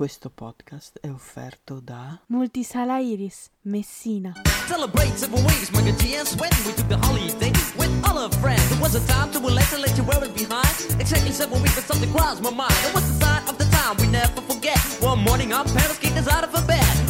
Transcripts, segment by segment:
Questo podcast è offerto da Multisala Iris, Messina. Celebrate seven weeks, my good years when we took the holiday with all our friends. It was a time to relate and let you wear it behind. Exactly seven weeks, but something crossed my mind. It was the sign of the time we never forget. One morning, our parents kicked us out of a bed.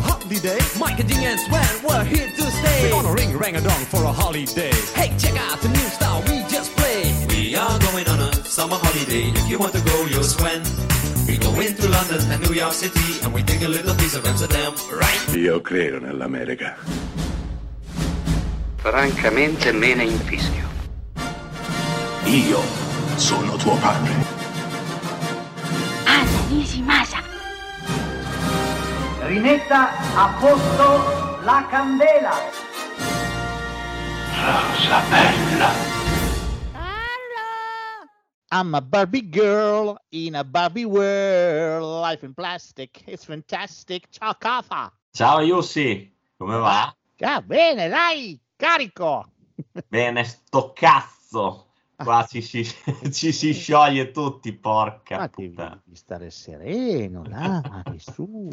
holiday Mike and G and Sven, we're here to stay. We're gonna ring rang a dong for a holiday Hey, check out the new style we just played. We are going on a summer holiday. If you want to go, you'll swim. We go into London and New York City, and we take a little piece of Amsterdam, right? Io credo nell'America. Francamente me ne infischio. Io sono tuo padre. Anna Nishimasa. Rimetta a posto la candela. Rosa bella. I'm a Barbie girl in a Barbie world. Life in plastic, it's fantastic. Ciao Kafa. Ciao Yussi, come va? Ah, bene, dai, carico. Bene, sto cazzo. Qua ci si, ci si scioglie tutti, porca Ma puttana. devi stare sereno, dai, su.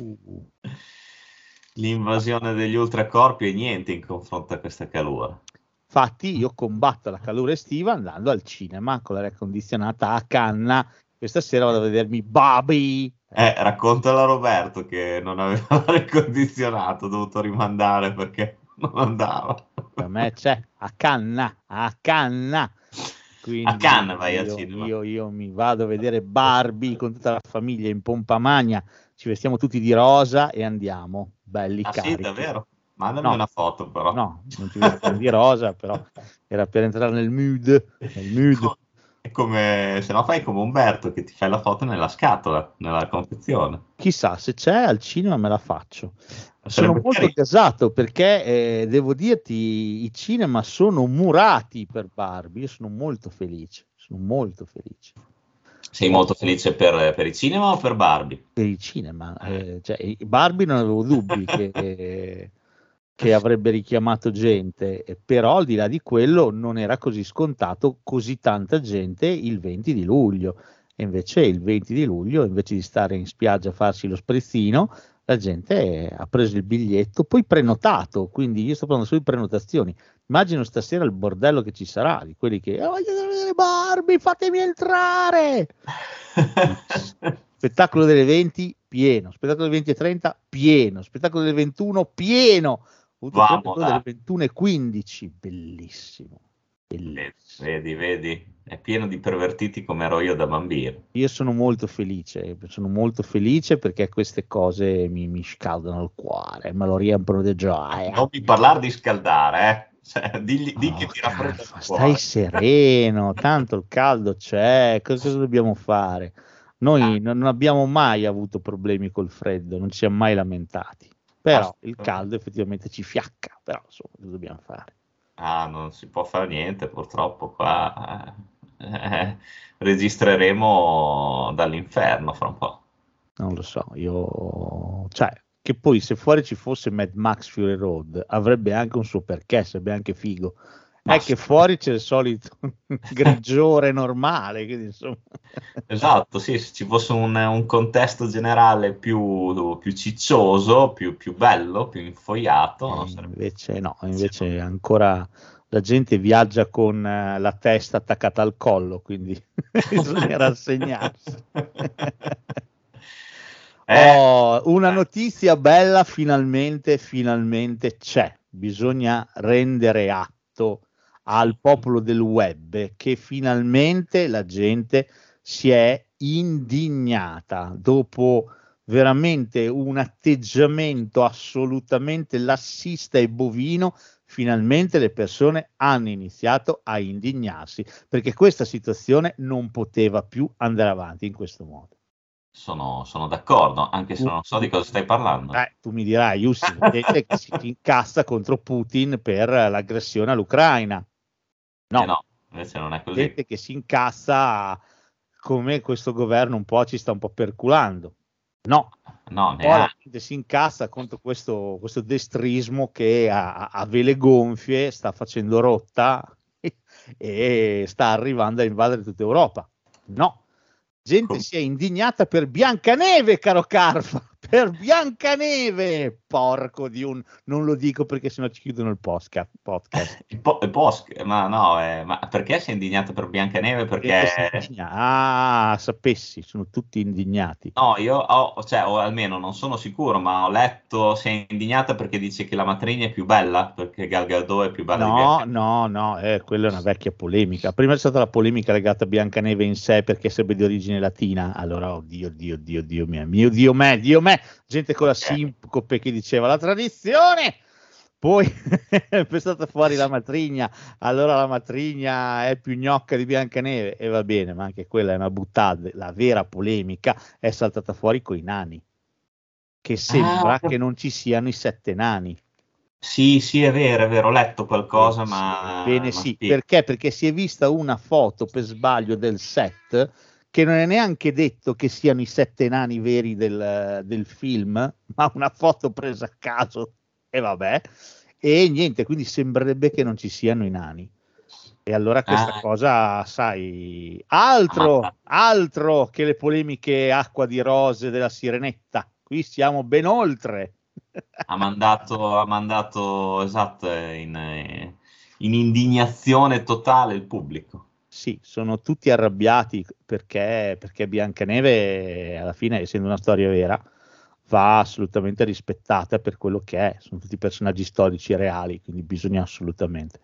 L'invasione degli ultracorpi è niente in confronto a questa calura. Infatti io combatto la calura estiva andando al cinema con l'aria condizionata a canna. Questa sera vado a vedermi Bobby. Eh, raccontala a Roberto che non aveva l'aria condizionato, ho dovuto rimandare perché non andava. Per me c'è a canna, a canna. Quindi A canna vai al io, cinema. Io, io mi vado a vedere Barbie con tutta la famiglia in pompa magna. Ci vestiamo tutti di rosa e andiamo belli Ah sì, carichi. davvero? Mandami No. una foto però. No, non ti vestiamo di rosa, però era per entrare nel mood. Nel mood. È come, se no fai come Umberto che ti fai la foto nella scatola, nella confezione. Chissà, se c'è al cinema me la faccio. Sono molto gasato perché eh, devo dirti, i cinema sono murati per Barbie. Io sono molto felice, sono molto felice. Sei molto felice per, per i cinema o per Barbie? Per il cinema, eh, cioè, i- Barbie non avevo dubbi che, che avrebbe richiamato gente, eh, però al di là di quello non era così scontato così tanta gente il 20 di luglio. E invece il 20 di luglio, invece di stare in spiaggia a farsi lo sprezzino, la gente ha preso il biglietto, poi prenotato, quindi io sto parlando solo di prenotazioni. Immagino stasera il bordello che ci sarà, di quelli che "Oh, voglio vedere Barbie, fatemi entrare! Spettacolo delle 20 pieno, spettacolo delle 20 e 30 pieno, spettacolo delle 21 pieno, dai. delle 21 e 15, bellissimo. Bellissimo. Vedi, vedi, è pieno di pervertiti come ero io da bambino. Io sono molto felice, sono molto felice perché queste cose mi, mi scaldano il cuore, me lo riempiono di gioia. Non mi parlare di scaldare, eh. Cioè, digli, di che Oh, ti raffredda stai sereno, tanto il caldo c'è, cosa, dobbiamo fare? Noi non non abbiamo mai avuto problemi col freddo, non ci siamo mai lamentati, però il caldo effettivamente ci fiacca, però insomma, cosa dobbiamo fare? Ah, non si può fare niente, purtroppo qua eh, registreremo dall'inferno fra un po'. Non lo so, io... cioè, che poi se fuori ci fosse Mad Max Fury Road avrebbe anche un suo perché, sarebbe anche figo. Ma È che fuori c'è il solito grigiore normale, quindi. Esatto, sì, se ci fosse un, un contesto generale più, più ciccioso, più, più bello, più infoiato, non Eh, sarebbe- invece no, invece ancora la gente viaggia con eh, la testa attaccata al collo, quindi bisogna rassegnarsi. Eh, Oh, una notizia bella finalmente, finalmente c'è. Bisogna rendere atto al popolo del web che finalmente la gente si è indignata dopo veramente un atteggiamento assolutamente lassista e bovino. Finalmente le persone hanno iniziato a indignarsi perché questa situazione non poteva più andare avanti in questo modo. sono, sono d'accordo, anche se non so di cosa stai parlando. Eh, tu mi dirai, gente che si incassa contro Putin per l'aggressione all'Ucraina. No, Eh no, invece non è così. gente che si incassa come questo governo un po' ci sta un po' perculando. No, No, la gente si incassa contro questo, questo destrismo che a, a vele gonfie sta facendo rotta e sta arrivando a invadere tutta Europa. No, gente Com- si è indignata per Biancaneve, caro Carfa, per Biancaneve, porco di un... non lo dico perché sennò ci chiudono il podcast. Il, po- il Posk, ma no, eh, ma perché è indignato per Biancaneve? Perché indignata. Ah, sapessi, sono tutti indignati. No, io ho, cioè, o almeno non sono sicuro, ma ho letto si è indignata perché dice che la matrigna è più bella, perché Gal Gadot è più bella No, no, no, eh, quella è una vecchia polemica. Prima c'è stata la polemica legata a Biancaneve in sé perché sarebbe di origine latina. Allora, oddio, Dio, Dio, Dio mio, mio Dio me, Dio me, gente con la sincope che diceva la tradizione. Poi è stata fuori la matrigna, allora la matrigna è più gnocca di Biancaneve e va bene, ma anche quella è una buttata. La vera polemica è saltata fuori con i nani, che sembra Ah, che non ci siano i sette nani. Sì, sì, è vero, è vero, ho letto qualcosa, Sì, ma... Bene, ma sì, sì. perché? Perché si è vista una foto per sbaglio del set che non è neanche detto che siano i sette nani veri del, del film, ma una foto presa a caso e vabbè. E niente, quindi sembrerebbe che non ci siano i nani. E allora questa Ah. cosa, sai, altro, Ah. altro che le polemiche acqua di rose della sirenetta. Qui siamo ben oltre. Ha mandato, ha mandato, esatto, in, in indignazione totale il pubblico. Sì, sono tutti arrabbiati perché, perché Biancaneve, alla fine, essendo una storia vera, va assolutamente rispettata per quello che è. Sono tutti personaggi storici reali, quindi bisogna assolutamente.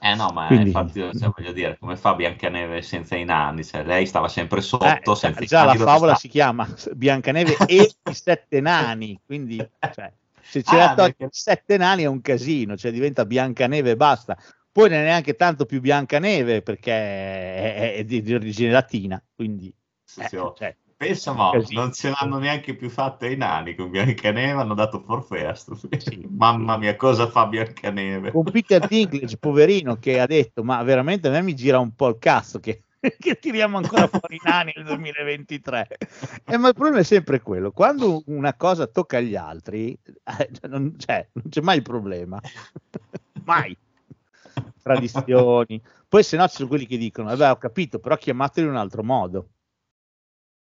Eh no, ma Quindi- infatti, cioè, voglio dire, come fa Biancaneve senza i nani? Cioè, lei stava sempre sotto, Eh, già, senza già la favola si chiama Biancaneve e i sette nani, quindi cioè, se c'è Ah, la storia perché- sette nani è un casino, cioè diventa Biancaneve e basta. Poi non è neanche tanto più Biancaneve perché è, è di, di origine latina, quindi Sì, eh, sì, oh. cioè, Pensa, ma Casino. non ce l'hanno neanche più fatta i nani con Biancaneve, hanno dato forfè a sto film. Sì. Mamma mia, cosa fa Biancaneve? con Peter Dinklage, poverino, che ha detto: Ma veramente a me mi gira un po' il cazzo che, che tiriamo ancora fuori i nani nel 2023. Eh, ma il problema è sempre quello: quando una cosa tocca agli altri, eh, non, cioè, non c'è mai il problema, mai. Tradizioni, poi se no ci sono quelli che dicono: Vabbè, ho capito, però chiamateli in un altro modo.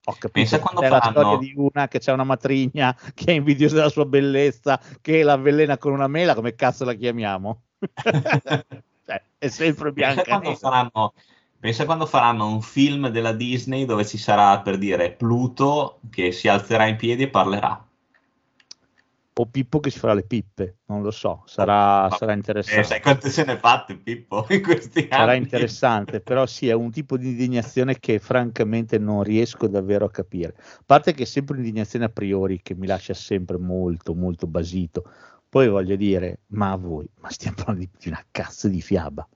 Ho capito Pensa che quando è la storia di una che c'è una matrigna che è invidiosa della sua bellezza, che la avvelena con una mela, come cazzo la chiamiamo? Cioè, è sempre Pensa bianca. quando, nera. faranno, pensa quando faranno un film della Disney dove ci sarà per dire Pluto che si alzerà in piedi e parlerà. O Pippo che si farà le pippe, non lo so, sarà, sarà Eh, interessante. sai quante se ne fatte Pippo in questi Sarà anni? interessante, però sì, è un tipo di indignazione che francamente non riesco davvero a capire. A parte che è sempre un'indignazione a priori che mi lascia sempre molto, molto basito. Poi voglio dire, ma a voi, ma stiamo parlando di, di una cazzo di fiaba.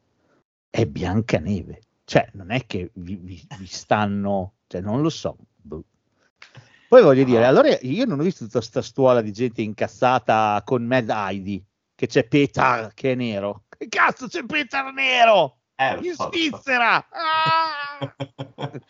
È Biancaneve. Cioè, non è che vi, vi- vi stanno, cioè, non lo so. Poi voglio dire, allora io non ho visto tutta sta stuola di gente incazzata con Mad Heidi, che c'è Peter che è nero. Che cazzo c'è Peter nero? Eh, In so. Svizzera! Ah!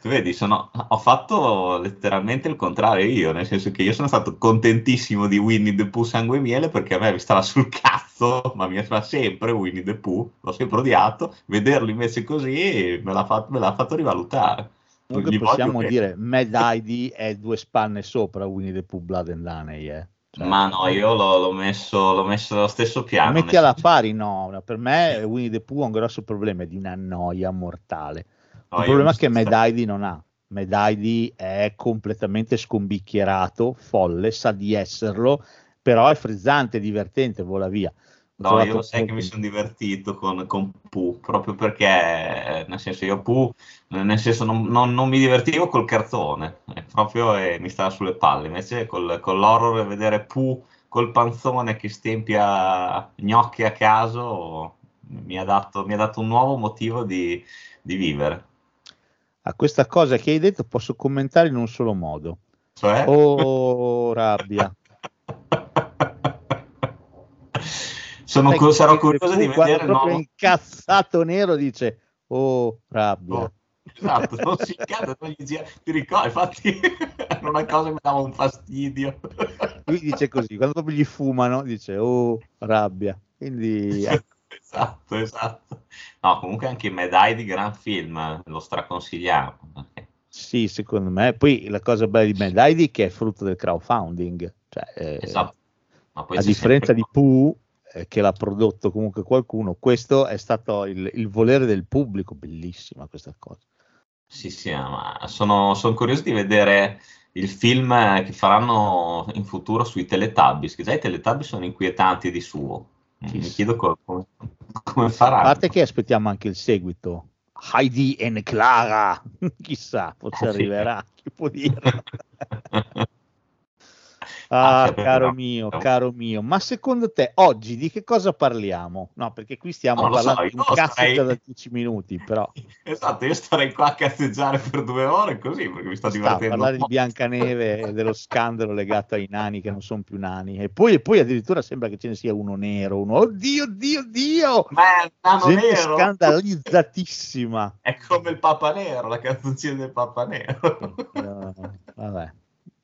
Tu vedi, sono- ho fatto letteralmente il contrario io, nel senso che io sono stato contentissimo di Winnie the Pooh Sangue e Miele perché a me mi stava sul cazzo, ma mi fa sempre Winnie the Pooh, l'ho sempre odiato, vederlo invece così me l'ha fatto, me l'ha fatto rivalutare. Gli voglio possiamo bene. dire Mad Heidi è due spanne sopra Winnie the Pooh Blood and Honey, eh. Cioè, Ma no, io l'ho, l'ho messo, l'ho messo allo stesso piano. metti alla senso- pari, no, per me Winnie the Pooh ha un grosso problema, è di una noia mortale. no, Un problema che Heidi non ha. Mad Heidi è completamente scombicchierato, folle, sa di esserlo, però è frizzante, divertente, vola via. No, io lo sai che mi sono divertito con, con Pooh, proprio perché, eh, nel senso, io Pooh, nel senso, non, non- non mi divertivo col cartone, proprio eh, mi stava sulle palle, invece col, con l'horror e vedere Pooh col panzone che stempia gnocchi a caso mi ha dato, mi ha dato un nuovo motivo di, di vivere. a questa cosa che hai detto posso commentare in un solo modo. Cioè? Oh, rabbia. Sono, che sarò curioso di vedere. proprio No, incazzato nero dice, oh, rabbia. Oh, esatto, non si incazza, non gli gira. Ti ricordi? Infatti, era una cosa che mi dava un fastidio. Lui dice così, quando proprio gli fumano, dice, oh, rabbia. Quindi, ecco. esatto, esatto. No, comunque anche Medai di gran film lo straconsigliamo. perché- Sì, secondo me. Poi la cosa bella di ID che è frutto del crowdfunding. Cioè, eh, Esatto. A differenza sempre- di Pooh, eh, che l'ha prodotto comunque qualcuno, questo è stato il, il volere del pubblico. Bellissima questa cosa. Sì, sì, ma sono, sono curioso di vedere il film che faranno in futuro sui Teletubbies, che già i Teletubbies sono inquietanti di suo. Sì, Mi chiedo co- come, come A faranno. parte che aspettiamo anche il seguito. Heidi e Clara, chissà, forse Eh, sì. arriverà, chi può dire. Ah, Ah, sì, caro però- mio, caro mio, ma secondo te oggi di che cosa parliamo? No, perché qui stiamo Non lo so, parlando di un cazzo già da 10 minuti, però Esatto, io starei qua a cazzeggiare per due ore così perché mi sto sta divertendo. parlare di. Biancaneve e dello scandalo legato ai nani che non sono più nani. E poi, e poi addirittura sembra che ce ne sia uno nero, uno, oddio, oddio, oddio! Ma è nano Gente nero. scandalizzatissima. È come il Papa Nero, la canzoncina del Papa Nero. Eh, vabbè,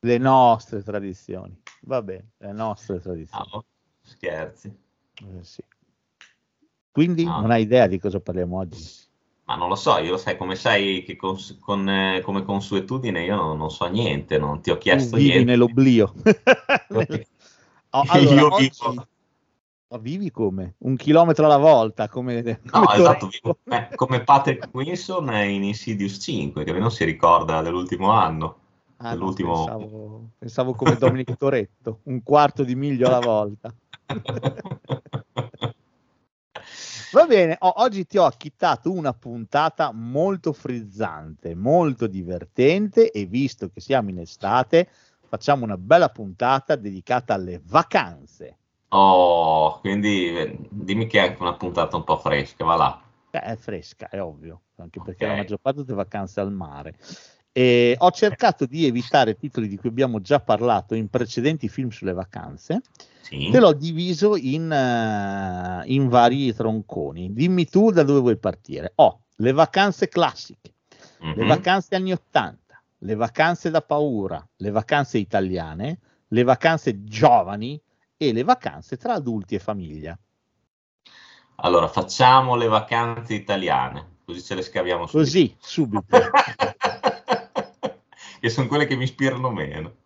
le nostre tradizioni. Va bene, le nostre tradizioni. No, scherzi. Eh, sì. Quindi No. non hai idea di cosa parliamo oggi? Ma non lo so, io lo sai come sai che con, con, eh, come consuetudine io non, non so niente, non ti ho Tu chiesto vivi niente. nell'oblio. Oh, allora, Io oggi- vivo- Ma vivi come? Un chilometro alla volta, come, No, come esatto, Toretto. vivo- eh, come Patrick Wilson in Insidious 5, che non si ricorda dell'ultimo anno. Ah, no, dell'ultimo... pensavo, pensavo come Dominic Toretto, un quarto di miglio alla volta. Va bene, o- oggi ti ho acchittato una puntata molto frizzante, molto divertente e visto che siamo in estate, facciamo una bella puntata dedicata alle vacanze. Oh, quindi eh, dimmi che è anche una puntata un po' fresca, va là. Beh, è fresca, è ovvio, anche perché Ok. la maggior parte delle vacanze al mare. E ho cercato di evitare titoli di cui abbiamo già parlato in precedenti film sulle vacanze. Sì. Te l'ho diviso in, eh, in vari tronconi. Dimmi tu da dove vuoi partire. Ho le vacanze classiche, le Mhm. vacanze anni 80, le vacanze da paura, le vacanze italiane, le vacanze giovani e le vacanze tra adulti e famiglia. Allora, facciamo le vacanze italiane, così ce le scaviamo subito. Così, subito. che sono quelle che mi ispirano meno.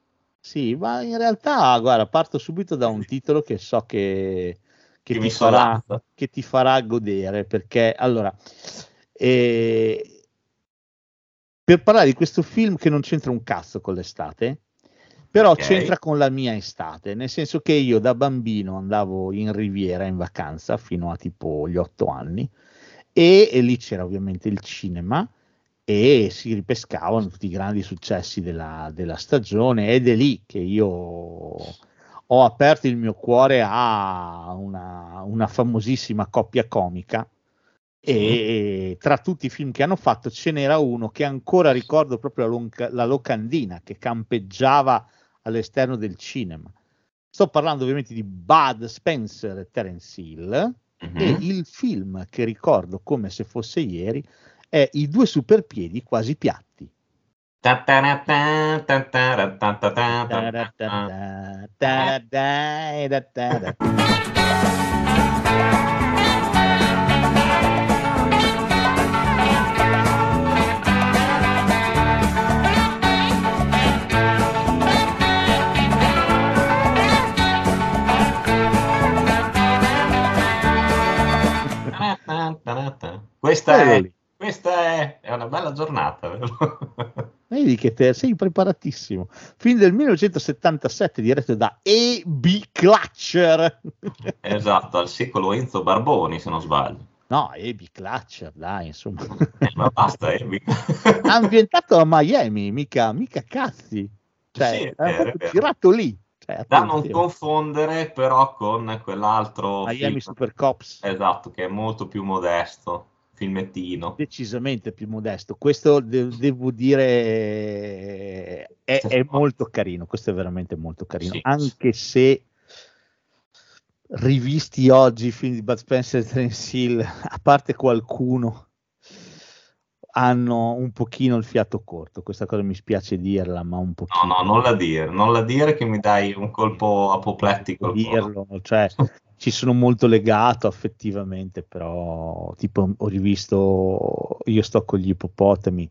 Sì, ma in realtà, guarda, parto subito da un titolo che so che, che Che ti, farà, che ti farà godere, perché allora, eh, per parlare di questo film che non c'entra un cazzo con l'estate, però Ok. c'entra con la mia estate, nel senso che io da bambino andavo in Riviera in vacanza fino a tipo gli otto anni e, e lì c'era ovviamente il cinema e si ripescavano tutti i grandi successi della, della stagione ed è lì che io ho aperto il mio cuore a una, una famosissima coppia comica e tra tutti i film che hanno fatto ce n'era uno che ancora ricordo proprio la, lonca- la locandina che campeggiava all'esterno del cinema. Sto parlando ovviamente di Bud Spencer e Terence Hill Mhm. e il film che ricordo come se fosse ieri è I due superpiedi quasi piatti. Questa è. Questa è, è una bella giornata, vero? Vedi che te sei preparatissimo. Film del 1977 diretto da E.B. Clutcher. esatto, al secolo Enzo Barboni, se non sbaglio. No, E.B. Clutcher, dai, insomma. Eh, ma basta, mi- Ambientato a Miami, mica, mica cazzi. Cioè, Sì, vero, girato lì. Cioè, da non confondere però con quell'altro Miami film, Super Cops. esatto, che è molto più modesto, filmettino. decisamente più modesto. Questo de- devo dire è, è molto carino. Questo è veramente molto carino, Sì. anche se rivisti oggi i film di Bud Spencer e Terence Hill, a parte qualcuno, hanno un pochino il fiato corto. Questa cosa mi spiace dirla, ma un pochino. No, no, non la dire, non la dire che mi dai un colpo apoplettico. dirlo, cioè ci sono molto legato affettivamente, però tipo ho rivisto Io sto con gli ippopotami.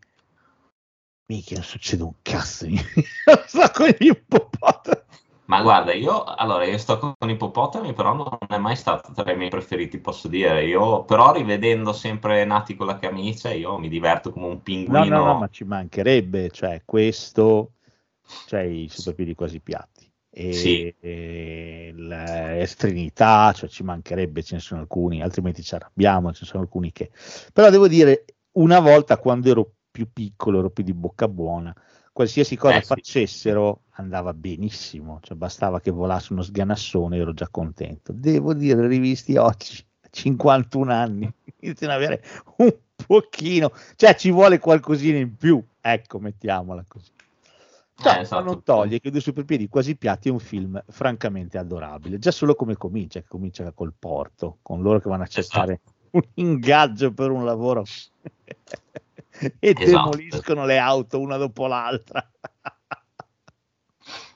Mica non succede un cazzo. Io sto con gli ippopotami. Ma guarda, io allora io sto con ippopotami, però non è mai stato tra i miei preferiti, posso dire. Io però rivedendo sempre Nati con la camicia, io mi diverto come un No, pinguino. no, no, ma ci mancherebbe, cioè questo, cioè i superpiedi quasi piatti. E, Sì. e la estrinità, cioè ci mancherebbe, ce ne sono alcuni, altrimenti ci arrabbiamo, ce ne sono alcuni che... Però devo dire, una volta quando ero più piccolo, ero più di bocca buona, qualsiasi cosa Eh, sì. facessero andava benissimo, cioè bastava che volasse uno sganassone, ero già contento. Devo dire, rivisti oggi, a 51 anni, iniziano ad avere un pochino, cioè ci vuole qualcosina in più, ecco, mettiamola così. Cioè, Eh, esatto. ma non toglie che Due Superpiedi quasi piatti è un film francamente adorabile, già solo come comincia, che comincia col porto, con loro che vanno a cercare un ingaggio per un lavoro e Esatto. demoliscono le auto una dopo l'altra.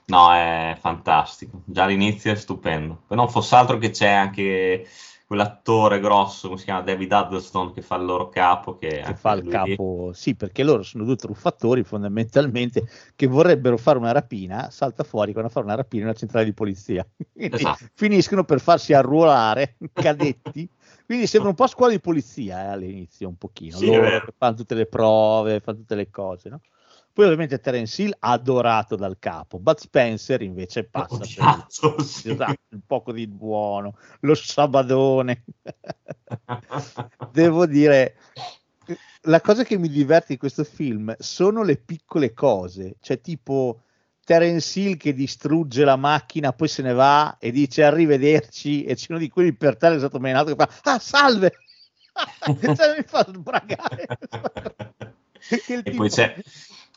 No, è fantastico. Già l'inizio è stupendo. Poi non fosse altro che c'è anche quell'attore grosso, come si chiama David Huddleston, che fa il loro capo. Che, che fa il capo, sì, perché loro sono due truffatori fondamentalmente che vorrebbero fare una rapina, salta fuori a fare una rapina in una centrale di polizia. Esatto. finiscono per farsi arruolare cadetti. Quindi sembra un po' scuola di polizia eh, all'inizio, un pochino. Sì, Loro fanno tutte le prove, fanno tutte le cose, no? Poi ovviamente Terence Hill adorato dal capo, Bud Spencer invece passa per il- Odiato, sì. esatto, un poco di buono, lo sabadone. Devo dire, la cosa che mi diverte di questo film sono le piccole cose, cioè tipo Terence Hill che distrugge la macchina, poi se ne va e dice arrivederci e c'è uno di quelli per terra esatto menato che fa ah salve! cioè, mi fa sbragare. Il e tipo- poi c'è,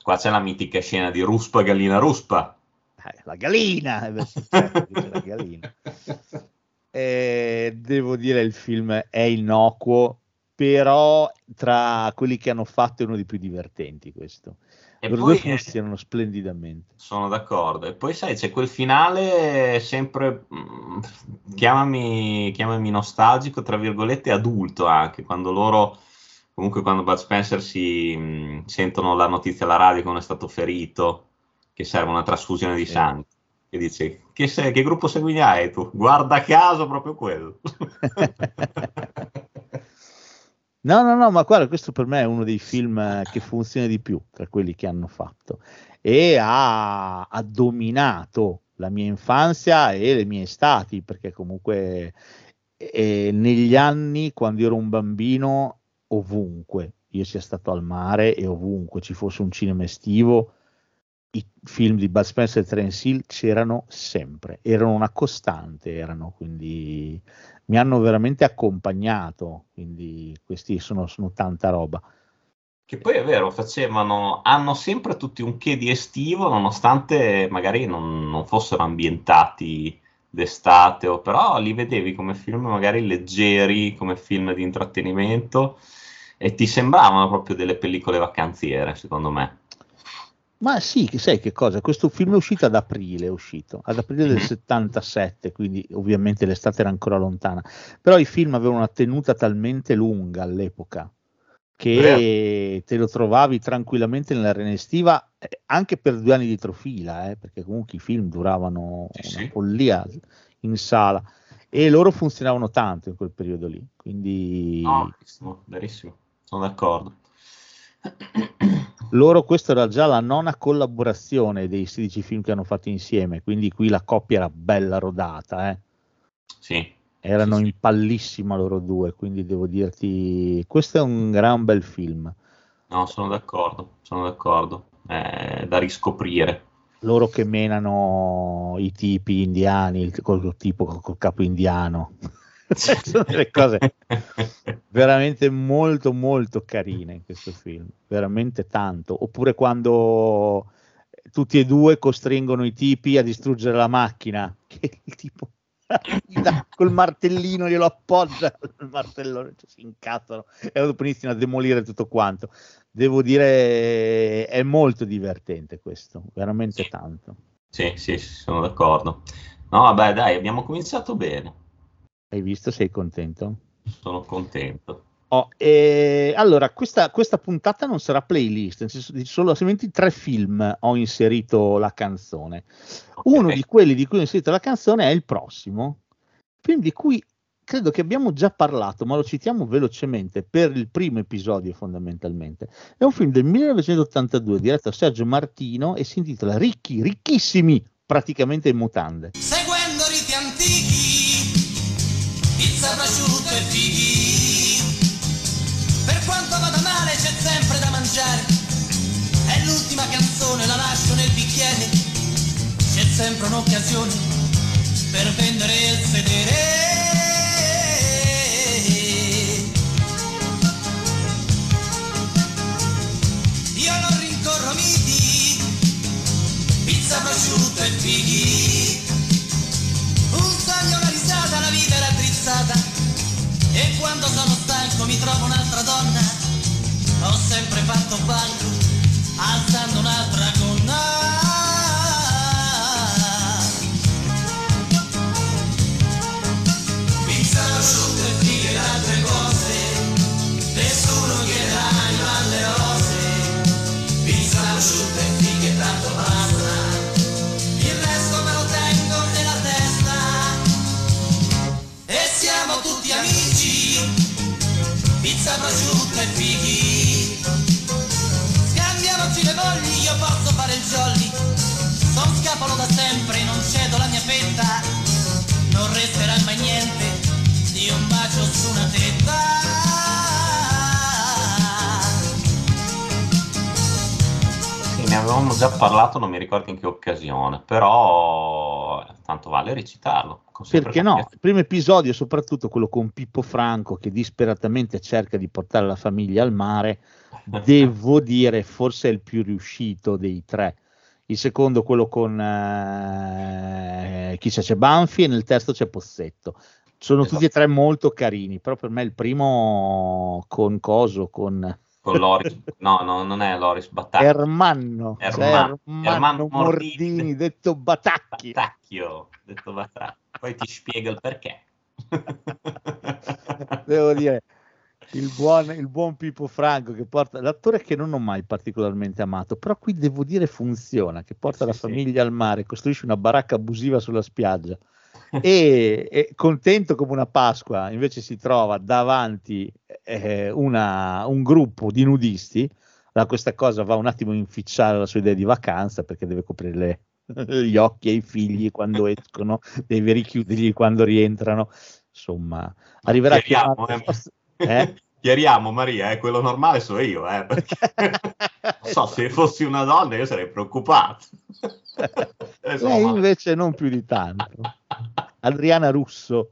qua c'è la mitica scena di Ruspa Gallina Ruspa. Eh, la gallina, eh, certo, la gallina. Eh, devo dire il film è innocuo, però tra quelli che hanno fatto è uno dei più divertenti questo. E Loro poi due funzionano splendidamente. sono d'accordo. E poi sai, c'è quel finale sempre, mm, chiamami, chiamami nostalgico, tra virgolette, adulto anche, quando loro, comunque quando Bud Spencer si mm, sentono la notizia alla radio che uno è stato ferito, che serve una trasfusione di Sì. sangue. E dice, che, sei- che gruppo hai tu? Guarda caso proprio quello. No, no, no, ma guarda, questo per me è uno dei film che funziona di più tra quelli che hanno fatto e ha, ha dominato la mia infanzia e le mie estati, perché comunque eh, negli anni, quando ero un bambino, ovunque io sia stato al mare e ovunque ci fosse un cinema estivo, i film di Bud Spencer e Terence Hill c'erano sempre, erano una costante, erano quindi mi hanno veramente accompagnato, quindi questi sono, sono tanta roba. Che poi è vero, facevano, hanno sempre tutti un che di estivo, nonostante magari non, non fossero ambientati d'estate, o però li vedevi come film magari leggeri, come film di intrattenimento, e ti sembravano proprio delle pellicole vacanziere, secondo me. Ma sì, sai che cosa? Questo film è uscito ad aprile, è uscito ad aprile del Mhm. 77, quindi ovviamente l'estate era ancora lontana, però i film avevano una tenuta talmente lunga all'epoca che te lo trovavi tranquillamente nell'arena estiva eh, anche per due anni di trofila, eh, perché comunque i film duravano Sì, una follia in sala. E loro funzionavano tanto in quel periodo lì, quindi No, verissimo, verissimo, sono d'accordo. loro questa era già la nona collaborazione dei 16 film che hanno fatto insieme, quindi qui la coppia era bella rodata, eh. Sì, erano in pallissima loro due, quindi devo dirti, questo è un gran bel film. no, sono d'accordo, sono d'accordo, è da riscoprire. Loro che menano i tipi indiani, il, col, tipo col, col capo indiano, sono delle cose veramente molto molto carine in questo film, veramente tanto. Oppure quando tutti e due costringono i tipi a distruggere la macchina, che il tipo col martellino glielo appoggia il martellone cioè, si incazzano. E dopo iniziano a demolire tutto quanto. Devo dire è molto divertente questo veramente sì. tanto sì sì sono d'accordo. No vabbè dai abbiamo cominciato bene. Hai visto? Sei contento? Sono contento Oh, e allora, questa, questa, puntata non sarà playlist, senso di solamente tre film ho inserito la canzone. Okay. Uno di quelli di cui ho inserito la canzone è il prossimo, film di cui credo che abbiamo già parlato, ma lo citiamo velocemente per il primo episodio fondamentalmente. È un film del 1982 diretto da Sergio Martino e si intitola Ricchi, ricchissimi, praticamente in mutande. Seguendo canzone, la lascio nel bicchiere. C'è sempre un'occasione per vendere il sedere. Io non rincorro miti, pizza prosciutto e fighi. Un sogno, una risata, la vita era drizzata. E quando sono stanco mi trovo un'altra donna, ho sempre fatto banco, alzando un'altra gonna. Pizza, prosciutto e fighe e altre cose, nessuno chiederà mai alle rose. Pizza, prosciutto e fighe tanto basta, il resto me lo tengo nella testa. E siamo tutti amici, pizza, prosciutto e fighi. Ne avevamo già parlato, non mi ricordo in che occasione, però tanto vale recitarlo. Perché no? Il primo episodio, soprattutto quello con Pippo Franco che disperatamente cerca di portare la famiglia al mare, devo dire forse è il più riuscito dei tre. Il secondo, quello con eh, chi c'è, c'è Banfi e nel terzo c'è Pozzetto. Sono esatto. tutti e tre molto carini, però per me il primo con Coso, con con Loris, no, no, non è Loris. Ermanno, Erman, cioè Ermanno, Ermanno Mordini, Mordini, detto Batacchi. Batacchio, detto Batacchi. Poi ti spiego il perché. Devo dire, il buon, il buon Pippo Franco che porta l'attore che non ho mai particolarmente amato, però qui devo dire funziona, che porta sì, la famiglia sì. al mare, costruisce una baracca abusiva sulla spiaggia e, e, contento come una Pasqua invece si trova davanti eh, una, un gruppo di nudisti allora questa cosa va un attimo a inficiare la sua idea di vacanza perché deve coprire le, gli occhi ai figli quando escono deve richiuderli quando rientrano insomma arriverà a chiamare, eh. Eh? Chiariamo Maria, eh, quello normale so io, eh, perché non so, se fossi una donna io sarei preoccupato. lei invece non più di tanto. Adriana Russo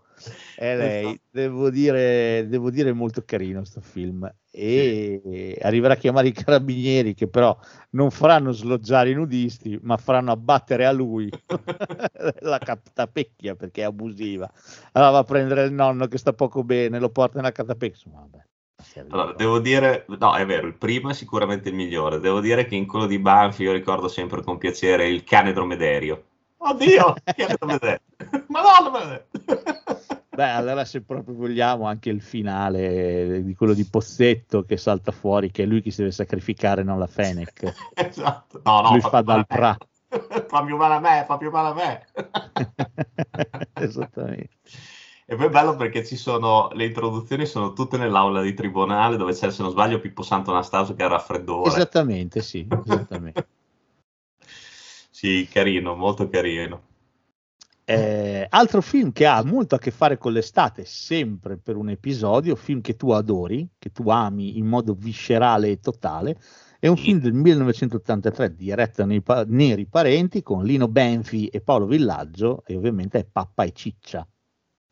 è lei, devo dire, devo dire molto carino questo film e sì. arriverà a chiamare i carabinieri che però non faranno sloggiare i nudisti ma faranno abbattere a lui la catapecchia perché è abusiva allora va a prendere il nonno che sta poco bene lo porta nella catapecchia vabbè allora, devo dire, no, è vero, il primo è sicuramente il migliore. Devo dire che in quello di Banfi io ricordo sempre con piacere il cane dromedario. Oddio, cane dromedario. Madonna! Beh, allora se proprio vogliamo anche il finale di quello di Pozzetto che salta fuori, che è lui che si deve sacrificare, non la Fenech. esatto. No, no, lui fa, fa dal pra. fa più male a me, fa più male a me. Esattamente. E poi è bello perché ci sono le introduzioni sono tutte nell'aula di tribunale dove c'è, se non sbaglio, Pippo Santo Anastasio che ha raffreddore. Esattamente, sì, esattamente. sì, carino, molto carino. Eh, altro film che ha molto a che fare con l'estate, sempre per un episodio, film che tu adori, che tu ami in modo viscerale e totale, è un film del 1983 diretto nei pa- Neri Parenti con Lino Benfi e Paolo Villaggio e ovviamente è Pappa e Ciccia.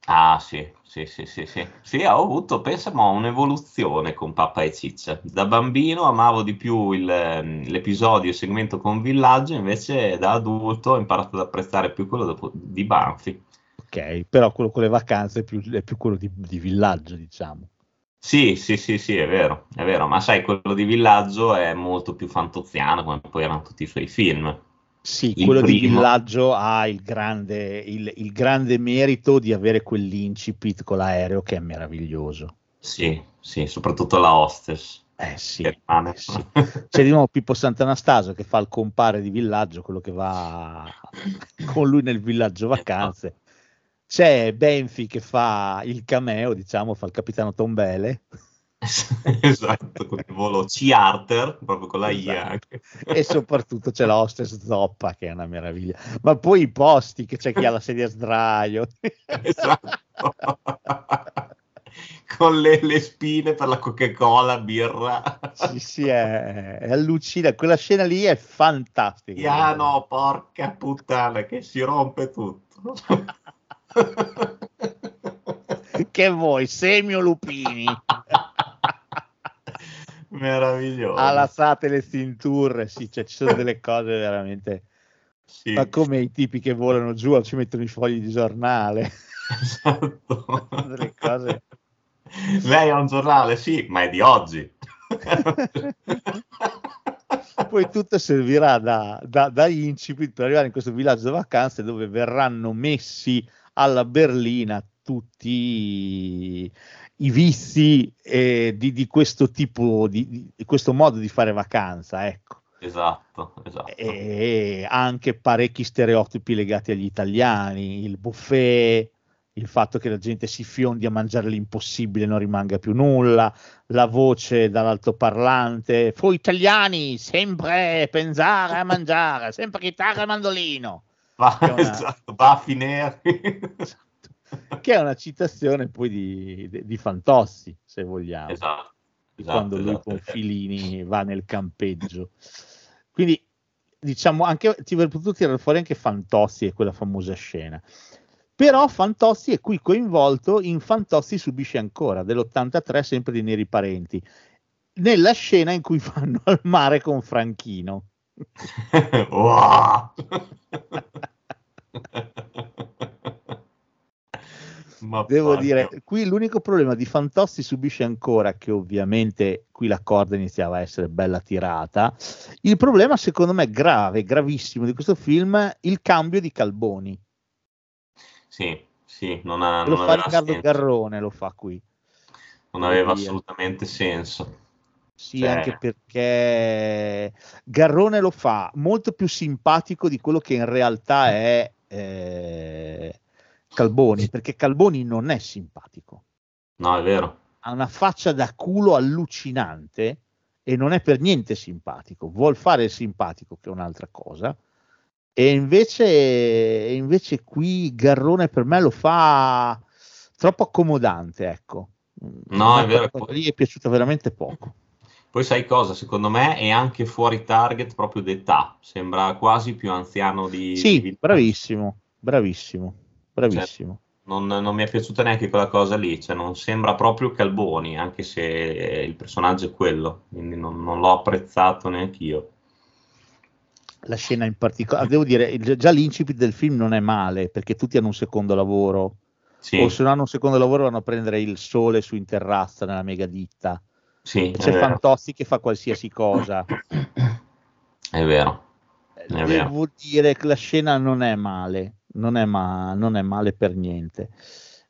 Ah sì, sì, sì, sì, sì. Sì, ho avuto, pensiamo, un'evoluzione con Pappa e Ciccia. Da bambino amavo di più il, ehm, l'episodio, il segmento con Villaggio, invece da adulto ho imparato ad apprezzare più quello dopo- di Banfi. Ok, però quello con le vacanze è più, è più quello di, di villaggio, diciamo. Sì, sì, sì, sì, è vero, è vero, ma sai, quello di Villaggio è molto più fantoziano, come poi erano tutti i suoi film. Sì, Il quello di primo- villaggio ha il grande, il, il grande merito di avere quell'incipit con l'aereo che è meraviglioso. Sì, sì, soprattutto la hostess. Eh sì, rimane- sì. C'è di nuovo Pippo Sant'Anastasio che fa il compare di villaggio, quello che va con lui nel villaggio vacanze. C'è Benfi che fa il cameo, diciamo, fa il capitano Tombele. esatto, con il volo C-Arter, proprio con la I Esatto. anche. e soprattutto c'è la hostess zoppa che è una meraviglia ma poi i posti che c'è chi ha la sedia a sdraio Esatto. con le, le spine per la Coca-Cola, birra. sì sì è, è allucinante quella scena lì è fantastica Piano, porca puttana, che si rompe tutto. che vuoi semi o lupini Meraviglioso. alazzate le cinture sì cioè, ci sono delle cose veramente Sì, ma come i tipi che volano giù ci mettono i fogli di giornale esatto. delle cose Lei ha un giornale, sì, ma è di oggi. poi tutto servirà da, da, da incipit per arrivare in questo villaggio di vacanze dove verranno messi alla berlina tutti i, vizi eh, di, di questo tipo di, di questo modo di fare vacanza ecco Esatto, esatto. e anche parecchi stereotipi legati agli italiani il buffet il fatto che la gente si fiondi a mangiare l'impossibile e non rimanga più nulla, la voce dall'altoparlante, fu italiani, sempre pensare a mangiare, sempre chitarra e mandolino, Va, una- esatto, baffi neri. che è una citazione poi di, di- Fantossi, se vogliamo, esatto, esatto, quando lui esatto. con Filini va nel campeggio. Quindi, diciamo, anche, ti avrei potuto tirare fuori anche Fantossi e quella famosa scena. Però Fantozzi è qui coinvolto in Fantozzi subisce ancora dell'83 sempre di Neri Parenti nella scena in cui vanno al mare con Franchino Wow. Ma devo porca- dire qui l'unico problema di Fantozzi subisce ancora che ovviamente qui la corda iniziava a essere bella tirata il problema secondo me grave gravissimo di questo film è il cambio di Calboni Sì, sì, non, ha, lo non fa Riccardo senso. Garrone lo fa qui Non aveva Via. assolutamente senso. Sì, Cioè- anche perché Garrone lo fa molto più simpatico di quello che in realtà è eh, Calboni, perché Calboni non è simpatico, No, è vero. ha una faccia da culo allucinante e non è per niente simpatico, vuol fare il simpatico che è un'altra cosa. E invece, e invece qui Garrone per me lo fa troppo accomodante, ecco. No, è vero, lì è piaciuta veramente poco. Poi sai cosa? Secondo me è anche fuori target proprio d'età. Sembra quasi più anziano di... Sì, di- bravissimo, bravissimo, bravissimo. Non, non mi è piaciuta neanche quella cosa lì, cioè non sembra proprio Calboni, anche se il personaggio è quello, quindi non, non l'ho apprezzato neanche io. La scena in particolare, devo dire, già l'incipit del film non è male perché tutti hanno un secondo lavoro, Sì, o se non hanno un secondo lavoro vanno a prendere il sole su in terrazza nella mega ditta. sì, c'è. Fantozzi che fa qualsiasi cosa. È vero. È vero. Devo dire che la scena non è male, non è, ma- non è male per niente.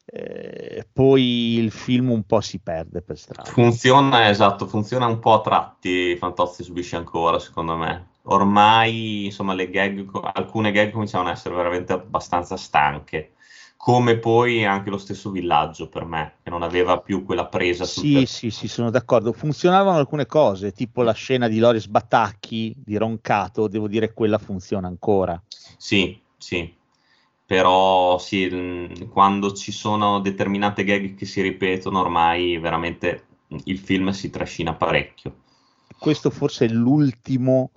Eh, poi il film un po' si perde per strada. Funziona, esatto, funziona un po' a tratti, Fantozzi subisce ancora, secondo me. Ormai, insomma, le gag, alcune gag cominciano ad essere veramente abbastanza stanche, come poi anche lo stesso villaggio per me, che non aveva più quella presa Sì, per- sì, sì, sono d'accordo. Funzionavano alcune cose, tipo la scena di Loris Batacchi di Roncato, devo dire quella funziona ancora. Sì, sì, però sì, quando ci sono determinate gag che si ripetono, ormai veramente il film si trascina parecchio. Questo forse è l'ultimo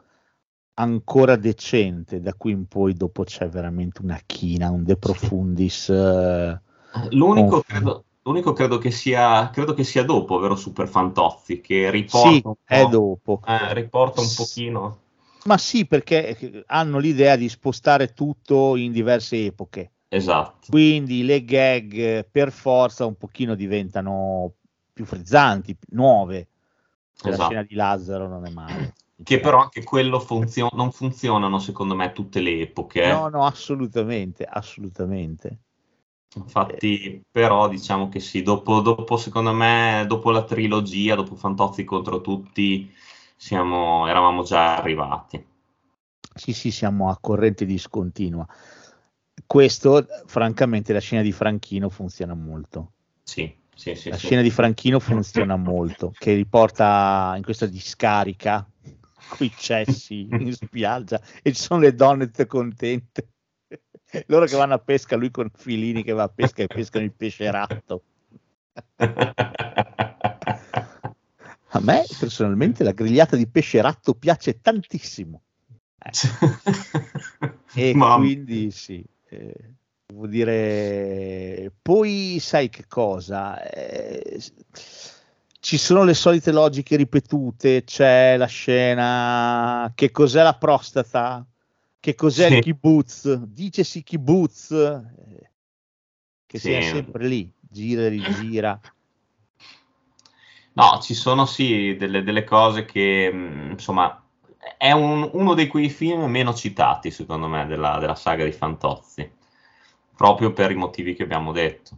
ancora decente, da qui in poi dopo c'è veramente una china, un De Profundis eh, L'unico, Oh. credo, l'unico credo che sia credo che sia dopo, vero Super Fantozzi, che riporta Sì, un è po', dopo. eh, riporta un pochino. Ma sì, perché hanno l'idea di spostare tutto in diverse epoche. Esatto. Quindi le gag eh, per forza un pochino diventano più frizzanti, nuove. La Esatto. scena di Lazzaro non è male. Che però anche quello funzio- non funzionano secondo me tutte le epoche. eh. No, no, assolutamente, assolutamente. Infatti, però diciamo che sì, dopo, dopo, secondo me, dopo la trilogia, dopo Fantozzi contro tutti, siamo, eravamo già arrivati. Sì, sì, siamo a corrente discontinua. Questo, francamente, la scena di Franchino funziona molto. Sì, sì, sì. La sì. scena di Franchino funziona molto, che riporta in questa discarica con i cessi in spiaggia e ci sono le donne tutte contente. Loro che vanno a pesca, lui con Filini che va a pesca e pescano il pesce ratto. A me personalmente la grigliata di pesce ratto piace tantissimo. Ecco. E Mamma. quindi sì, eh, devo dire, poi sai che cosa? Eh, ci sono le solite logiche ripetute, c'è la scena, che cos'è la prostata? Che cos'è Sì. il kibbutz? Dicesi kibbutz, eh, che Sì. sia sempre lì, gira e rigira. No, ci sono sì delle, delle cose che, mh, insomma, è un- uno dei quei film meno citati, secondo me, della, della saga di Fantozzi, proprio per i motivi che abbiamo detto.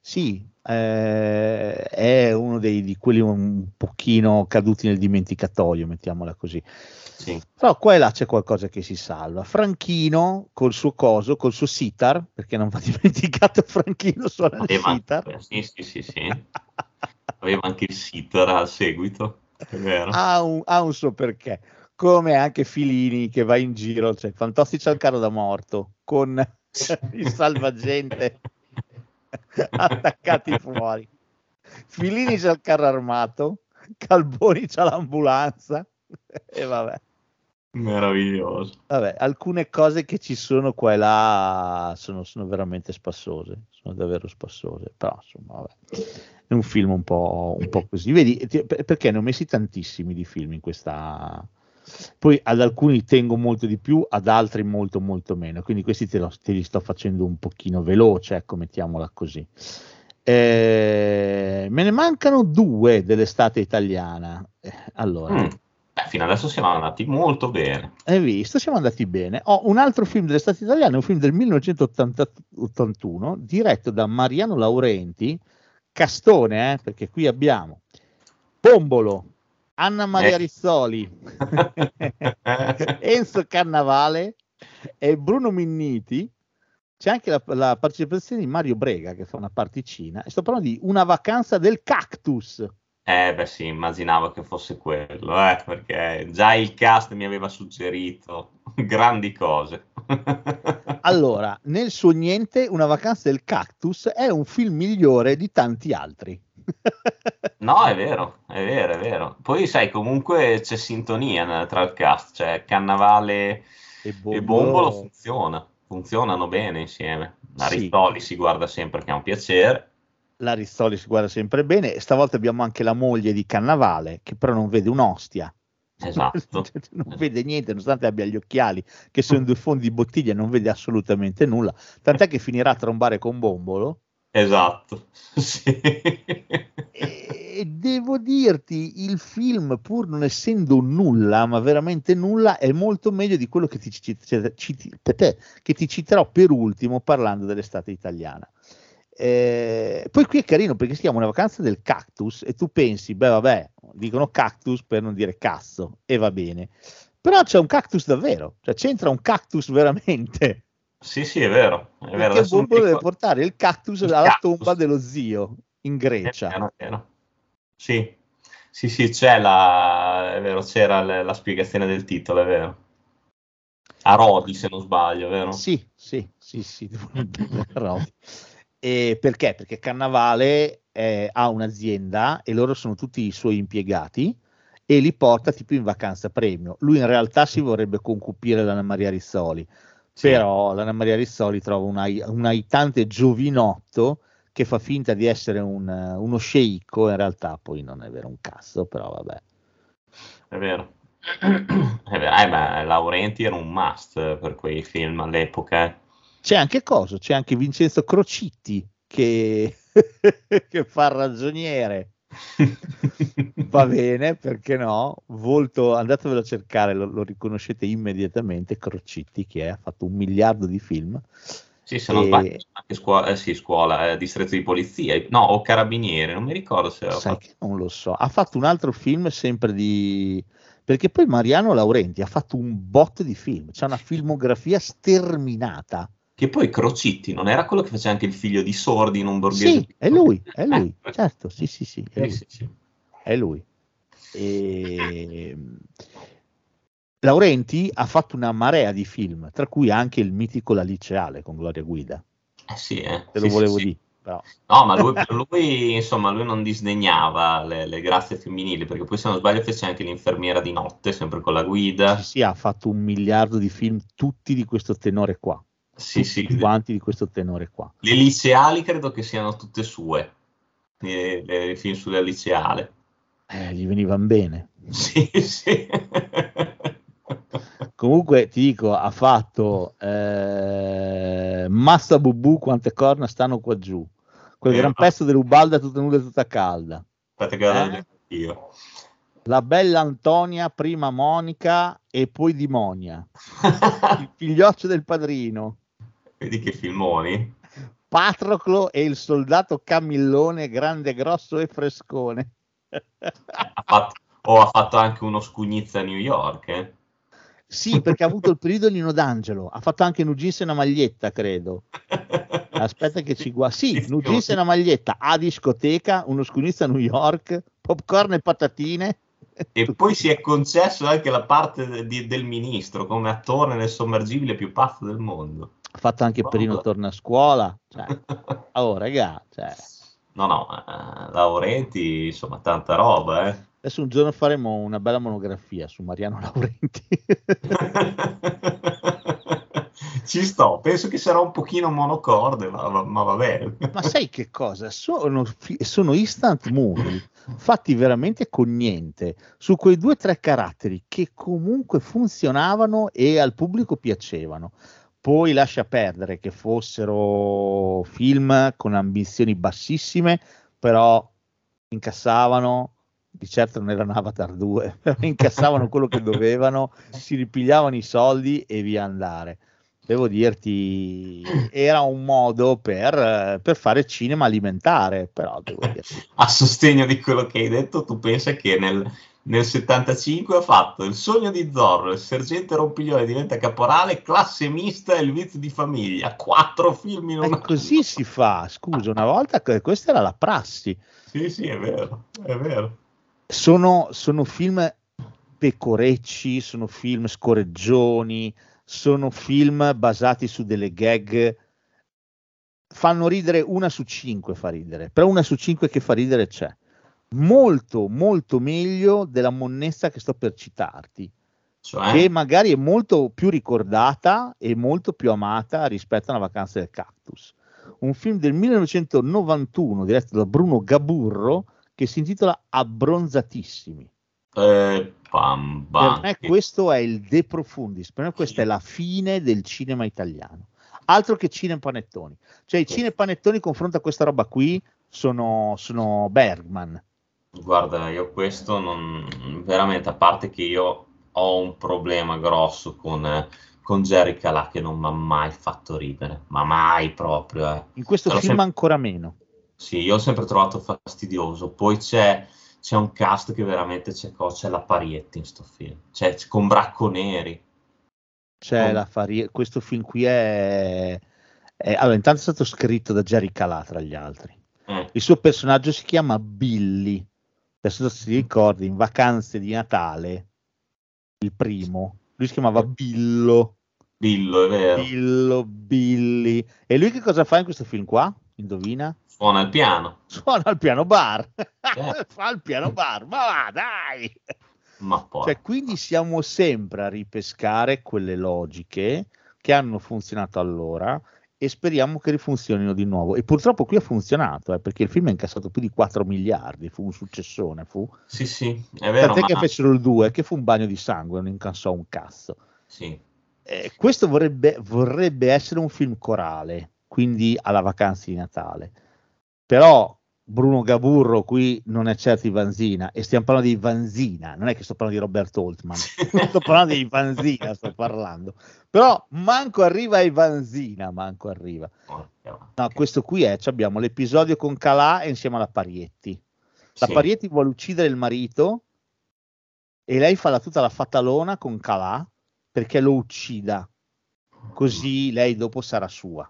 Sì, eh, è uno dei, di quelli un pochino caduti nel dimenticatoio, mettiamola così. Sì. Però qua e là c'è qualcosa che si salva. Franchino col suo coso, col suo sitar, perché non va dimenticato Franchino suona il sitar. sì, sì, sì, sì. Aveva anche il sitar al seguito, è vero. ha un, ha un suo perché, come anche Filini che va in giro, cioè Fantozzi c'ha il carro da morto con il salvagente attaccati fuori. Filini c'ha il carro armato, Calboni c'ha l'ambulanza e vabbè. Meraviglioso. Vabbè, alcune cose che ci sono qua e là sono, sono veramente spassose, sono davvero spassose, però insomma, vabbè. È un film un po', un po' così. Vedi, ti- per- perché ne ho messi tantissimi di film in questa... Poi ad alcuni tengo molto di più, ad altri molto molto meno, quindi questi te, lo- te li sto facendo un pochino veloce, ecco, mettiamola così. Eh, me ne mancano due dell'estate italiana. Eh, allora, Mm. Beh, fino adesso siamo andati molto bene. hai visto? Siamo andati bene. Ho un altro film dell'estate italiana, un film del 1981, diretto da Mariano Laurenti, Castone, eh, perché qui abbiamo Bombolo, Anna Maria Eh. Rizzoli, Enzo Cannavale e Bruno Minniti. C'è anche la, la partecipazione di Mario Brega che fa una particina. E sto parlando di Una vacanza del cactus. Eh, beh, sì, immaginavo che fosse quello, eh, perché già il cast mi aveva suggerito grandi cose. Allora, nel suo niente, Una vacanza del cactus è un film migliore di tanti altri. No, è vero, è vero, è vero. Poi, sai, comunque c'è sintonia tra il cast, cioè Cannavale e e Bombolo funziona, funzionano bene insieme. La Sì. Si guarda sempre che è un piacere. La Rizzoli si guarda sempre bene. e Stavolta abbiamo anche la moglie di Cannavale, che però non vede un'ostia. Esatto. non vede niente, nonostante abbia gli occhiali che sono due fondi di bottiglia, non vede assolutamente nulla. Tant'è che finirà a trombare con Bombolo. Esatto. Sì. E devo dirti, il film, pur non essendo nulla, ma veramente nulla, è molto meglio di quello che ti, ci- ci- per te- che ti citerò per ultimo parlando dell'estate italiana. Eh, poi qui è carino perché si chiama una vacanza del cactus e tu pensi, beh vabbè, dicono cactus per non dire cazzo e va bene. Però c'è un cactus davvero, cioè c'entra un cactus veramente. Sì, sì, è vero. È vero. Perché non mi Bombo deve portare il cactus Il alla cactus. tomba dello zio in Grecia. È vero, è vero. Sì, sì, sì, c'è la, è vero, c'era le- la spiegazione del titolo, è vero. A Rodi, se non sbaglio, vero? Sì, sì, sì, sì, Rodi. E perché? Perché Cannavale eh, ha un'azienda e loro sono tutti i suoi impiegati e li porta tipo in vacanza premio. Lui in realtà si vorrebbe concupire da Anna Maria Rizzoli, Però l'Anna Maria Rizzoli trova un, ai- un aitante giovinotto che fa finta di essere un- uno sceicco, in realtà poi non è vero un cazzo, però vabbè. È vero. È vero, eh, ma Laurenti era un must per quei film all'epoca. C'è anche cosa? C'è anche Vincenzo Crocitti che, che fa ragioniere. Va bene, perché no? Volto, andatevelo a cercare, lo, lo riconoscete immediatamente. Crocitti, che è, ha fatto un miliardo di film. Sì, se non E- sbaglio, anche scuola, eh, sì, scuola, eh, distretto di polizia, no, o carabinieri, non mi ricordo se Sai fatto. che non lo so. Ha fatto un altro film sempre di. Perché poi Mariano Laurenti ha fatto un botto di film, c'è una filmografia sterminata. Che poi Crocitti non era quello che faceva anche il figlio di Sordi in un borghese. Sì, è lui, è Eh, lui, certo, sì, sì, sì, è lui. sì, sì. È lui. E... Laurenti ha fatto una marea di film, tra cui anche il mitico La liceale con Gloria Guida. Eh sì, eh. Te lo volevo dire, però. No, ma lui, lui, insomma, lui non disdegnava le, le grazie femminili, perché poi se non sbaglio fece anche l'infermiera di notte, sempre con la guida. Sì, sì, ha fatto un miliardo di film, tutti di questo tenore qua. Sì, sì. Quanti di questo tenore qua. Le liceali credo che siano tutte sue, le, film sulle liceale. Eh, gli venivano bene. Sì, sì. Comunque ti dico, ha fatto eh, Massa Bubù, quante corna stanno qua giù. Quel Vero. gran pezzo dell'Ubalda tutta nuda e tutta calda. Aspetta che vado a Eh? io. La bella Antonia, prima Monica e poi Dimonia. Il figlioccio del padrino. Vedi che filmoni? Patroclo e il soldato Camillone, grande, grosso e frescone. Ha fatto, o ha fatto anche uno scugnizza a New York, eh? Sì, perché ha avuto il periodo Nino D'Angelo. Ha fatto anche Nugis e una maglietta, credo. Aspetta che ci guarda. Sì, Nugis e una maglietta a discoteca, uno scugnizza a New York, popcorn e patatine. E poi si è concesso anche la parte di- del ministro come attore nel sommergibile più pazzo del mondo. Ha fatto anche Perino torna a scuola. Cioè, oh, raga, cioè, No, no, eh, Laurenti, insomma, tanta roba, eh. adesso un giorno faremo una bella monografia su Mariano Laurenti. Ci sto, penso che sarà un pochino monocorde, ma, ma- ma va bene. Ma sai che cosa? Sono, sono instant movie fatti veramente con niente su quei due o tre caratteri che comunque funzionavano e al pubblico piacevano. Poi lascia perdere che fossero film con ambizioni bassissime, però incassavano, di certo non erano Avatar 2, però incassavano quello che dovevano, si ripigliavano i soldi e via andare. Devo dirti, era un modo per, per fare cinema alimentare, però A sostegno di quello che hai detto, tu pensa che nel, nel 75 ha fatto Il sogno di Zorro, Il sergente Rompiglione diventa caporale, Classe mista e Il vizio di famiglia. Quattro film in Eh, una. così si fa, scusa, una volta que- questa era la prassi. Sì, sì, è vero, è vero. Sono, sono film pecorecci, sono film scorreggioni, sono film basati su delle gag. Fanno ridere una su cinque, fa ridere, però una su cinque che fa ridere c'è. Molto, molto meglio della monnezza che sto per citarti, Cioè, che magari è molto più ricordata e molto più amata rispetto a una vacanza del cactus. Un film del 1991 diretto da Bruno Gaburro che si intitola Abbronzatissimi. eh, Per me questo è il De Profundis, per me questa è la fine del cinema italiano. Altro che Cine Panettoni. Cioè i Cine Panettoni confronto a questa roba qui sono, sono Bergman. Guarda, io questo non veramente, a parte che io ho un problema grosso con, con Jerry Calà che non mi ha mai fatto ridere, ma mai proprio. eh. In questo L'ho film sem- ancora meno. Sì, io ho sempre trovato fastidioso. Poi c'è, c'è un cast che veramente c'è, c'è la Parietti in sto film, cioè, c'è- con Bracco Neri. Oh. la faria- questo film qui è, è- Allora, intanto è stato scritto da Jerry Calà, tra gli altri. Eh, Il suo personaggio si chiama Billy. Adesso se ti ricordi, in vacanze di Natale, il primo, lui si chiamava Billo. Billo, è vero. Billo, Billy. E lui che cosa fa in questo film qua? Indovina? Suona il piano. Suona al piano bar. Eh. Fa il piano bar. Ma va, dai! Ma poi... Cioè, quindi siamo sempre a ripescare quelle logiche che hanno funzionato allora e speriamo che rifunzionino di nuovo. E purtroppo qui ha funzionato, eh, perché il film ha incassato più di 4 miliardi, fu un successone, fu. Sì, sì, è vero. Tant'è che ma- fecero il 2, che fu un bagno di sangue, non incassò un cazzo. Sì. Eh, questo vorrebbe, vorrebbe essere un film corale, quindi alla vacanza di Natale. Però Bruno Gaburro qui non è certo Ivanzina, e stiamo parlando di Vanzina, non è che sto parlando di Robert Holtman, sto parlando di Vanzina, sto parlando. Però manco arriva Ivanzina, manco arriva. No, questo qui è, abbiamo l'episodio con Calà e insieme alla Parietti. La Sì. Parietti vuole uccidere il marito e lei fa la, tutta la fatalona con Calà perché lo uccida, così lei dopo sarà sua.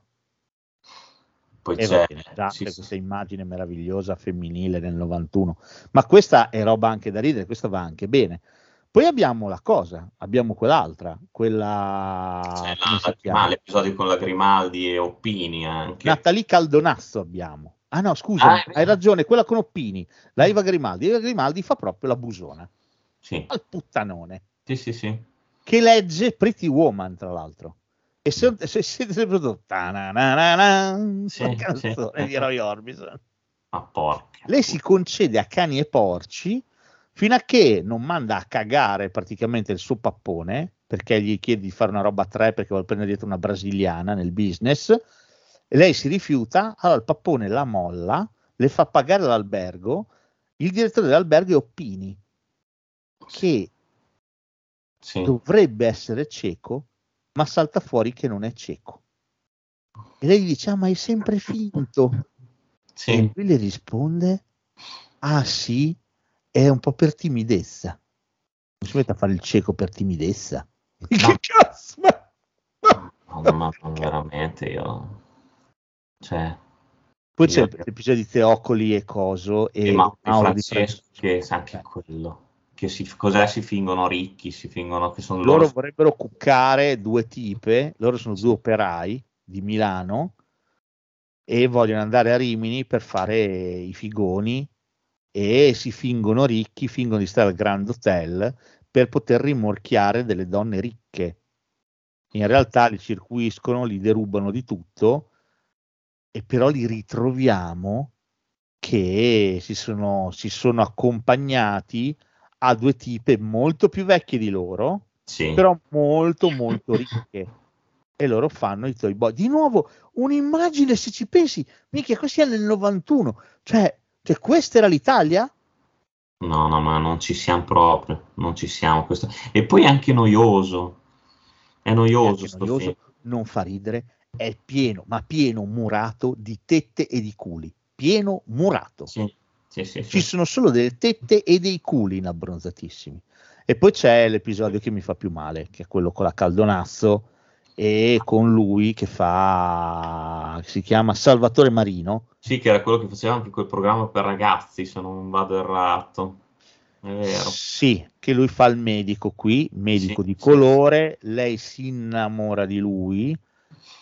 Poi c'è, sì, c'è sì. questa immagine meravigliosa femminile nel 91. Ma questa è roba anche da ridere, questa va anche bene. Poi abbiamo la cosa, abbiamo quell'altra, quella... Come la- l'episodio con la Grimaldi e Oppini anche. Natalie Caldonazzo abbiamo. Ah no, scusa, Ah, hai ragione, quella con Oppini, la Eva Grimaldi. Eva Grimaldi fa proprio la busona, Sì. al puttanone, sì, sì, sì. che legge Pretty Woman, tra l'altro. E se, se siete sempre prodotto, ta-na-na-na-na, Sì, sì. canzone di Roy Orbison. Ma porca. Lei si concede a cani e porci fino a che non manda a cagare praticamente il suo pappone perché gli chiede di fare una roba a tre perché vuole prendere dietro una brasiliana nel business e lei si rifiuta, allora il pappone la molla, le fa pagare l'albergo, il direttore dell'albergo è Oppini che Sì. dovrebbe essere cieco ma salta fuori che non è cieco e lei gli dice ah ma è sempre finto e Sì. lui le risponde: Ah sì, è un po' per timidezza. Non si mette a fare il cieco per timidezza. Che cazzo? Ma- No, ma, veramente io... Cioè... Poi c'è Io- l'episodio di Teocoli e Coso e E ma di Mauro di Francesco, che sa anche quello. Che si, cos'è? Si fingono ricchi, si fingono che sono loro loro. vorrebbero cuccare due tipe, loro sono due operai di Milano e vogliono andare a Rimini per fare i figoni e si fingono ricchi, fingono di stare al Grand Hotel per poter rimorchiare delle donne ricche. In realtà li circuiscono, li derubano di tutto e però li ritroviamo che si sono, si sono accompagnati a due tipe molto più vecchie di loro, Sì. però molto molto ricche. E loro fanno i toy boy. Di nuovo, un'immagine, se ci pensi, mica così è nel 91. Cioè, cioè, questa era l'Italia? No, no, ma non ci siamo proprio, non ci siamo. Questo... E poi è anche noioso. È noioso, È noioso, film. non fa ridere, è pieno, ma pieno murato di tette e di culi. Pieno murato. Sì, sì, sì, Ci sì. sono solo delle tette e dei culi in abbronzatissimi. E poi c'è l'episodio che mi fa più male, che è quello con la Caldonazzo e con lui che fa, si chiama Salvatore Marino. Sì, che era quello che faceva anche quel programma per ragazzi, se non vado errato. È vero. Sì, che lui fa il medico qui, medico Sì, di sì. colore, lei si innamora di lui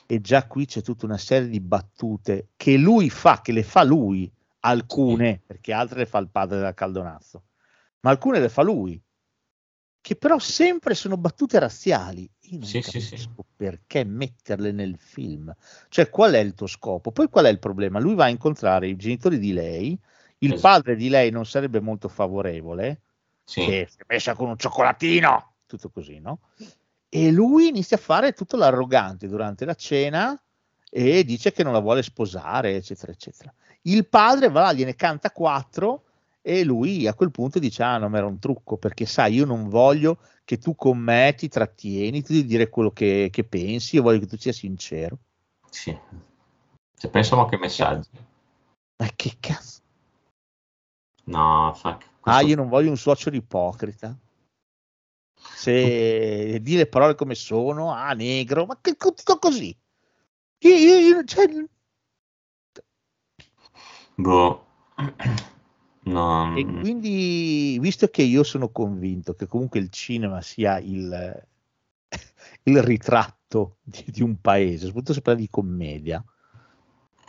e già qui c'è tutta una serie di battute che lui fa, che le fa lui, alcune, perché altre le fa il padre della Caldonazzo, ma alcune le fa lui, che però sempre sono battute razziali. Io non Sì, sì, capisco sì. perché metterle nel film. Cioè, qual è il tuo scopo? Poi qual è il problema? Lui va a incontrare i genitori di lei, il Esatto. padre di lei non sarebbe molto favorevole, Sì. che si è messa con un cioccolatino, tutto così, no? E lui inizia a fare tutto l'arrogante durante la cena e dice che non la vuole sposare, eccetera, eccetera. Il padre va là, gliene canta quattro e lui a quel punto dice: Ah, no, ma era un trucco perché sai, io non voglio che tu con me ti trattieni, tu devi dire quello che, che pensi, io voglio che tu sia sincero. Sì. Se pensiamo che messaggi. Ma che cazzo? No, fa... Ah, questo- io non voglio un suocero ipocrita. Se di le parole come sono, ah, negro, ma che tutto così. Io, io- io- cioè, Boh. No. e quindi, visto che io sono convinto che comunque il cinema sia il, il ritratto di, di un paese, soprattutto se parla di commedia,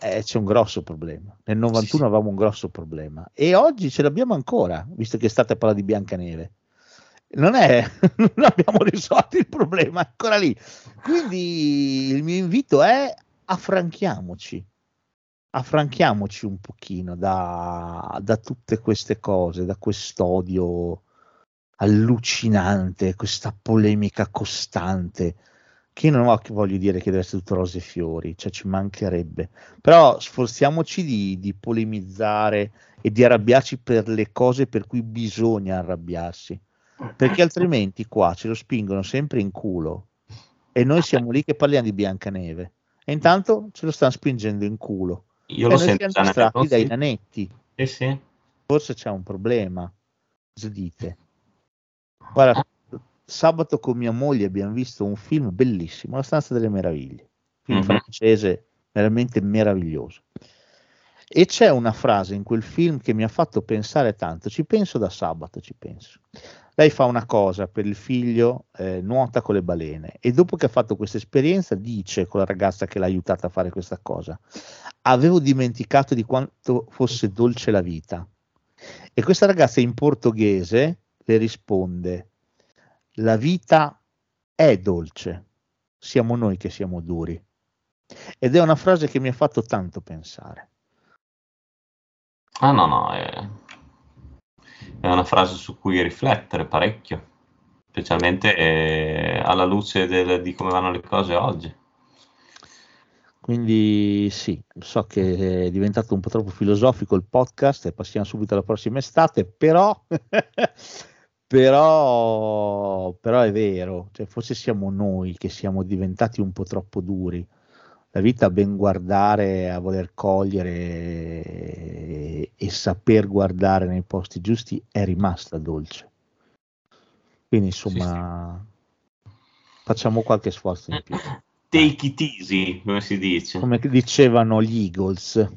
eh, c'è un grosso problema. Nel 91 Sì, sì. avevamo un grosso problema e oggi ce l'abbiamo ancora, visto che è stata parla di Biancaneve. non è, non abbiamo risolto il problema, è ancora lì. Quindi il mio invito è affranchiamoci, affranchiamoci un pochino da, da tutte queste cose, da quest'odio allucinante, questa polemica costante che non ho, voglio dire che deve essere tutto rose e fiori, cioè ci mancherebbe, però sforziamoci di, di polemizzare e di arrabbiarci per le cose per cui bisogna arrabbiarsi, perché altrimenti qua ce lo spingono sempre in culo e noi siamo lì che parliamo di Biancaneve e intanto ce lo stanno spingendo in culo Io e lo sento siamo distratti dai nanetti, Sì, sì. forse c'è un problema, cosa dite? Guarda, sabato con mia moglie abbiamo visto un film bellissimo, La stanza delle meraviglie, film Mhm. francese veramente meraviglioso. E c'è una frase in quel film che mi ha fatto pensare tanto, ci penso da sabato, ci penso. Lei fa una cosa per il figlio, eh, nuota con le balene e dopo che ha fatto questa esperienza dice con la ragazza che l'ha aiutata a fare questa cosa, avevo dimenticato di quanto fosse dolce la vita. E questa ragazza in portoghese le risponde, la vita è dolce, siamo noi che siamo duri. Ed è una frase che mi ha fatto tanto pensare. Ah no, no, è, è una frase su cui riflettere parecchio, specialmente eh, alla luce del- di come vanno le cose oggi. Quindi sì, so che è diventato un po' troppo filosofico il podcast e passiamo subito alla prossima estate, però, però, però è vero, cioè forse siamo noi che siamo diventati un po' troppo duri. La vita a ben guardare, a voler cogliere e, e saper guardare nei posti giusti è rimasta dolce. Quindi insomma facciamo qualche sforzo in più. Take it easy, come si dice. Come dicevano gli Eagles.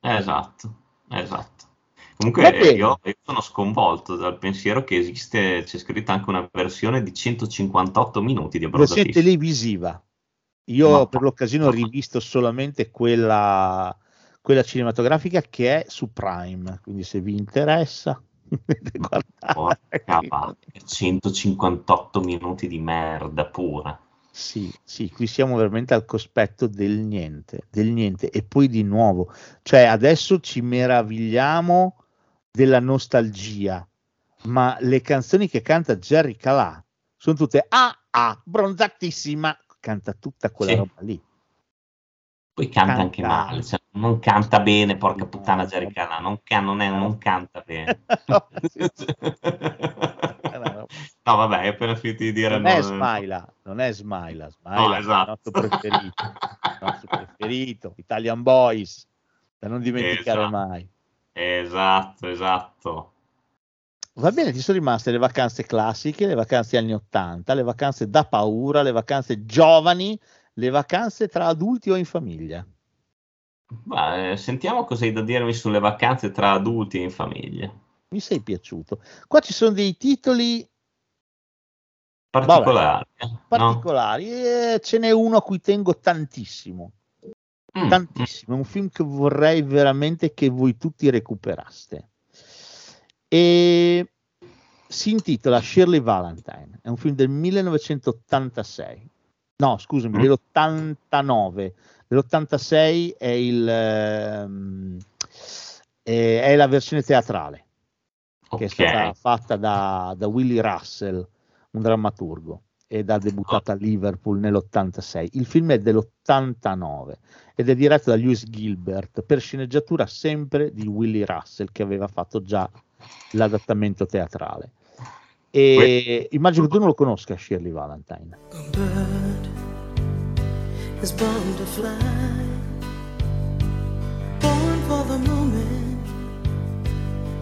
Esatto, esatto. Comunque io, io sono sconvolto dal pensiero che esiste, c'è scritta anche una versione di 158 minuti di Abroad versione televisiva. Io Ma- per l'occasione ho rivisto solamente quella, quella cinematografica che è su Prime, quindi se vi interessa potete guardare. Porca vacca, 158 minuti di merda pura. Sì, sì, qui siamo veramente al cospetto del niente, del niente. E poi di nuovo, cioè adesso ci meravigliamo della nostalgia, ma le canzoni che canta Jerry Calà sono tutte ah ah, bronzatissima, canta tutta quella Sì. roba lì. Poi canta Canta. anche male, cioè, non canta bene, porca puttana Calà, non, ca- non, è- non canta bene. no, vabbè, hai appena finito di dire non è no, Smaila, non è Smaila, Smaila No, è il esatto. nostro preferito, il nostro preferito, Italian Boys, da non dimenticare Esatto. mai. Esatto, esatto. Va bene, ci sono rimaste le vacanze classiche, le vacanze anni 80, le vacanze da paura, le vacanze giovani, le vacanze tra adulti o in famiglia. Ma, eh, sentiamo cosa hai da dirmi sulle vacanze tra adulti e in famiglia. Mi sei piaciuto. Qua ci sono dei titoli Particolari, eh, no? particolari e ce n'è uno a cui tengo tantissimo. Mm, tantissimo, è un film che vorrei veramente che voi tutti recuperaste. E si intitola Shirley Valentine, è un film del 1986. No, scusami, Mm. dell'89. Dell'86 è il ehm, è, è la versione teatrale che è stata fatta da, da Willy Russell, un drammaturgo, ed ha debuttato a Liverpool nell'86. Il film è dell'89 ed è diretto da Lewis Gilbert per sceneggiatura sempre di Willy Russell che aveva fatto già l'adattamento teatrale. E immagino che tu non lo conosca Shirley Valentine. bird is born to fly, born for the moment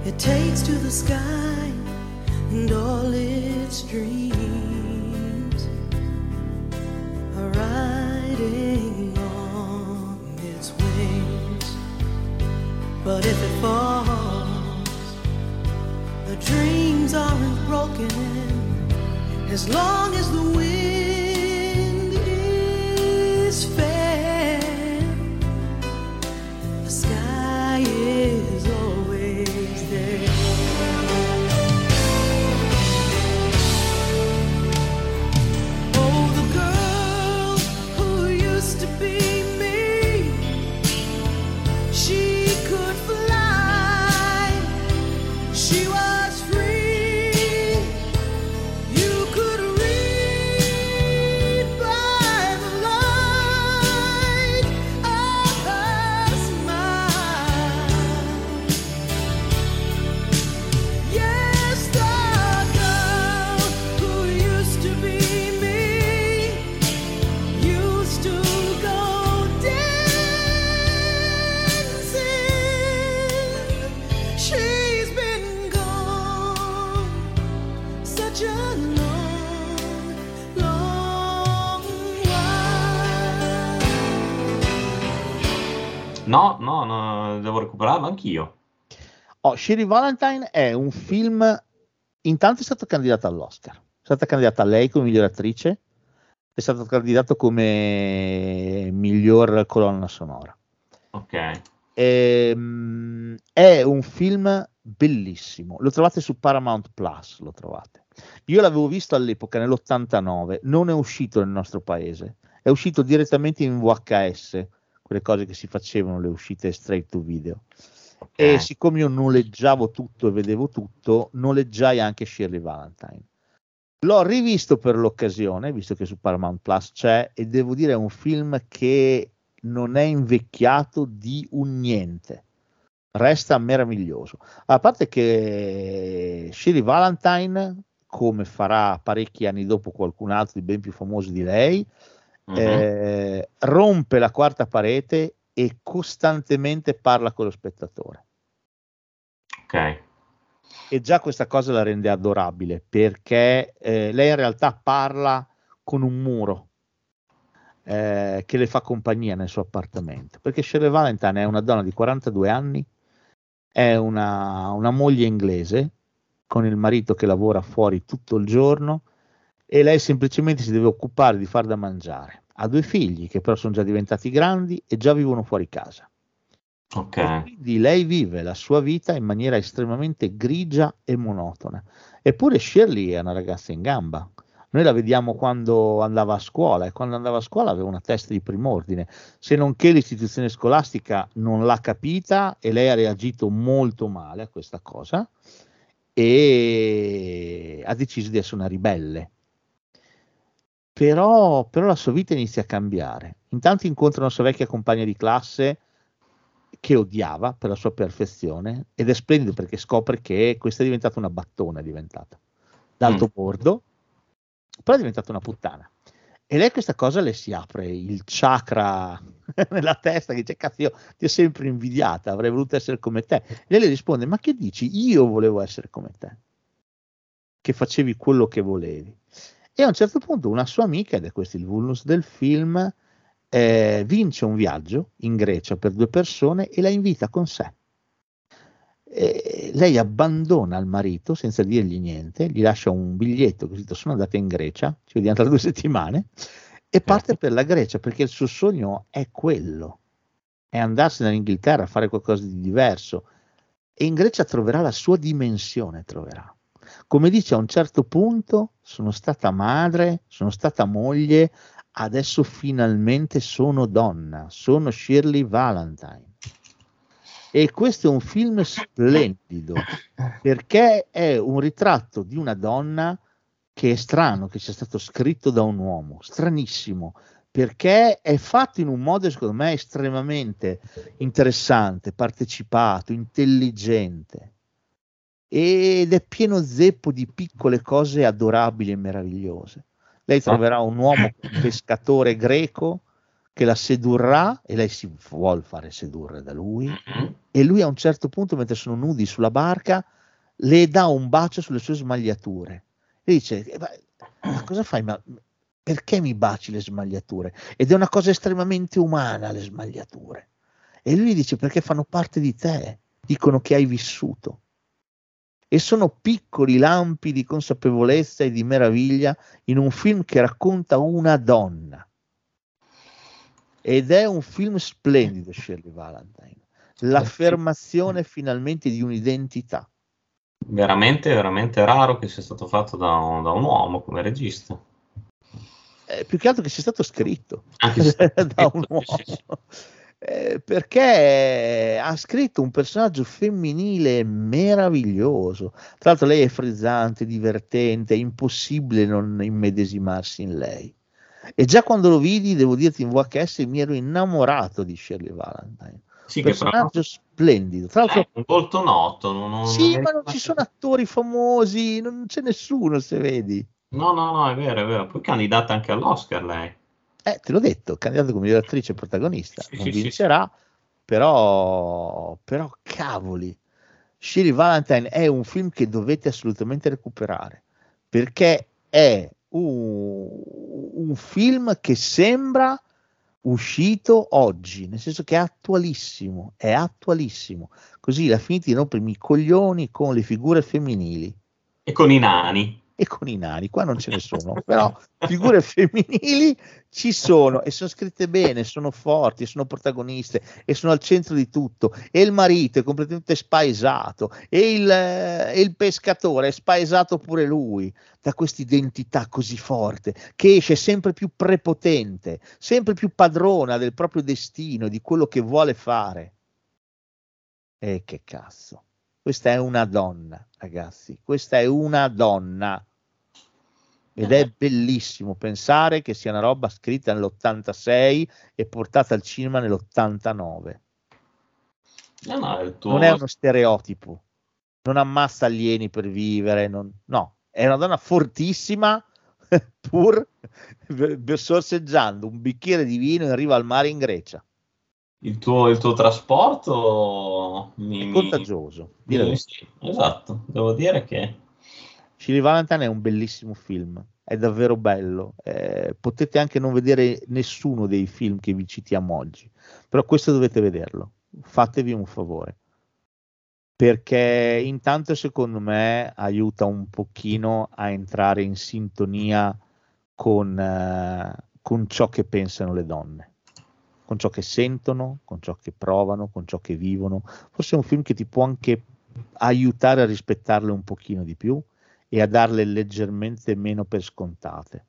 it takes to the sky and all its dreams are riding on its wings. But if it falls, dreams aren't broken as long as the wind is fair. No, no, no, devo recuperarlo anch'io. Oh, Shiri Valentine è un film. Intanto è stato candidato all'Oscar. È stata candidata lei come miglior attrice, è stato candidato come miglior colonna sonora. Ok. Ehm, è un film bellissimo. Lo trovate su Paramount Plus. Lo trovate. Io l'avevo visto all'epoca nell'89, non è uscito nel nostro paese, è uscito direttamente in VHS, quelle cose che si facevano, le uscite straight to video. E siccome io noleggiavo tutto e vedevo tutto, noleggiai anche Shirley Valentine. L'ho rivisto per l'occasione, visto che su Paramount Plus c'è, e devo dire è un film che non è invecchiato di un niente. Resta meraviglioso. A parte che Shirley Valentine, come farà parecchi anni dopo qualcun altro di ben più famoso di lei, Mhm. eh, rompe la quarta parete e costantemente parla con lo spettatore. Ok. E già questa cosa la rende adorabile perché eh, lei in realtà parla con un muro eh, che le fa compagnia nel suo appartamento. Perché Shirley Valentine è una donna di 42 anni, è una, una moglie inglese con il marito che lavora fuori tutto il giorno e lei semplicemente si deve occupare di far da mangiare. Ha due figli che però sono già diventati grandi e già vivono fuori casa. Ok. Quindi lei vive la sua vita in maniera estremamente grigia e monotona. Eppure Shirley è una ragazza in gamba. Noi la vediamo quando andava a scuola e quando andava a scuola aveva una testa di prim'ordine, se non che l'istituzione scolastica non l'ha capita e lei ha reagito molto male a questa cosa e ha deciso di essere una ribelle. Però, però la sua vita inizia a cambiare. Intanto incontra una sua vecchia compagna di classe che odiava per la sua perfezione ed è splendido perché scopre che questa è diventata una battona, è diventata d'alto Mm. bordo, però è diventata una puttana. E lei questa cosa le si apre il chakra nella testa che dice cazzo io ti ho sempre invidiata, avrei voluto essere come te. E lei le risponde ma che dici? Io volevo essere come te, che facevi quello che volevi. E a un certo punto una sua amica, ed è questo il vulnus del film, eh, vince un viaggio in Grecia per due persone e la invita con sé. E lei abbandona il marito senza dirgli niente, gli lascia un biglietto così sono andata in Grecia, ci vediamo tra due settimane, e parte per la Grecia perché il suo sogno è quello, è andarsene in Inghilterra a fare qualcosa di diverso e in Grecia troverà la sua dimensione, troverà. Come dice a un certo punto, sono stata madre, sono stata moglie, adesso finalmente sono donna, sono Shirley Valentine. E questo è un film splendido perché è un ritratto di una donna che è strano che sia stato scritto da un uomo, stranissimo, perché è fatto in un modo secondo me estremamente interessante, partecipato, intelligente ed è pieno zeppo di piccole cose adorabili e meravigliose. Lei troverà un uomo pescatore greco che la sedurrà e lei si vuole fare sedurre da lui e lui a un certo punto mentre sono nudi sulla barca le dà un bacio sulle sue smagliature. E dice "Eh, ma cosa fai? Ma perché mi baci le smagliature? Ed è una cosa estremamente umana le smagliature. E lui dice perché fanno parte di te dicono che hai vissuto e sono piccoli lampi di consapevolezza e di meraviglia in un film che racconta una donna. Ed è un film splendido, Shirley Valentine. L'affermazione finalmente di un'identità. Veramente, veramente raro che sia stato fatto da un, da un uomo come regista. Eh, più che altro che sia stato scritto Anche da un uomo. sì, sì. Eh, perché ha scritto un personaggio femminile meraviglioso. Tra l'altro, lei è frizzante, divertente, è impossibile non immedesimarsi in lei. E già quando lo vidi, devo dirti in VHS, mi ero innamorato di Shirley Valentine. Sì, personaggio splendido. Tra l'altro, è un volto noto. Non, non- sì, non- ma non ci sono attori famosi, non c'è nessuno se vedi. No, no, no, è vero, è vero. Poi candidata anche all'Oscar lei. Eh, te l'ho detto, candidato come miglior attrice protagonista, Sì, non sì, sì, vincerà, però, però cavoli, Shirley Valentine è un film che dovete assolutamente recuperare, perché è un, un film che sembra uscito oggi, nel senso che è attualissimo, è attualissimo. Così la finita di rompermi i coglioni con le figure femminili E con i nani. E con i nani, qua non ce ne sono, però figure femminili ci sono e sono scritte bene, sono forti, sono protagoniste e sono al centro di tutto e il marito è completamente spaesato e il, eh, il pescatore è spaesato pure lui da questa identità così forte che esce sempre più prepotente, sempre più padrona del proprio destino di quello che vuole fare. E che cazzo. Questa è una donna, ragazzi. Questa è una donna. Ed è bellissimo pensare che sia una roba scritta nell'86 e portata al cinema nell'89. No, no, tuo... Non è uno stereotipo. Non ammazza alieni per vivere. non- No, è una donna fortissima pur sorseggiando un bicchiere di vino in riva al mare in Grecia. il tuo, il tuo trasporto mi, È contagioso. mi- sì, esatto, devo dire che Shirley Valentine è un bellissimo film, è davvero bello. Eh, potete anche non vedere nessuno dei film che vi citiamo oggi, però questo dovete vederlo. Fatevi un favore. Perché intanto secondo me aiuta un pochino a entrare in sintonia con, eh, con ciò che pensano le donne, con ciò che sentono, con ciò che provano, con ciò che vivono. Forse è un film che ti può anche aiutare a rispettarle un pochino di più e a darle leggermente meno per scontate.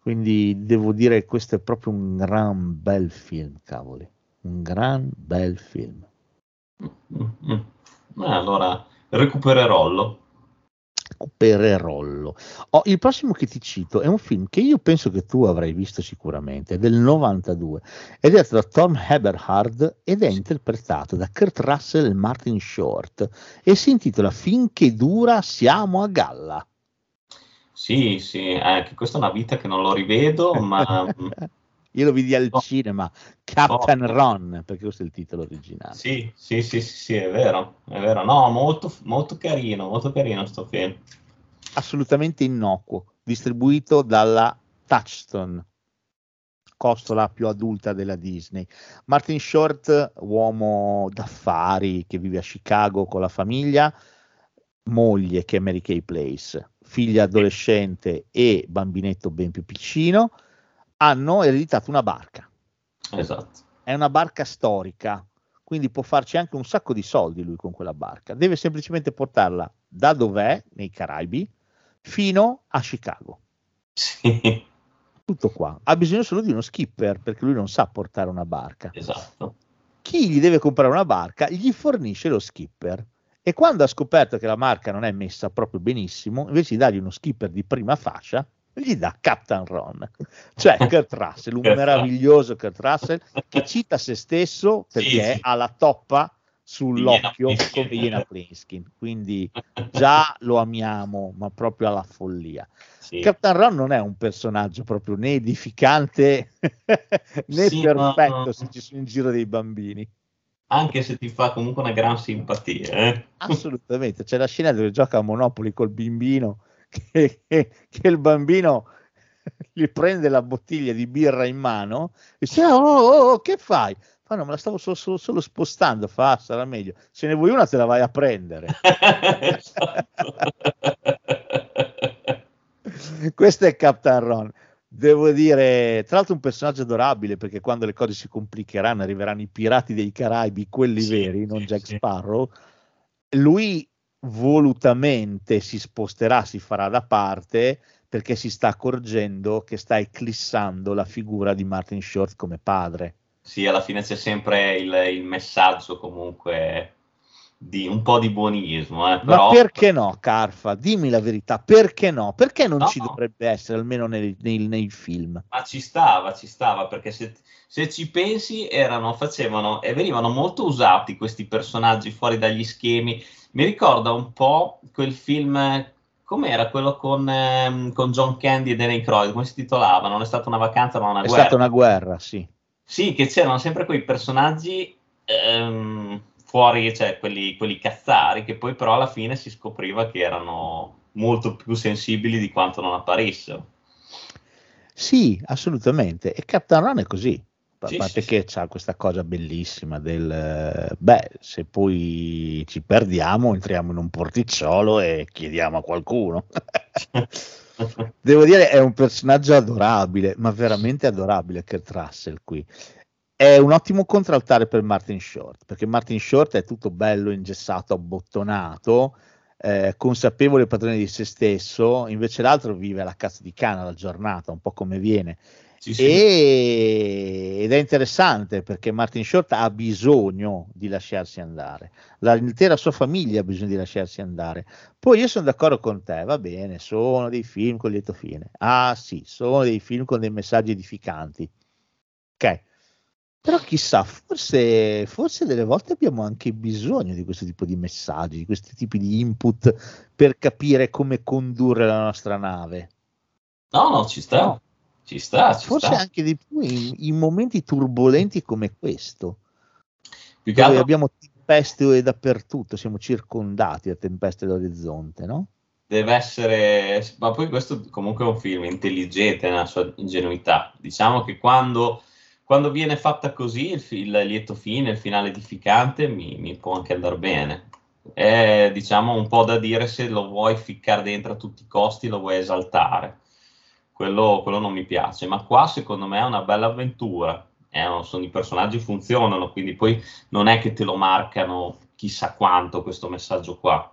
Quindi devo dire che questo è proprio un gran bel film, cavoli, un gran bel film. Mm, mm. Eh, allora recupererollo. Recupererollo. Oh, il prossimo che ti cito è un film che io penso che tu avrai visto sicuramente, è del 92, è diretto da Tom Eberhard ed è interpretato da Kurt Russell e Martin Short e si intitola Finché dura siamo a galla. Sì, sì, eh, questa è una vita che non lo rivedo, ma mm, Io lo vidi al Oh. cinema, Captain Oh. Ron, perché questo è il titolo originale. sì, sì, sì, sì, sì, è vero, è vero. No, molto, molto carino, molto carino sto film. assolutamente innocuo, distribuito dalla Touchstone, costola più adulta della Disney. Martin Short, uomo d'affari che vive a Chicago con la famiglia, moglie che è Mary Kay Place, figlia adolescente e bambinetto ben più piccino, hanno ereditato una barca. Esatto. È una barca storica, quindi può farci anche un sacco di soldi lui con quella barca. Deve semplicemente portarla da dov'è, nei Caraibi, fino a Chicago. Sì, Tutto qua. Ha bisogno solo di uno skipper perché lui non sa portare una barca. esatto. Chi gli deve comprare una barca gli fornisce lo skipper. E quando ha scoperto che la marca non è messa proprio benissimo, invece di dargli uno skipper di prima fascia, gli dà Captain Ron, cioè Kurt Russell, un meraviglioso Kurt Russell che cita se stesso perché sì. ha la toppa sull'occhio Iena Plinsky. come Iena Plinsky. Quindi già lo amiamo, ma proprio alla follia. Sì. Captain Ron non è un personaggio proprio né edificante né Sì, perfetto ma- se ci sono in giro dei bambini. Anche se ti fa comunque una gran simpatia. eh. Assolutamente, c'è la scena dove gioca a Monopoli col bambino che, che- che il bambino gli prende la bottiglia di birra in mano e dice oh, oh, oh, che fai? Fa no, me la stavo solo, solo- solo spostando, fa "Ah, sarà meglio. Se ne vuoi una te la vai a prendere. Questo è Captain Ron. Devo dire, tra l'altro un personaggio adorabile perché quando le cose si complicheranno arriveranno i pirati dei Caraibi, quelli Sì, veri, non sì, Jack sì. Sparrow. Lui volutamente si sposterà, si farà da parte perché si sta accorgendo che sta eclissando la figura di Martin Short come padre. Sì, alla fine c'è sempre il, il messaggio comunque di un po' di buonismo, eh, Ma però perché no, Carfa? Dimmi la verità, perché no? Perché non No. ci dovrebbe essere, almeno nei, nei- nei film? Ma ci stava, ci stava, perché se, se ci pensi erano, facevano e venivano molto usati questi personaggi fuori dagli schemi. Mi ricorda un po' quel film, com'era quello con, ehm, con John Candy e Danny Croyd, come si titolava? Non è stata una vacanza ma una È guerra. stata una guerra, sì. Sì, che c'erano sempre quei personaggi ehm, fuori, cioè quelli, quelli cazzari, che poi però alla fine si scopriva che erano molto più sensibili di quanto non apparissero. Sì, assolutamente. E Captain Ron è così. A Sì, parte sì, che c'ha questa cosa bellissima del eh, beh, se poi ci perdiamo, entriamo in un porticciolo e chiediamo a qualcuno. Devo dire, è un personaggio adorabile, ma veramente adorabile Kurt Russell qui. È un ottimo contraltare per Martin Short, perché Martin Short è tutto bello, ingessato, abbottonato, eh, consapevole padrone di se stesso, invece l'altro vive la cazzo di cane la giornata, un po' come viene. Sì, sì. E- ed è interessante perché Martin Short ha bisogno di lasciarsi andare, l'intera sua famiglia ha bisogno di lasciarsi andare. Poi io sono d'accordo con te, va bene, sono dei film con lieto fine. Ah sì, sono dei film con dei messaggi edificanti. Ok, però chissà, forse, forse delle volte abbiamo anche bisogno di questo tipo di messaggi, di questi tipi di input per capire come condurre la nostra nave. No, no, ci sta. Ci sta, ci Forse sta. anche di più in, in momenti turbolenti come questo, Più che altro- abbiamo tempeste dappertutto, siamo circondati da tempeste all'orizzonte, no? deve essere, ma poi questo comunque è un film intelligente nella sua ingenuità. Diciamo che quando, quando viene fatta così, il, il lieto fine, il finale edificante, mi, mi può anche andare bene. È diciamo un po' da dire se lo vuoi ficcare dentro a tutti i costi, lo vuoi esaltare. Quello, quello non mi piace, ma qua secondo me è una bella avventura. Eh, sono, I personaggi funzionano, quindi poi non è che te lo marcano chissà quanto questo messaggio qua.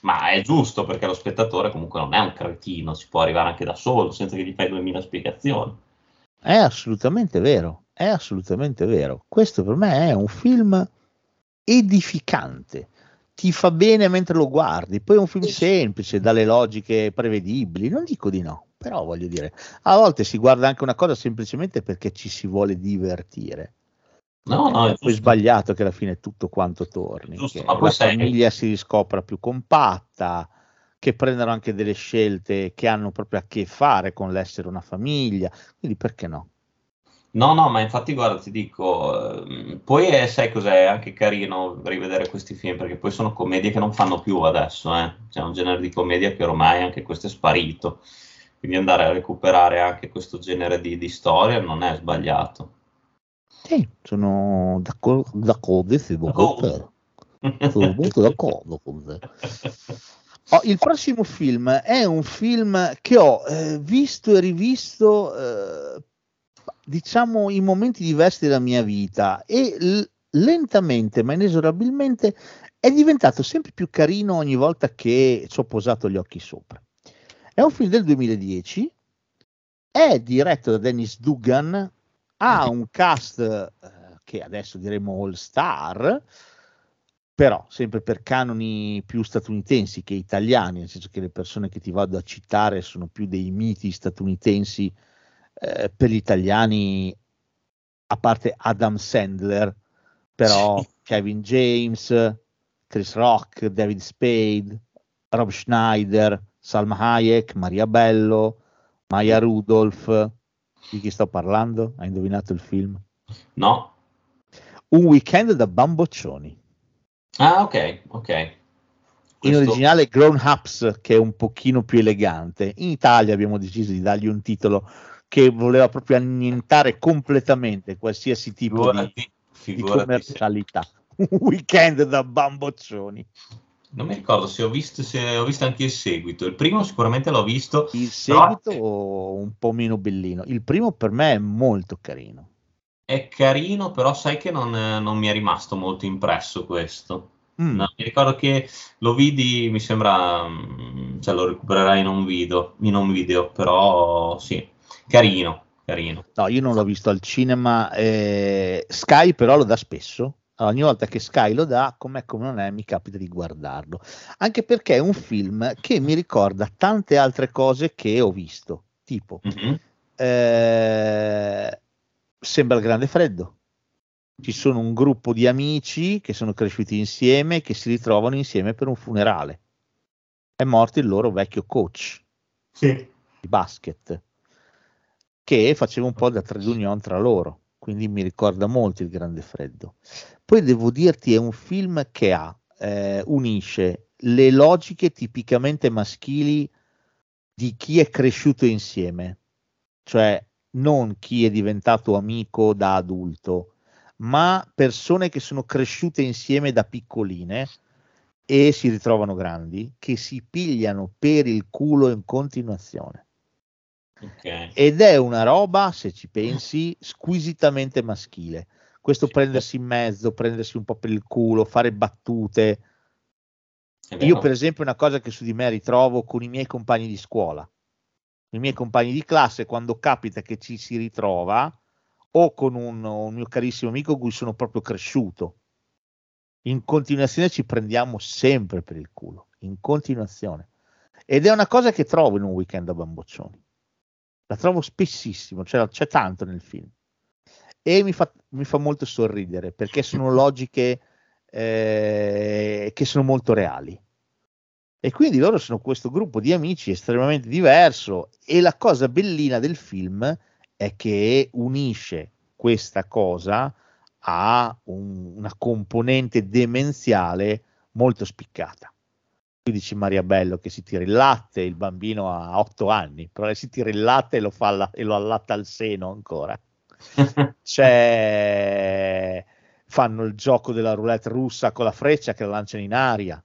Ma è giusto perché lo spettatore comunque non è un cretino, ci può arrivare anche da solo senza che gli fai 2000 spiegazioni. È assolutamente vero, è assolutamente vero. Questo per me è un film edificante. Ti fa bene mentre lo guardi. Poi è un film semplice, dalle logiche prevedibili. Non dico di no, però voglio dire, a volte si guarda anche una cosa semplicemente perché ci si vuole divertire. No, no, è poi sbagliato che alla fine tutto quanto torni. Giusto, ma poi la sai- famiglia si riscopra più compatta, che prendono anche delle scelte che hanno proprio a che fare con l'essere una famiglia. Quindi perché no? No, no, ma infatti guarda, ti dico, ehm, poi è- sai cos'è? È anche carino rivedere questi film perché poi sono commedie che non fanno più adesso, eh. C'è un genere di commedia che ormai anche questo è sparito. Quindi andare a recuperare anche questo genere di, di storia non è sbagliato. Sì, sono d'accordo, d'accordo, sì, con te. Sono molto d'accordo con te. Oh, il prossimo film è un film che ho eh, visto e rivisto, eh, diciamo, in momenti diversi della mia vita e l- lentamente ma inesorabilmente è diventato sempre più carino ogni volta che ci ho posato gli occhi sopra. È un film del 2010, è diretto da Dennis Dugan, ha un cast eh, che adesso diremo all star, però sempre per canoni più statunitensi che italiani, nel senso che le persone che ti vado a citare sono più dei miti statunitensi eh, per gli italiani, a parte Adam Sandler, però Sì. Kevin James, Chris Rock, David Spade, Rob Schneider, Salma Hayek, Maria Bello, Maya Rudolph. Di chi sto parlando? Hai indovinato il film? No? Un weekend da bamboccioni. Ah, ok, ok. In Questo- originale Grown Ups, che è un pochino più elegante. In Italia abbiamo deciso di dargli un titolo che voleva proprio annientare completamente qualsiasi tipo di, Figurati, di figurati se- commercialità. Un weekend da bamboccioni. Non mi ricordo se ho visto, se ho visto anche il seguito. Il primo sicuramente l'ho visto. Il però seguito un po' meno bellino. Il primo per me è molto carino. È carino, però sai che non, non mi è rimasto molto impresso questo. Mm. No, mi ricordo che lo vidi, mi sembra, mm, cioè lo recupererai in un video, in un video, però sì, carino, carino. No, io non l'ho visto al cinema. eh, Sky però lo dà spesso. Ogni volta che Sky lo dà, com'è come non è, mi capita di guardarlo. Anche perché è un film che mi ricorda tante altre cose che ho visto. Tipo, Mhm. eh, sembra il grande freddo. Ci sono un gruppo di amici che sono cresciuti insieme che si ritrovano insieme per un funerale. È morto il loro vecchio coach di basket che faceva un po' da trade union tra loro, quindi mi ricorda molto il Grande Freddo. Poi devo dirti, è un film che ha, eh, unisce le logiche tipicamente maschili di chi è cresciuto insieme, cioè non chi è diventato amico da adulto, ma persone che sono cresciute insieme da piccoline e si ritrovano grandi, che si pigliano per il culo in continuazione. Ok. Ed è una roba, se ci pensi, squisitamente maschile. Questo prendersi in mezzo, prendersi un po' per il culo, fare battute. Io, per esempio, una cosa che su di me ritrovo con i miei compagni di scuola, i miei compagni di classe, quando capita che ci si ritrova, o con un, un mio carissimo amico con cui sono proprio cresciuto, in continuazione ci prendiamo sempre per il culo, in continuazione. Ed è una cosa che trovo in un weekend a bamboccioni. La trovo spessissimo, cioè, c'è tanto nel film. E mi fa, mi fa molto sorridere perché sono logiche eh, che sono molto reali. E quindi loro sono questo gruppo di amici estremamente diverso e la cosa bellina del film è che unisce questa cosa a un- una componente demenziale molto spiccata. Tu dici Maria Bello che si tira il latte, il bambino ha otto anni, però si tira il latte e lo, fa alla- e lo allatta al seno ancora. C'è... Fanno il gioco della roulette russa con la freccia che la lanciano in aria.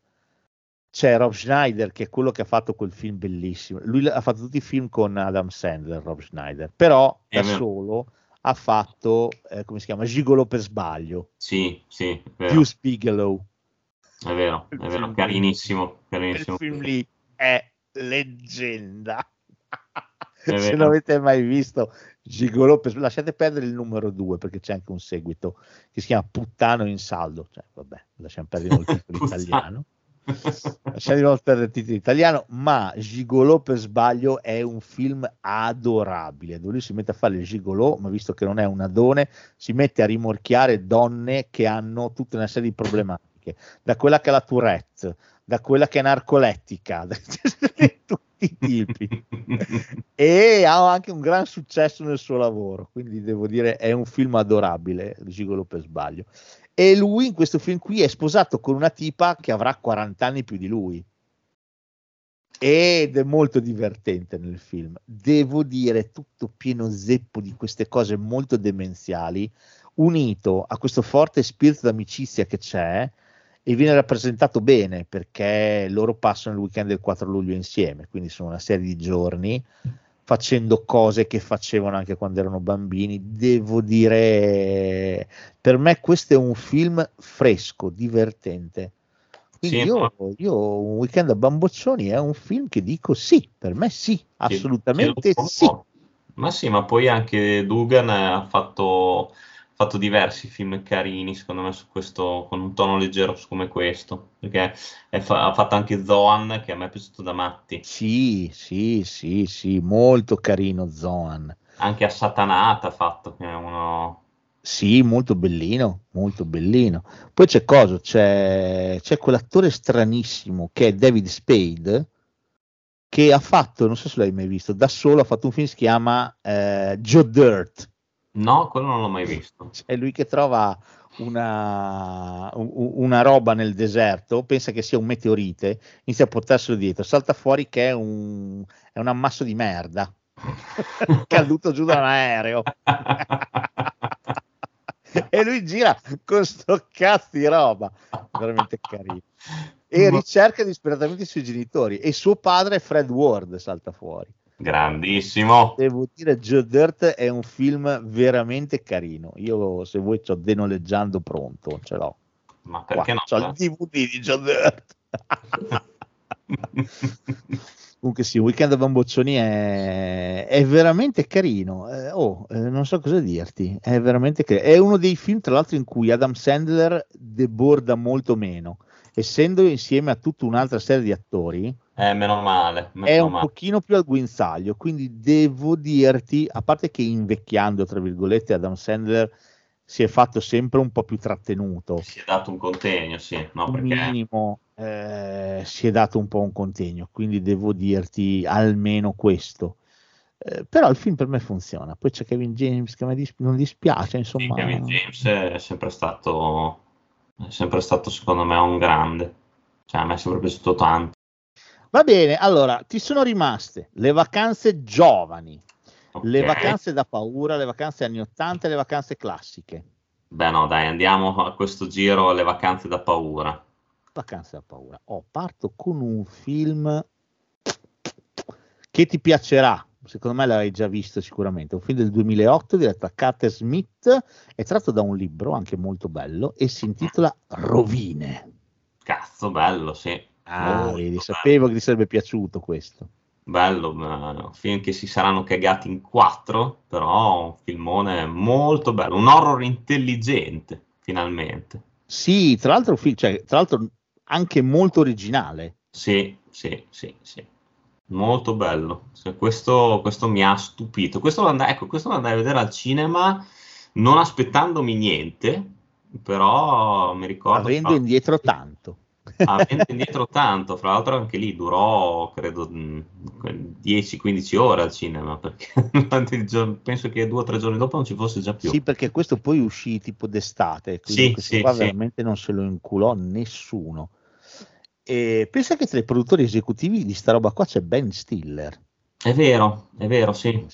C'è Rob Schneider che è quello che ha fatto quel film bellissimo. Lui ha fatto tutti i film con Adam Sandler, Rob Schneider, però È da vero. solo ha fatto, eh, come si chiama, Gigolo per sbaglio, Sì, sì, più Bigelow. È vero, è vero, carinissimo, carinissimo. film lì è leggenda. È Se non avete mai visto Gigolo, lasciate perdere il numero 2 perché c'è anche un seguito che si chiama Puttano in saldo. Cioè, vabbè, lasciamo perdere il titolo italiano. Lasciamo perdere il titolo italiano, ma Gigolo per sbaglio è un film adorabile dove lui si mette a fare il gigolò, ma visto che non è un adone, si mette a rimorchiare donne che hanno tutta una serie di problematiche, da quella che ha la Tourette, da quella che è narcolettica, da tutti i tipi. e ha anche un gran successo nel suo lavoro, quindi devo dire è un film adorabile, il Gigolo per sbaglio. E lui in questo film qui è sposato con una tipa che avrà 40 anni più di lui. Ed è molto divertente nel film. Devo dire, tutto pieno zeppo di queste cose molto demenziali, unito a questo forte spirito d'amicizia che c'è, e viene rappresentato bene perché loro passano il weekend del 4 luglio insieme, quindi sono una serie di giorni facendo cose che facevano anche quando erano bambini. Devo dire, per me questo è un film fresco, divertente. Quindi Sì, io, io un weekend a bamboccioni è un film che dico sì, per me sì, assolutamente Sì. Ma sì, ma poi anche Dugan ha fatto, fatto diversi film carini, secondo me, su questo, con un tono leggero come questo, perché fa- ha fatto anche Zoan, che a me è piaciuto da matti, Sì, sì, sì, sì, molto carino Zoan. anche a Satanata ha fatto, che è uno... Sì, molto bellino, molto bellino. Poi c'è cosa? C'è, c'è quell'attore stranissimo che è David Spade, che ha fatto, non so se l'hai mai visto, da solo ha fatto un film che si chiama eh, Joe Dirt. No, quello non l'ho mai visto. È lui che trova una, una roba nel deserto, pensa che sia un meteorite, inizia a portarselo dietro, salta fuori che è un, è un ammasso di merda caduto giù da un aereo. e lui gira con sto cazzo di roba, veramente carino. E ricerca disperatamente i suoi genitori e suo padre Fred Ward salta fuori. Grandissimo. Devo dire, Joe Dirt è un film veramente carino. Io, se vuoi, c'ho denoleggiando pronto, ce l'ho. Ma Qua, perché no? c'ho il DVD di Joe Dirt. Comunque sì, Weekend a Bamboccioni è, è veramente carino. Eh, oh, eh, non so cosa dirti. È veramente carino. È uno dei film, tra l'altro, in cui Adam Sandler deborda molto meno. Essendo insieme a tutta un'altra serie di attori, Eh, meno male. Meno è un male. pochino più al guinzaglio. Quindi devo dirti, a parte che invecchiando, tra virgolette, Adam Sandler si è fatto sempre un po' più trattenuto Si è dato un contegno, sì, no, perché minimo eh, si è dato un po' un contegno, quindi devo dirti almeno questo. Eh, però il film per me funziona. Poi c'è Kevin James che me dis- non dispiace, sì, insomma. Kevin James è sempre stato, è sempre stato secondo me un grande. Cioè, a me è sempre piaciuto tanto. Va bene, allora ti sono rimaste le vacanze giovani. Le Ok. vacanze da paura, le vacanze anni 80 e le vacanze classiche. Beh, no, dai, andiamo a questo giro alle vacanze da paura. Vacanze da paura. Oh, parto con un film che ti piacerà. Secondo me l'hai già visto sicuramente. Un film del 2008 diretto da Carter Smith. È tratto da un libro anche molto bello e si intitola Rovine. Cazzo, bello, sì. Ah, vedi, bello. sapevo che ti sarebbe piaciuto questo. Bello, un film che si saranno cagati in quattro, però un filmone molto bello, un horror intelligente, finalmente. Sì, tra l'altro, cioè, tra l'altro anche molto originale. Sì, sì, sì, sì. Molto bello. Cioè, questo, questo mi ha stupito. Questo lo andai, ecco, questo lo andai a vedere al cinema non aspettandomi niente, però mi ricordo... avendo indietro tanto. avendo indietro tanto, fra l'altro anche lì durò credo mh, 10-15 ore al cinema, perché giorno- penso che due o tre giorni dopo non ci fosse già più. Sì, perché questo poi uscì tipo d'estate, quindi Sì, questo sì, qua sì. veramente non se lo inculò nessuno. E pensa che tra i produttori esecutivi di sta roba qua c'è Ben Stiller. È vero, è vero, sì.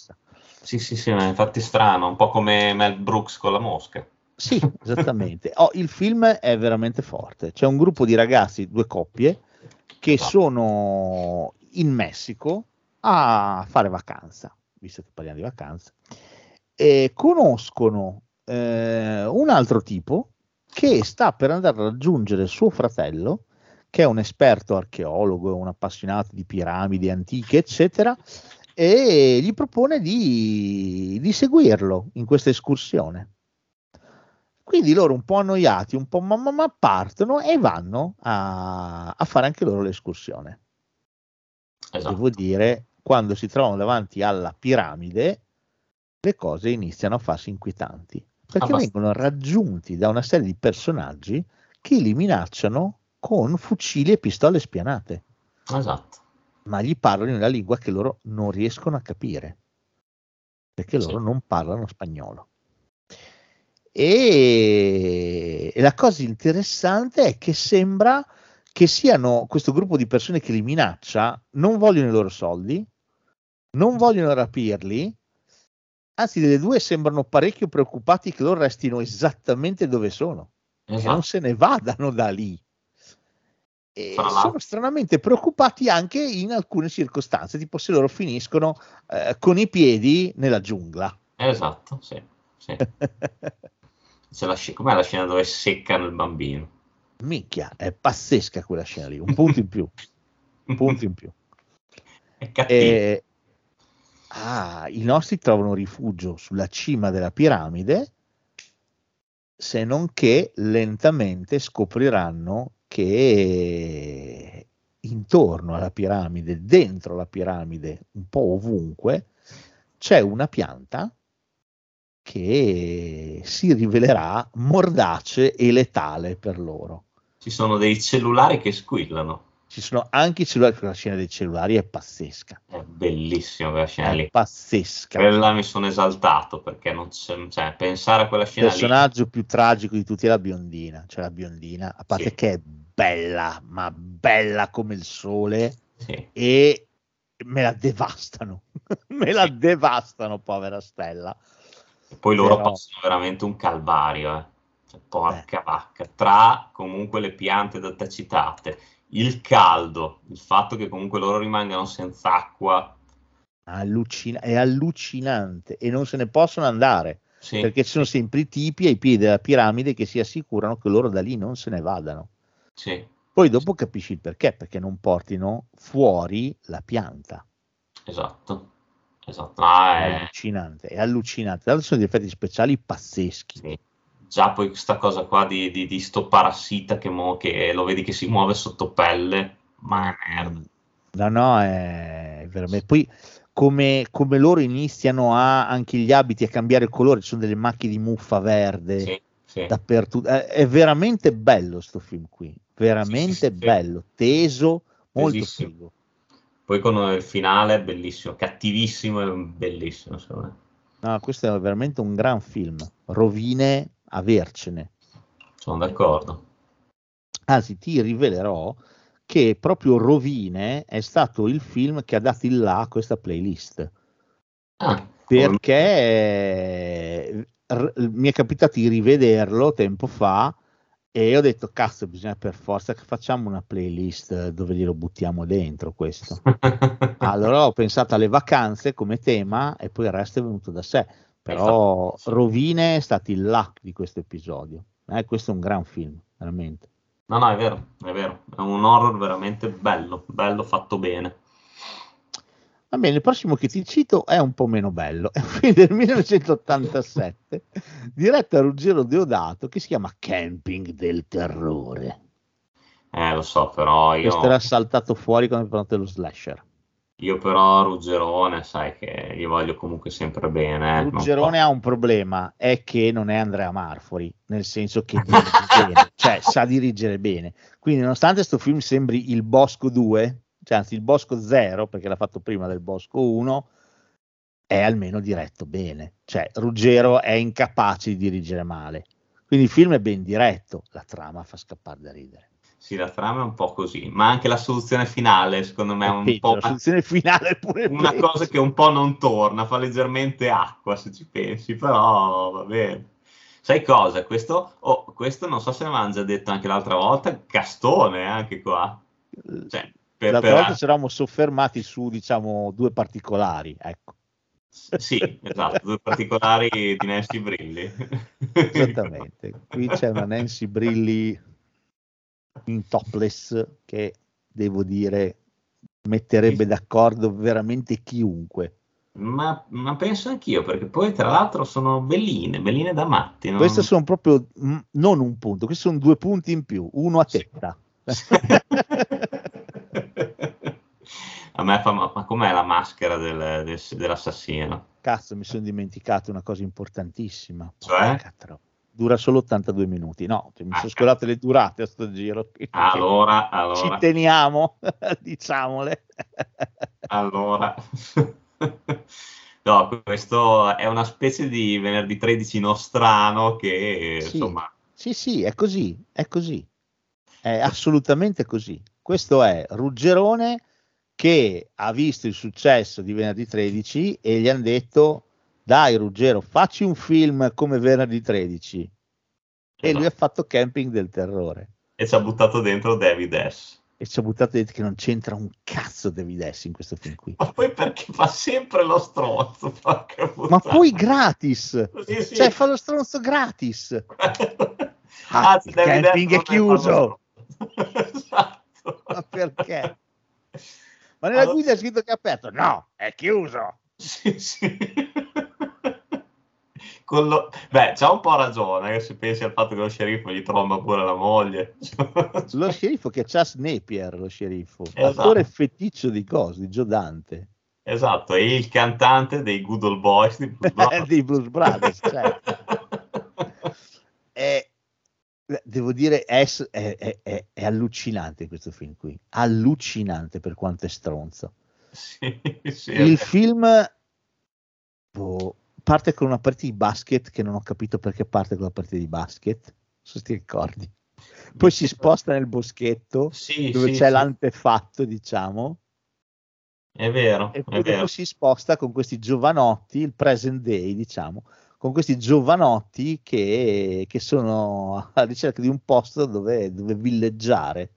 Sì, sì, sì, ma infatti strano, un po' come Mel Brooks con la mosca. Sì, esattamente. Oh, il film è veramente forte. C'è un gruppo di ragazzi, due coppie, che sono in Messico a fare vacanza, visto che parliamo di vacanze, e conoscono eh, un altro tipo che sta per andare a raggiungere suo fratello, che è un esperto archeologo, un appassionato di piramidi antiche, eccetera, e gli propone di, di seguirlo in questa escursione. Quindi loro un po' annoiati, un po' ma, ma- ma partono e vanno a, a fare anche loro l'escursione. Esatto. Devo dire, quando si trovano davanti alla piramide, le cose iniziano a farsi inquietanti, perché Abbast- vengono raggiunti da una serie di personaggi che li minacciano con fucili e pistole spianate, Esatto. ma gli parlano in una lingua che loro non riescono a capire, perché loro non parlano spagnolo. E, e la cosa interessante è che sembra che siano questo gruppo di persone che li minaccia, non vogliono i loro soldi, non vogliono rapirli, anzi delle due sembrano parecchio preoccupati che loro restino esattamente dove sono, Esatto. non se ne vadano da lì. E sono stranamente preoccupati anche in alcune circostanze, tipo se loro finiscono eh, con i piedi nella giungla. Esatto, sì. sì. C'è la sc- com'è la scena dove seccano il bambino? Minchia, è pazzesca quella scena lì, un punto in più. Un punto in più. È cattivo. E, ah, i nostri trovano rifugio sulla cima della piramide, se non che lentamente scopriranno che intorno alla piramide, dentro la piramide, un po' ovunque, c'è una pianta che si rivelerà mordace e letale per loro. Ci sono dei cellulari che squillano. Ci sono anche i cellulari, la scena dei cellulari è pazzesca. È bellissima quella scena È lì. pazzesca. Quella mi sono esaltato perché non c'è, cioè, pensare a quella Il scena lì. personaggio più tragico di tutti è la biondina, cioè la biondina, a parte Sì. che è bella, ma bella come il sole Sì. e me la devastano, me la devastano, povera Stella. E poi loro Però- passano veramente un calvario, eh. Cioè, porca vacca, tra comunque le piante da te citate, il caldo, il fatto che comunque loro rimangano senza acqua, Allucina- è allucinante e non se ne possono andare sì, perché ci sono sempre i tipi ai piedi della piramide che si assicurano che loro da lì non se ne vadano. sì, Poi dopo capisci il perché, perché non portino fuori la pianta. esatto, esatto. Ah, È è- allucinante, è allucinante. L'altro sono degli effetti speciali pazzeschi. sì. Già poi questa cosa qua di, di, di sto parassita che, mo- che lo vedi che si muove sotto pelle, ma merda. No, no, è veramente. Poi come, come loro iniziano a anche gli abiti a cambiare colore, ci sono delle macchie di muffa verde Sì, sì. dappertutto. È, è veramente bello sto film qui, veramente Sì, bello, teso, molto Tesissimo. figo. Poi con il finale bellissimo, cattivissimo e bellissimo, secondo me. No, questo è veramente un gran film. Rovine avercene. Sono d'accordo. Anzi, ti rivelerò che proprio Rovine è stato il film che ha dato il là a questa playlist. Ah, perché eh, r- mi è capitato di rivederlo tempo fa e ho detto cazzo bisogna per forza che facciamo una playlist dove glielo buttiamo dentro questo allora ho pensato alle vacanze come tema e poi il resto è venuto da sé però Rovine è stato il là di questo episodio eh, questo è un gran film veramente No, no, è vero, è vero. È un horror veramente bello, bello fatto bene. Va bene, il prossimo che ti cito è un po' meno bello, è un film del 1987 diretto da Ruggero Deodato che si chiama Camping del Terrore. Eh, lo so, però io... Questo era saltato fuori quando hai parlato dello slasher. Io però Ruggerone, sai che gli voglio comunque sempre bene. eh, Ruggerone ha un problema, è che non è Andrea Marfori, nel senso che dirige bene, cioè sa dirigere bene. Quindi nonostante questo film sembri il Bosco 2, cioè anzi il Bosco 0, perché l'ha fatto prima del Bosco 1, è almeno diretto bene. Cioè Ruggero è incapace di dirigere male. Quindi il film è ben diretto, la trama fa scappare da ridere. Sì, la trama è un po' così, ma anche la soluzione finale, secondo me, è un Peggio, po' la soluzione finale è pure una peggio. cosa che un po' non torna, fa leggermente acqua se ci pensi, però va bene. Sai cosa? Questo, oh, questo non so se ne avevamo già detto anche l'altra volta, castone eh, anche qua. Cioè, per, L'altra per- volta ci eravamo soffermati su, diciamo, due particolari, ecco. Sì, esatto, due particolari di Nancy Brilli. Esattamente. Qui c'è una Nancy Brilli in topless che, devo dire, metterebbe d'accordo veramente chiunque. Ma, ma penso anch'io, perché poi tra l'altro sono belline, belline da matti. non- Questi sono proprio mm, non un punto, questi sono due punti in più, uno a tetta. A me fa, ma, ma com'è la maschera del- del- dell'assassino? Cazzo, mi sono dimenticato una cosa importantissima. Cioè? Porca tro- Dura solo 82 minuti. No, cioè, mi Ah, sono scordate le durate a sto giro. Allora, Ci allora, teniamo, diciamole. allora. No, questo è una specie di venerdì 13 nostrano che, Sì. insomma, Sì, sì, è così, è così. È assolutamente così. Questo è Ruggerone che ha visto il successo di venerdì 13 e gli hanno detto dai Ruggero, facci un film come venerdì 13. E lui ha fatto Camping del Terrore. e ci ha buttato dentro David S. E ci ha buttato dentro che non c'entra un cazzo David S in questo film qui. Ma poi perché fa sempre lo stronzo, Ma poi gratis! Sì, sì. Cioè, fa lo stronzo gratis! Ah, Ah, il David camping è chiuso! esatto. Ma perché? Ma nella Allora- guida è scritto che è aperto. No, è chiuso. Sì, sì. Con lo- Beh, c'ha un po' ragione, eh, se pensi al fatto che lo sceriffo gli tromba pure la moglie. Lo sceriffo che c'ha Snapier, lo sceriffo. Esatto. Attore feticcio di cose, di Gio Dante. Esatto, e il cantante dei Good Old Boys di Blues Brothers. Dei Blues Brothers, certo. È- devo dire, è, è- è- è- è allucinante questo film qui. Allucinante per quanto è stronzo. Sì, sì, Il film boh, parte con una partita di basket che non ho capito perché parte con la partita di basket. Se ti ricordi. Poi si sposta nel boschetto Sì, dove sì, c'è sì. l'antefatto, diciamo, È vero, e poi vero. si sposta con questi giovanotti, il present day, diciamo, con questi giovanotti che, che sono alla ricerca di un posto dove, dove villeggiare.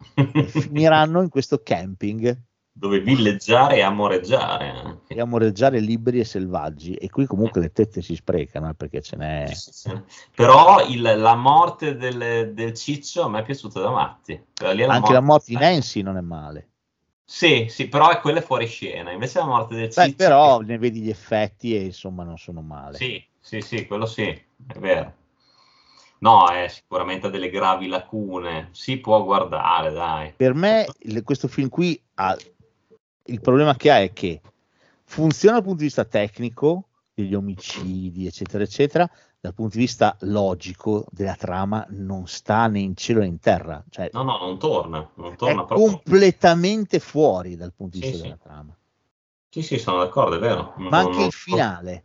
Finiranno in questo camping Dove villeggiare e amoreggiare anche. e amoreggiare liberi e selvaggi. E qui comunque le tette si sprecano eh, perché ce n'è. Sì, sì. Però il- la morte del, del ciccio a me è piaciuta da matti. Quella lì è Anche la morte di Nancy non è male. Sì, sì, però è quella fuori scena. Invece la morte del Beh, ciccio... però ne vedi gli effetti e insomma non sono male. Sì, sì, sì, quello sì, è vero. No, è sicuramente ha delle gravi lacune. Si può guardare, dai. Per me questo film qui ha il problema che ha è che funziona dal punto di vista tecnico degli omicidi, eccetera, eccetera, dal punto di vista logico della trama non sta né in cielo né in terra, cioè No, no, non torna. Non è torna proprio. completamente fuori dal punto di Sì, vista sì. della trama. Sì, sì, sono d'accordo, è vero. Ma Non- anche non- il finale.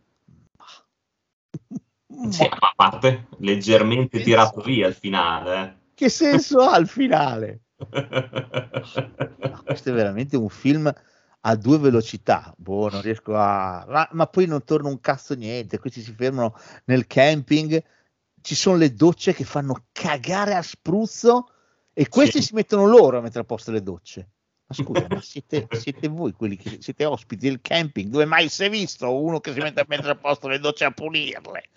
Sì, a parte leggermente tirato via il finale. Che senso ha il finale? No, questo è veramente un film a due velocità, boh, non riesco a... Ma, ma poi non torna un cazzo niente, questi si fermano nel camping, ci sono le docce che fanno cagare a spruzzo e questi Sì. si mettono loro a mettere a posto le docce. Ma scusa, ma siete, siete voi quelli che siete ospiti del camping? Dove mai si è visto uno che si mette a mettere a posto le docce a pulirle?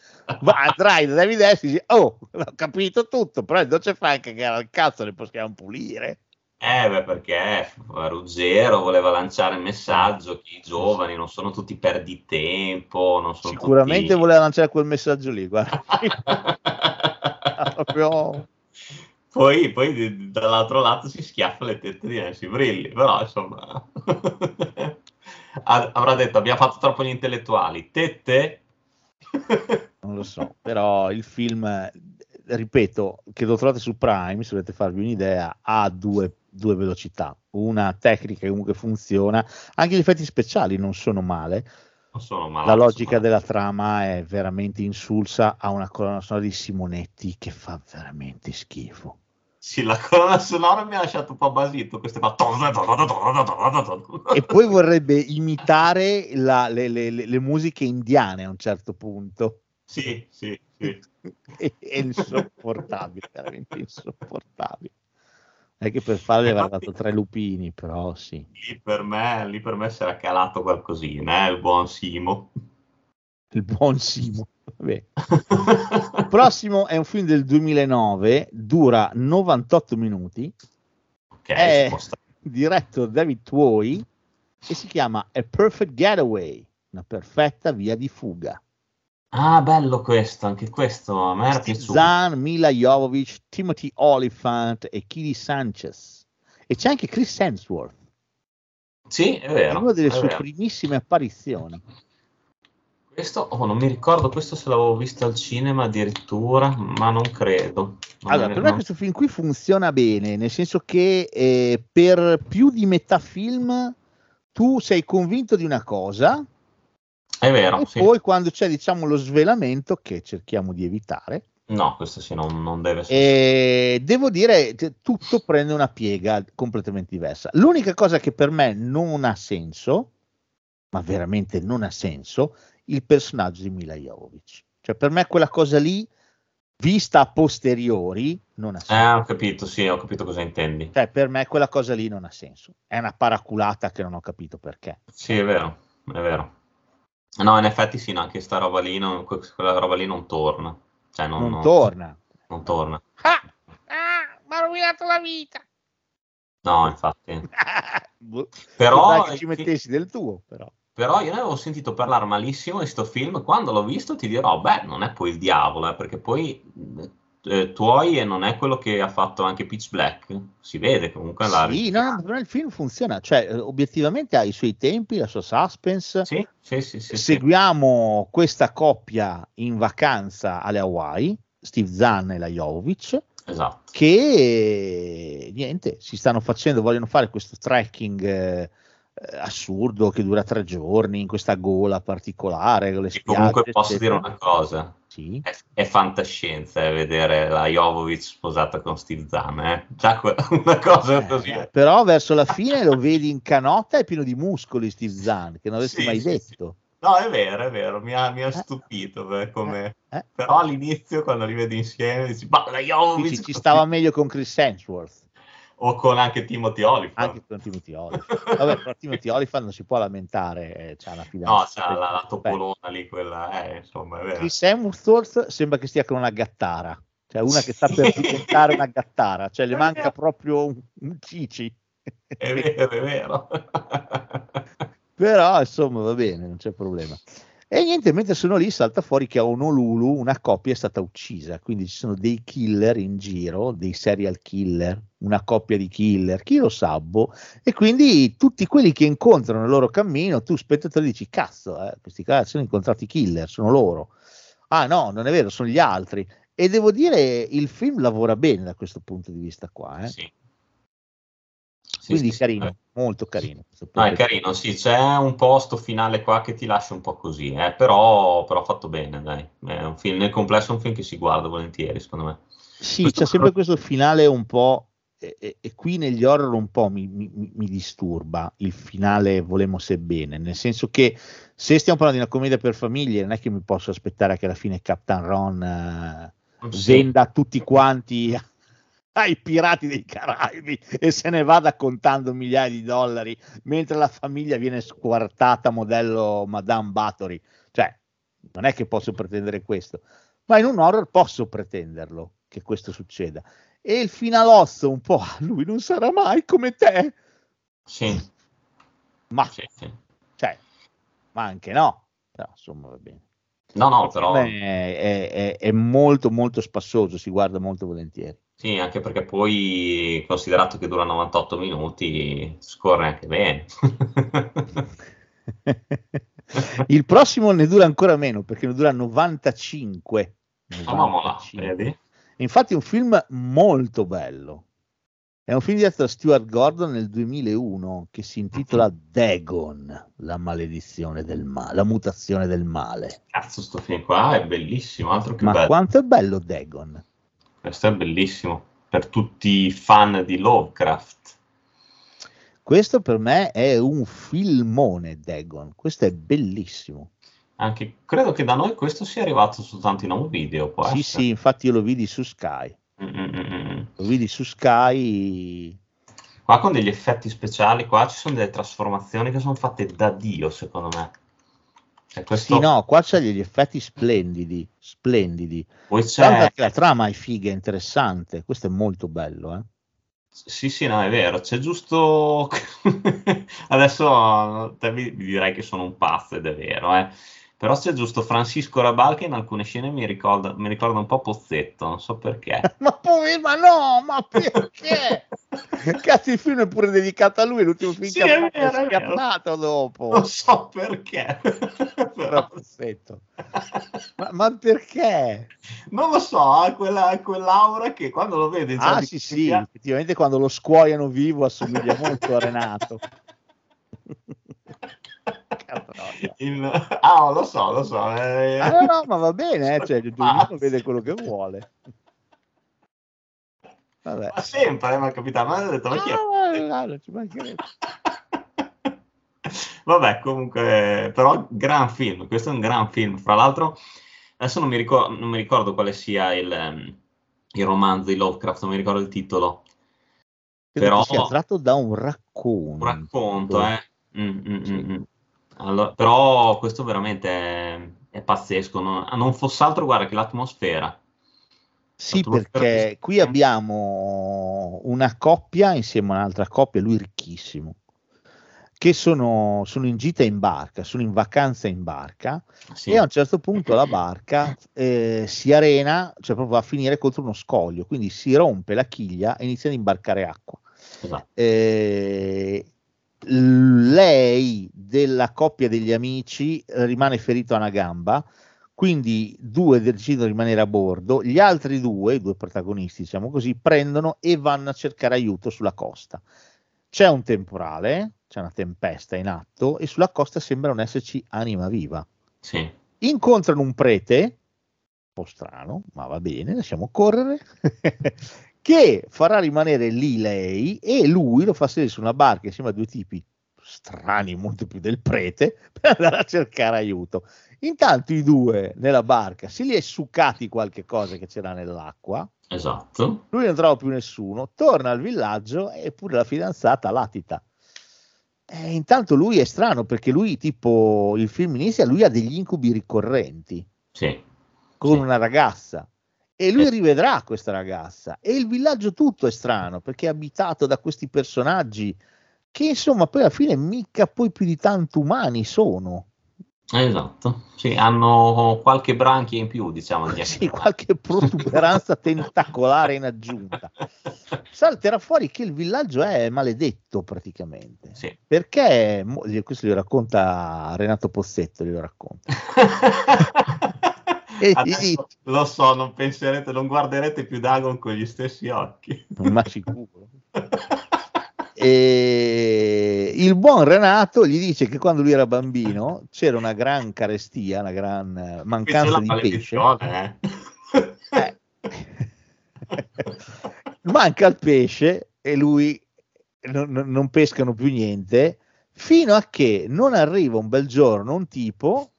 Va, andrai da Davide e dici, oh, ho capito tutto, però le docce franche che al cazzo le possiamo pulire. Eh, beh, perché Ruggero voleva lanciare il messaggio che i giovani non sono tutti perditempo, non sono Sicuramente tutti... voleva lanciare quel messaggio lì, guarda. Proprio... Poi, poi dall'altro lato si schiaffa le tette di Nancy Brilli, però insomma avrà detto abbiamo fatto troppo gli intellettuali, tette? non lo so, però il film, ripeto, che lo trovate su Prime, se volete farvi un'idea, ha due, due velocità, una tecnica che comunque funziona, anche gli effetti speciali non sono male, la logica insomma. della trama è veramente insulsa, ha una colonna sonora di Simonetti che fa veramente schifo. Sì, la colonna sonora mi ha lasciato un po' basito, questo fa... E poi vorrebbe imitare la- le, le- le- le musiche indiane a un certo punto. Sì, sì, sì. è, è insopportabile, veramente insopportabile. È che per farle avrà dato tre lupini, però sì. Lì per me, lì per me si era calato qualcosina, eh, il buon Simo. Il buon Simo. Vabbè. Il prossimo è un film del 2009, dura 98 minuti, Ok, è diretto da David Tuoi e si chiama A Perfect Getaway, una perfetta via di fuga. Ah, bello questo, anche questo a me era piaciuto. Zahn, Mila Jovovich, Timothy Oliphant e Kili Sanchez. E c'è anche Chris Hemsworth, Sì, è è vero. una delle è sue vero. primissime apparizioni. Questo, oh, non mi ricordo questo se l'avevo visto al cinema addirittura, ma non credo. Non Allora, per me non- questo film qui funziona bene, nel senso che eh, per più di metà film tu sei convinto di una cosa È vero, e sì. poi quando c'è diciamo lo svelamento che cerchiamo di evitare, No, questo sì, non, non deve essere. e devo dire che tutto prende una piega completamente diversa. L'unica cosa che per me non ha senso, ma veramente non ha senso, il personaggio di Mila Jovovich. Cioè per me quella cosa lì, vista a posteriori, non ha senso. Eh, ho capito, sì, ho capito cosa intendi. Cioè, per me quella cosa lì non ha senso. È una paraculata che non ho capito perché. Sì, è vero, è vero. No, in effetti sì, no, anche sta roba lì, non- que- quella roba lì non torna. Cioè, non, Non non- torna. non torna. Ah, mi ha rovinato la vita. No, infatti. Boh, Però- che ci mettessi del tuo, però. Però io ne avevo sentito parlare malissimo di sto film. Quando l'ho visto ti dirò, beh, non è poi il diavolo, eh, perché poi eh, Tuoi non è quello che ha fatto anche Pitch Black. Si vede comunque la Sì, no, no, il film funziona. Cioè, eh, obiettivamente ha i suoi tempi, la sua suspense. Sì, sì, sì, sì, sì. Seguiamo questa coppia in vacanza alle Hawaii, Steve Zahn e la Jovovic, Esatto. che niente, si stanno facendo, vogliono fare questo trekking eh, assurdo che dura tre giorni in questa gola particolare. Con le E spiagge, comunque posso eccetera. dire una cosa. Sì. È, è fantascienza eh, vedere la Jovovic sposata con Steve Zahn, eh. Già que- una cosa così. Eh, però verso la fine lo vedi in canotta e pieno di muscoli Steve Zahn, che non avresti Sì, mai sì, detto. No, è vero, è vero, mi ha, mi ha stupito. beh, come... eh. Però all'inizio, quando li vedi insieme, dici, ma la Jovovic Dici, ci stava Steve-" meglio con Chris Hemsworth, o con anche Timothy Oliphant. anche con Timothy Oliphant. Vabbè, però Timothy Oliphant non si può lamentare, eh, c'ha una No, fidanzata. c'ha la, la topolona lì, quella, eh, insomma, è vero. Chris Hemsworth sembra che stia con una gattara, cioè una che sta per diventare una gattara, cioè le manca proprio un, un cici. È vero, è vero. Però insomma va bene, non c'è problema. E niente, mentre sono lì salta fuori che a Honolulu una coppia è stata uccisa, quindi ci sono dei killer in giro, dei serial killer, una coppia di killer, chi lo sa, boh. e quindi tutti quelli che incontrano il loro cammino, tu spettatore dici, cazzo, eh, questi cazzo hanno incontrato i killer, sono loro. Ah no, non è vero, sono gli altri. E devo dire, il film lavora bene da questo punto di vista qua. Eh? Sì. Sì, Quindi sì, sì. carino, molto carino. No, è carino, sì, c'è un posto finale qua che ti lascia un po' così, eh, però, però fatto bene, dai. È un film, nel complesso è un film che si guarda volentieri, secondo me. Sì, Questo- c'è sempre questo finale un po' e, e- e qui negli horror un po' mi, mi- mi disturba il finale volemo se bene, nel senso che se stiamo parlando di una commedia per famiglie non è che mi posso aspettare che alla fine Captain Ron eh, Sì. venda tutti quanti ai pirati dei Caraibi e se ne vada contando migliaia di dollari mentre la famiglia viene squartata modello Madame Bathory. Cioè, non è che posso pretendere questo, ma in un horror posso pretenderlo che questo succeda. E il finalozzo un po', lui non sarà mai come te, Sì, ma, sì, sì. cioè, ma anche no, però insomma va bene. No, no, però... è- è- è molto molto spassoso, si guarda molto volentieri. Sì, anche perché poi, considerato che dura 98 minuti, scorre anche bene. Il prossimo ne dura ancora meno perché ne dura 95. Ah, mamma, 95. vedi? Infatti è un film molto bello. È un film diretto da Stuart Gordon nel 2001 che si intitola Dagon, la maledizione del male, la mutazione del male. Cazzo, sto film qua è bellissimo, altro che Ma bello. quanto è bello Dagon? Questo è bellissimo. Per tutti i fan di Lovecraft. Questo per me è un filmone Dagon, questo è bellissimo. Anche, credo che da noi questo sia arrivato soltanto in un video, può Sì, essere. sì, infatti io lo vidi su Sky. Mm, mm, mm, mm. Lo vidi su Sky Qua con degli effetti speciali, qua ci sono delle trasformazioni che sono fatte da Dio, secondo me. Questo... Sì, no, qua c'è degli effetti splendidi, splendidi. Poi c'è... la trama è figa, è interessante. Questo è molto bello, eh. Sì, sì, no, è vero, c'è giusto... Adesso te mi mi direi che sono un pazzo ed è vero, eh. Però c'è giusto Francisco Rabal che in alcune scene mi ricorda, mi ricorda un po' Pozzetto, non so perché. Ma povero, ma no, ma perché? Cazzo, il film è pure dedicato a lui, l'ultimo film Sì, che è ha fatto, schiattato dopo. Non so perché. Però Pozzetto. Ma, ma perché? non lo so, ha quella, quell'aura che quando lo vede Ah, sì, sì, effettivamente quando lo scuoiano vivo assomiglia molto a Renato. Ah, lo so, lo so. eh. Ah, no, no, ma va bene, eh, cioè, Pazzi. vede quello che vuole. Vabbè. Ma sempre, eh, mi è capitato, ma ho detto, ma chi è? Ah, ci mancherebbe. Vabbè, comunque, però, gran film. Questo è un gran film. Fra l'altro, adesso non mi ricordo, non mi ricordo quale sia il, il romanzo di Lovecraft, non mi ricordo il titolo. Credo Però- sia tratto da un racconto. Un racconto, eh. Mm, mm, mm, mm. Allora, però questo veramente è, è pazzesco. No? Ah, Non fosse altro, guarda che l'atmosfera. Sì, L'atmosfera perché qui abbiamo una coppia insieme a un'altra coppia, lui ricchissimo, che sono, sono in gita in barca, sono in vacanza in barca Sì. e a un certo punto la barca eh, si arena, cioè proprio va a finire contro uno scoglio, quindi si rompe la chiglia e inizia ad imbarcare acqua. Esatto. Eh, lei della coppia degli amici rimane ferito a una gamba, quindi due decidono di rimanere a bordo, gli altri due, i due protagonisti, diciamo così, prendono e vanno a cercare aiuto sulla costa. C'è un temporale, c'è una tempesta in atto e sulla costa sembra non esserci anima viva. Sì. Incontrano un prete, un po' strano, ma va bene, lasciamo correre, che farà rimanere lì lei e lui lo fa sedere su una barca insieme a due tipi strani, molto più del prete, per andare a cercare aiuto. Intanto i due nella barca si li è succati qualche cosa che c'era nell'acqua, Esatto. lui non trova più nessuno, torna al villaggio e pure la fidanzata latita. E intanto lui è strano perché lui, tipo, il film inizia, lui ha degli incubi ricorrenti Sì. con Sì. una ragazza e lui Eh. rivedrà questa ragazza e il villaggio tutto è strano perché è abitato da questi personaggi che insomma poi alla fine mica poi più di tanto umani sono. Esatto. Sì, hanno qualche branchia in più, diciamo. di Sì, qualche protuberanza tentacolare in aggiunta. Salterà fuori che il villaggio è maledetto praticamente. Sì. Perché, questo glielo racconta Renato Pozzetto, glielo racconta. Adesso, lo so, non penserete, non guarderete più Dagon con gli stessi occhi. ma sicuro. E il buon Renato gli dice che quando lui era bambino c'era una gran carestia, una gran mancanza di pesce. eh. Eh. Manca il pesce e lui non- non pescano più niente fino a che non arriva un bel giorno un tipo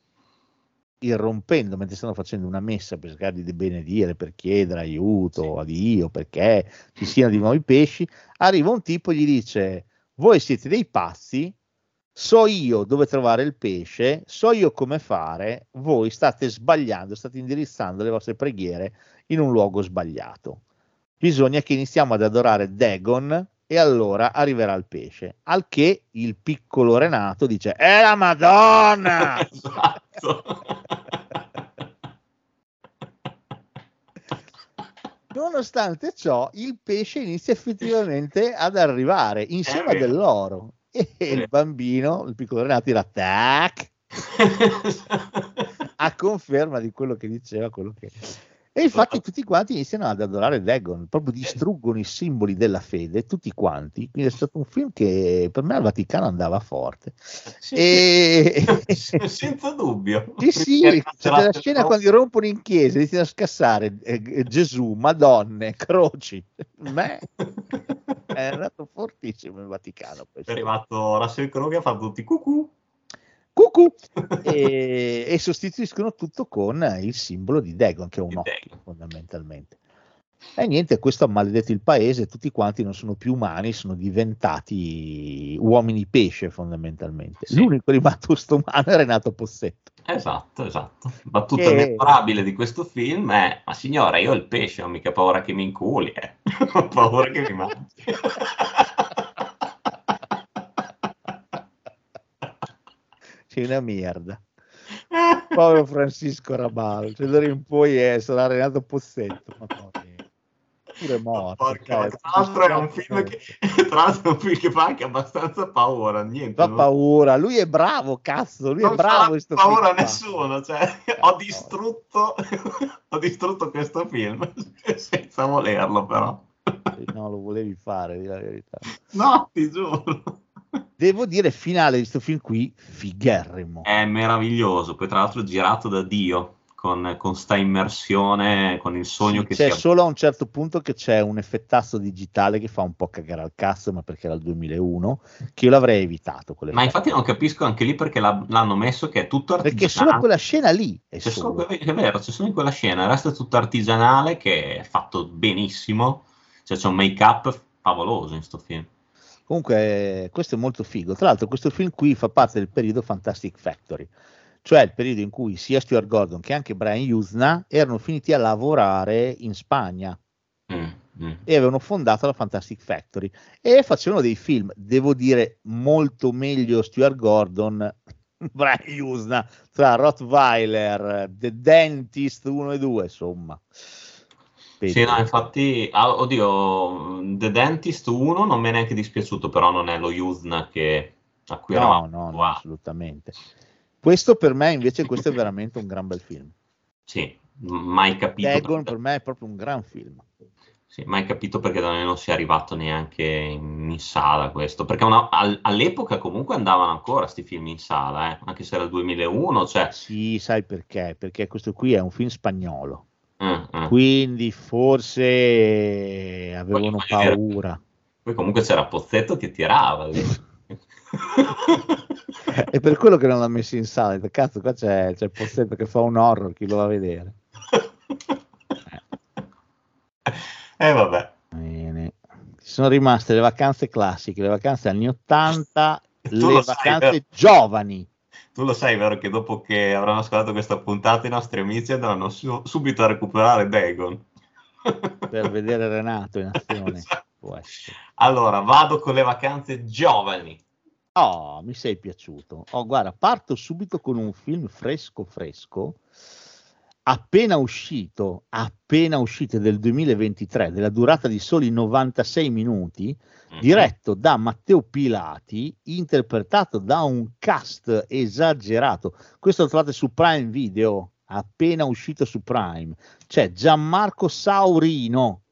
irrompendo mentre stanno facendo una messa per cercare di benedire, per chiedere aiuto a Dio perché ci siano di nuovi pesci, arriva un tipo e gli dice voi siete dei pazzi, so io dove trovare il pesce, so io come fare, voi state sbagliando, state indirizzando le vostre preghiere in un luogo sbagliato. Bisogna che iniziamo ad adorare Dagon e allora arriverà il pesce. Al che il piccolo Renato dice: È la Madonna! Esatto. Nonostante ciò, il pesce inizia effettivamente ad arrivare insieme a dell'oro. E il bambino, il piccolo Renato, dirà: Tac! a conferma di quello che diceva quello che e infatti tutti quanti iniziano ad adorare Dagon proprio distruggono i simboli della fede tutti quanti quindi è stato un film che per me al Vaticano andava forte Sì, e sì, senza dubbio. sì sì c'è la scena quando rompono in chiesa iniziano a scassare eh, eh, Gesù, Madonne, croci me è andato fortissimo il Vaticano È questo. arrivato Russell Crowe che ha fatto tutti cucù. Cucù e, e sostituiscono tutto con il simbolo di Dagon che è un occhio fondamentalmente e niente questo ha maledetto il paese tutti quanti non sono più umani sono diventati uomini pesce fondamentalmente Sì. l'unico rimasto umano è Renato Possetto Esatto, esatto. Battuta Che- memorabile di questo film è: Ma signora, io ho il pesce, ho mica paura che mi inculi, eh. ho paura che mi mangi. c'è una merda povero Francisco Rabal cioè d'ora in poi è, sarà Renato Possetto ma eh, pure morto Porca, cazzo. tra l'altro è un film che, tra l'altro è un film che fa anche abbastanza paura, niente. fa non- paura lui è bravo cazzo lui non è bravo in sto paura a nessuno, cioè, ho distrutto, ho distrutto questo film senza volerlo però. no lo volevi fare di la verità No, ti giuro. Devo dire finale di sto film qui figherrimo È meraviglioso, poi tra l'altro girato da Dio, con, con sta immersione, con il sogno Sì, che c'è si solo a un certo punto che c'è un effettasso digitale che fa un po' cagare al cazzo ma perché era il 2001 che io l'avrei evitato Ma infatti non capisco anche lì perché l'ha- l'hanno messo che è tutto artigianale. perché solo quella scena lì è C'è solo solo. è vero, c'è solo in quella scena, il resto è tutto artigianale che è fatto benissimo, cioè c'è un make-up favoloso in sto film. Comunque, questo è molto figo. Tra l'altro, questo film qui fa parte del periodo Fantastic Factory, cioè il periodo in cui sia Stuart Gordon che anche Brian Usna erano finiti a lavorare in Spagna Mm, mm. e avevano fondato la Fantastic Factory e facevano dei film, devo dire, molto meglio Stuart Gordon. Brian Usna tra Rottweiler, The Dentist 1 e 2, insomma. Sì, no, infatti, ah, oddio, The Dentist 1 non mi è neanche dispiaciuto, però non è lo Yuzna che a cui No, eravamo no, no, assolutamente. Questo per me invece questo è veramente un gran bel film. Sì, mai capito, Dagon per me è proprio un gran film. sì, mai capito perché da noi non sia arrivato neanche in, in sala questo, perché una- al- all'epoca comunque andavano ancora sti film in sala, eh, anche se era il 2001, cioè... Sì, sai perché? Perché questo qui è un film spagnolo, eh, eh. quindi forse avevano dire- paura. Poi comunque c'era Pozzetto che tirava. È per quello che non l'ha messo in sala. Cazzo, qua c'è, c'è il Pozzetto che fa un horror, chi lo va a vedere? Eh vabbè. Bene. Ci sono rimaste le vacanze classiche, le vacanze anni 80, Tu le sai, vacanze vero? giovani. Tu lo sai, vero, che dopo che avranno ascoltato questa puntata i nostri amici andranno su- subito a recuperare Dagon. per vedere Renato in azione. Esatto. Allora, vado con le vacanze giovani. Oh, mi sei piaciuto. Oh, guarda, parto subito con un film fresco fresco, appena uscito, appena uscito del 2023, della durata di soli 96 minuti, Mhm. diretto da Matteo Pilati, interpretato da un cast esagerato. Questo lo trovate su Prime Video, appena uscito su Prime. C'è Gianmarco Saurino,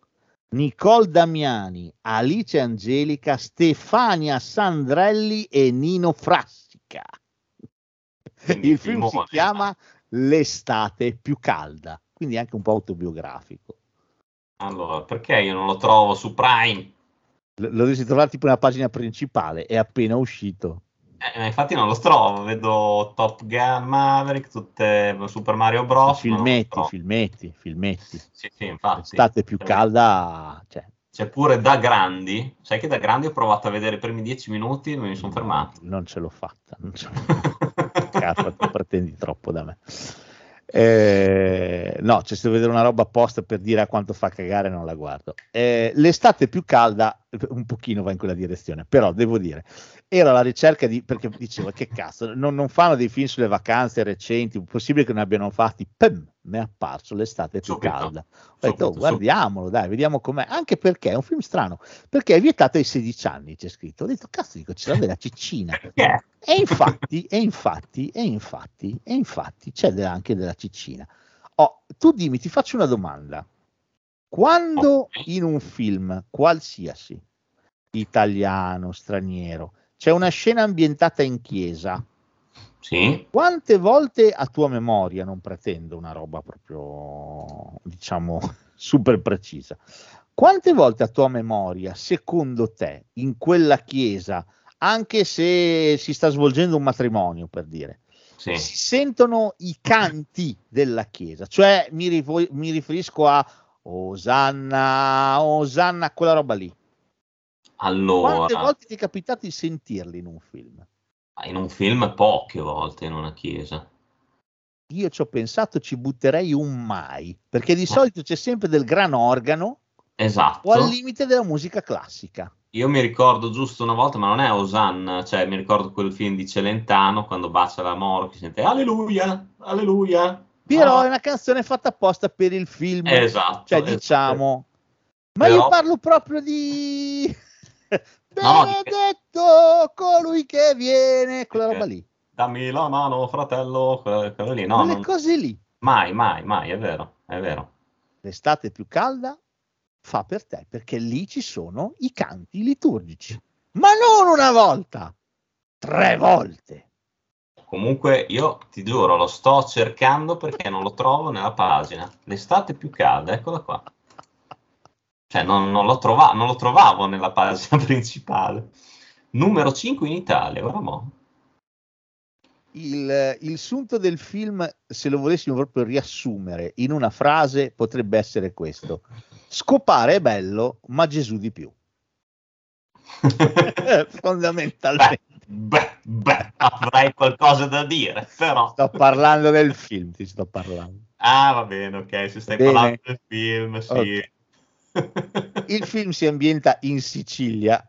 Nicole Damiani, Alice Angelica, Stefania Sandrelli e Nino Frassica. Quindi Il film si chiama L'estate più calda, quindi anche un po' autobiografico. Allora, perché io non lo trovo su Prime? Lo lo dovresti trovare tipo nella pagina principale, è appena uscito. Eh, infatti non lo trovo, vedo Top Gun Maverick, tutte Super Mario Bros. filmetti, filmetti, filmetti. Sì, sì, infatti. L'estate più calda, cioè, C'è pure Da Grandi. Sai che Da Grandi ho provato a vedere i primi dieci minuti e mi sono fermato. non ce l'ho fatta. Non ce l'ho fatta. Cazzo, pretendi troppo da me. Eh, no, cioè, se devo vedere una roba apposta per dire a quanto fa cagare, non la guardo. Eh, l'estate più calda, un pochino va in quella direzione, però devo dire, era la ricerca di, perché dicevo, che cazzo, non, non fanno dei film sulle vacanze recenti, possibile che ne abbiano fatti, pam, mi è apparso l'estate più calda. Ho detto, oh, guardiamolo, dai, vediamo com'è, anche perché è un film strano, perché è vietato ai 16 anni, c'è scritto. Ho detto, cazzo, dico, c'è della ciccina. E infatti, e infatti, e infatti, e infatti c'è anche della ciccina. Oh, tu dimmi, ti faccio una domanda. Quando in un film qualsiasi, italiano, straniero, c'è una scena ambientata in chiesa, Sì? quante volte a tua memoria, non pretendo una roba proprio, diciamo, super precisa, quante volte a tua memoria, secondo te, in quella chiesa, anche se si sta svolgendo un matrimonio, per dire, Sì. si sentono i canti della chiesa, cioè mi, rivo- mi riferisco a Osanna, Osanna, quella roba lì. Quante Allora, volte ti è capitato di sentirli in un film? in un film poche volte in una chiesa. Io ci ho pensato, ci butterei un mai, perché di Eh. solito c'è sempre del gran organo Esatto. o al limite della musica classica. Io mi ricordo giusto una volta, ma non è Osanna, cioè mi ricordo quel film di Celentano quando bacia la moro che si sente Alleluia, Alleluia. Però Ah, è una canzone fatta apposta per il film, Esatto. cioè esatto. diciamo. Ma Però- io parlo proprio di No, no, Benedetto, colui che viene, quella roba lì. Dammi la mano, fratello, quello lì. No, Quelle non- cose lì. mai, mai, mai, è vero, è vero. L'estate più calda fa per te, perché lì ci sono i canti liturgici. Ma non una volta, tre volte. Comunque io ti giuro, lo sto cercando perché non lo trovo nella pagina. L'estate più calda, eccola qua. Cioè, non, non lo trova- non lo trovavo nella pagina principale. Numero 5 in Italia, ora mo. Il, il sunto del film, se lo volessimo proprio riassumere in una frase, potrebbe essere questo. Scopare è bello, ma Gesù di più. Fondamentalmente. Beh, beh, avrei qualcosa da dire, però. Sto parlando del film, ti sto parlando. Ah, va bene, ok, se stai Bene. parlando del film, sì. Il film si ambienta in Sicilia,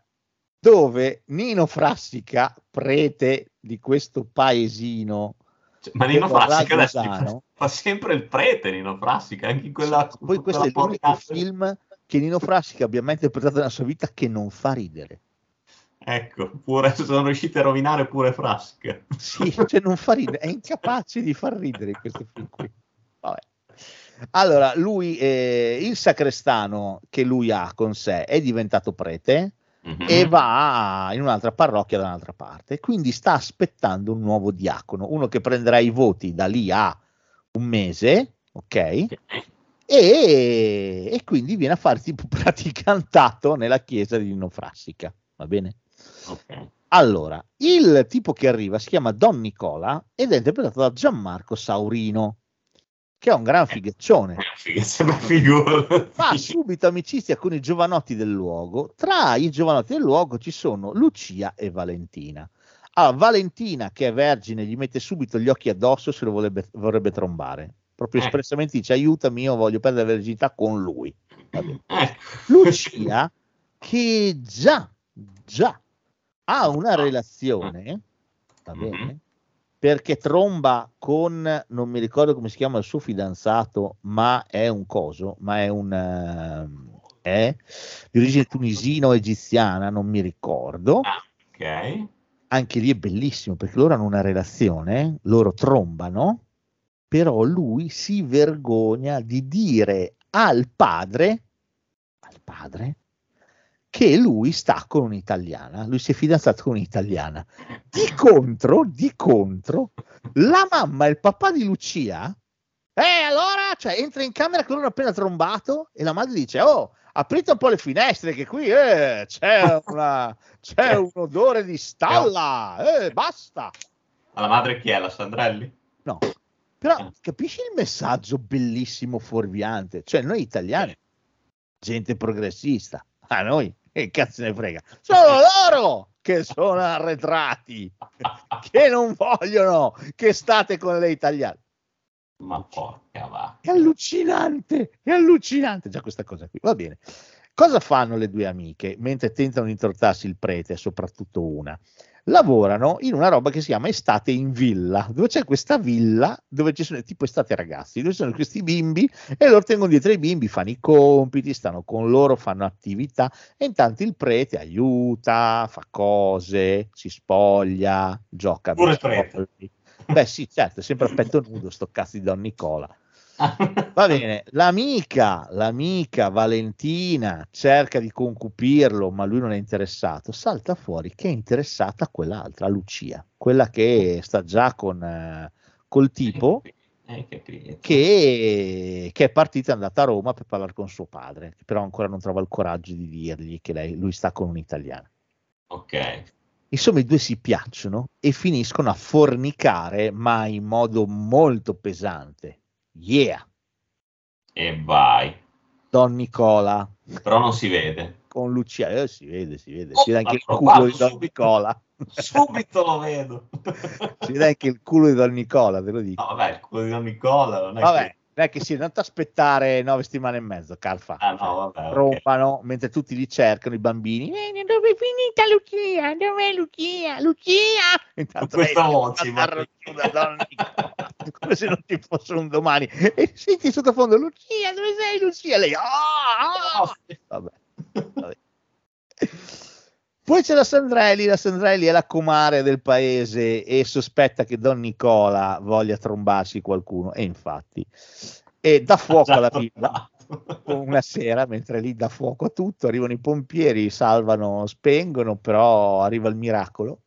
dove Nino Frassica, prete di questo paesino, Cioè, Ma Nino Frassica adesso fa sempre il prete, Nino Frassica, anche in quella... poi questo è l'unico porcata. film che Nino Frassica abbia mai interpretato nella sua vita che non fa ridere. Ecco, pure, sono riusciti a rovinare pure Frassica. Sì, cioè non fa ridere, è incapace di far ridere questo film qui. Vabbè. Allora, lui, eh, il sacrestano che lui ha con sé è diventato prete Mhm. e va in un'altra parrocchia da un'altra parte, quindi sta aspettando un nuovo diacono, uno che prenderà i voti da lì a un mese, ok? Ok. E, e quindi viene a fare tipo praticantato nella chiesa di Nino Frassica, va bene? Ok. Allora, il tipo che arriva si chiama Don Nicola ed è interpretato da Gianmarco Saurino, che è un gran figaccione. Figa, sembra figura. Fa subito amicizia con i giovanotti del luogo. Tra i giovanotti del luogo ci sono Lucia e Valentina. Allora, Valentina, che è vergine, gli mette subito gli occhi addosso se lo vorrebbe, vorrebbe trombare. Proprio Eh. espressamente dice: Aiutami, io voglio perdere la verginità con lui. Ecco. Lucia, che già, già ha una relazione, va Mhm. bene? Perché tromba con, non mi ricordo come si chiama il suo fidanzato, ma è un coso, ma è un, ehm, è di origine tunisino-egiziana, non mi ricordo. Ah, ok. Anche lì è bellissimo perché loro hanno una relazione, loro trombano, però lui si vergogna di dire al padre, al padre, che lui sta con un'italiana, lui si è fidanzato con un'italiana. Di contro, di contro, la mamma e il papà di Lucia, eh allora, cioè entra in camera che loro hanno appena trombato e la madre dice, oh, aprite un po' le finestre che qui eh, c'è, una- c'è un odore di stalla, eh, basta. Ma la madre chi è? La Sandrelli? No, però capisci il messaggio bellissimo, fuorviante? Cioè noi italiani, gente progressista, a noi che cazzo ne frega? Sono loro che sono arretrati, che non vogliono che state con le italiane. Ma porca va. È allucinante, è allucinante già questa cosa qui. Va bene. Cosa fanno le due amiche mentre tentano di intortarsi il prete, soprattutto una? Lavorano in una roba che si chiama Estate in Villa, dove c'è questa villa dove ci sono tipo Estate ragazzi, dove ci sono questi bimbi e loro tengono dietro i bimbi, fanno i compiti, stanno con loro, fanno attività e intanto il prete aiuta, fa cose, si spoglia, gioca. Pure prete. Beh sì, certo, è sempre a petto nudo sto cazzo di Don Nicola. Va bene, l'amica, l'amica Valentina cerca di concupirlo, ma lui non è interessato. Salta fuori che è interessata a quell'altra, a Lucia, quella che sta già con, eh, col tipo Eh, che che, è partita è andata a Roma per parlare con suo padre, che però ancora non trova il coraggio di dirgli che lei- lui sta con un'italiana. Ok. Insomma, i due si piacciono e finiscono a fornicare, ma in modo molto pesante. Yeah, E vai. Don Nicola Però non si vede. con Lucia, eh, si vede, si vede, Oh, si vede anche il ma culo di Don subito. Nicola, Subito lo vedo. si vede anche il culo di Don Nicola, te lo dico. No, vabbè, il culo di Don Nicola non è Vabbè, che... non è che sì, non ti aspettare nove settimane e mezzo, Carfa. Ah, no, vabbè, rompano mentre tutti li cercano i bambini. Eh, dove è finita Lucia? Dov'è Lucia? Lucia! Intanto questa voce, si ma- come se non ci fosse un domani. E senti sottofondo Lucia, dove sei Lucia? Lei, ah, ah! Vabbè, vabbè. Poi c'è la Sandrelli, la Sandrelli è la comare del paese e sospetta che Don Nicola voglia trombarsi qualcuno e infatti e dà fuoco alla villa una sera mentre lì dà fuoco a tutto, arrivano i pompieri, salvano, spengono, però arriva il miracolo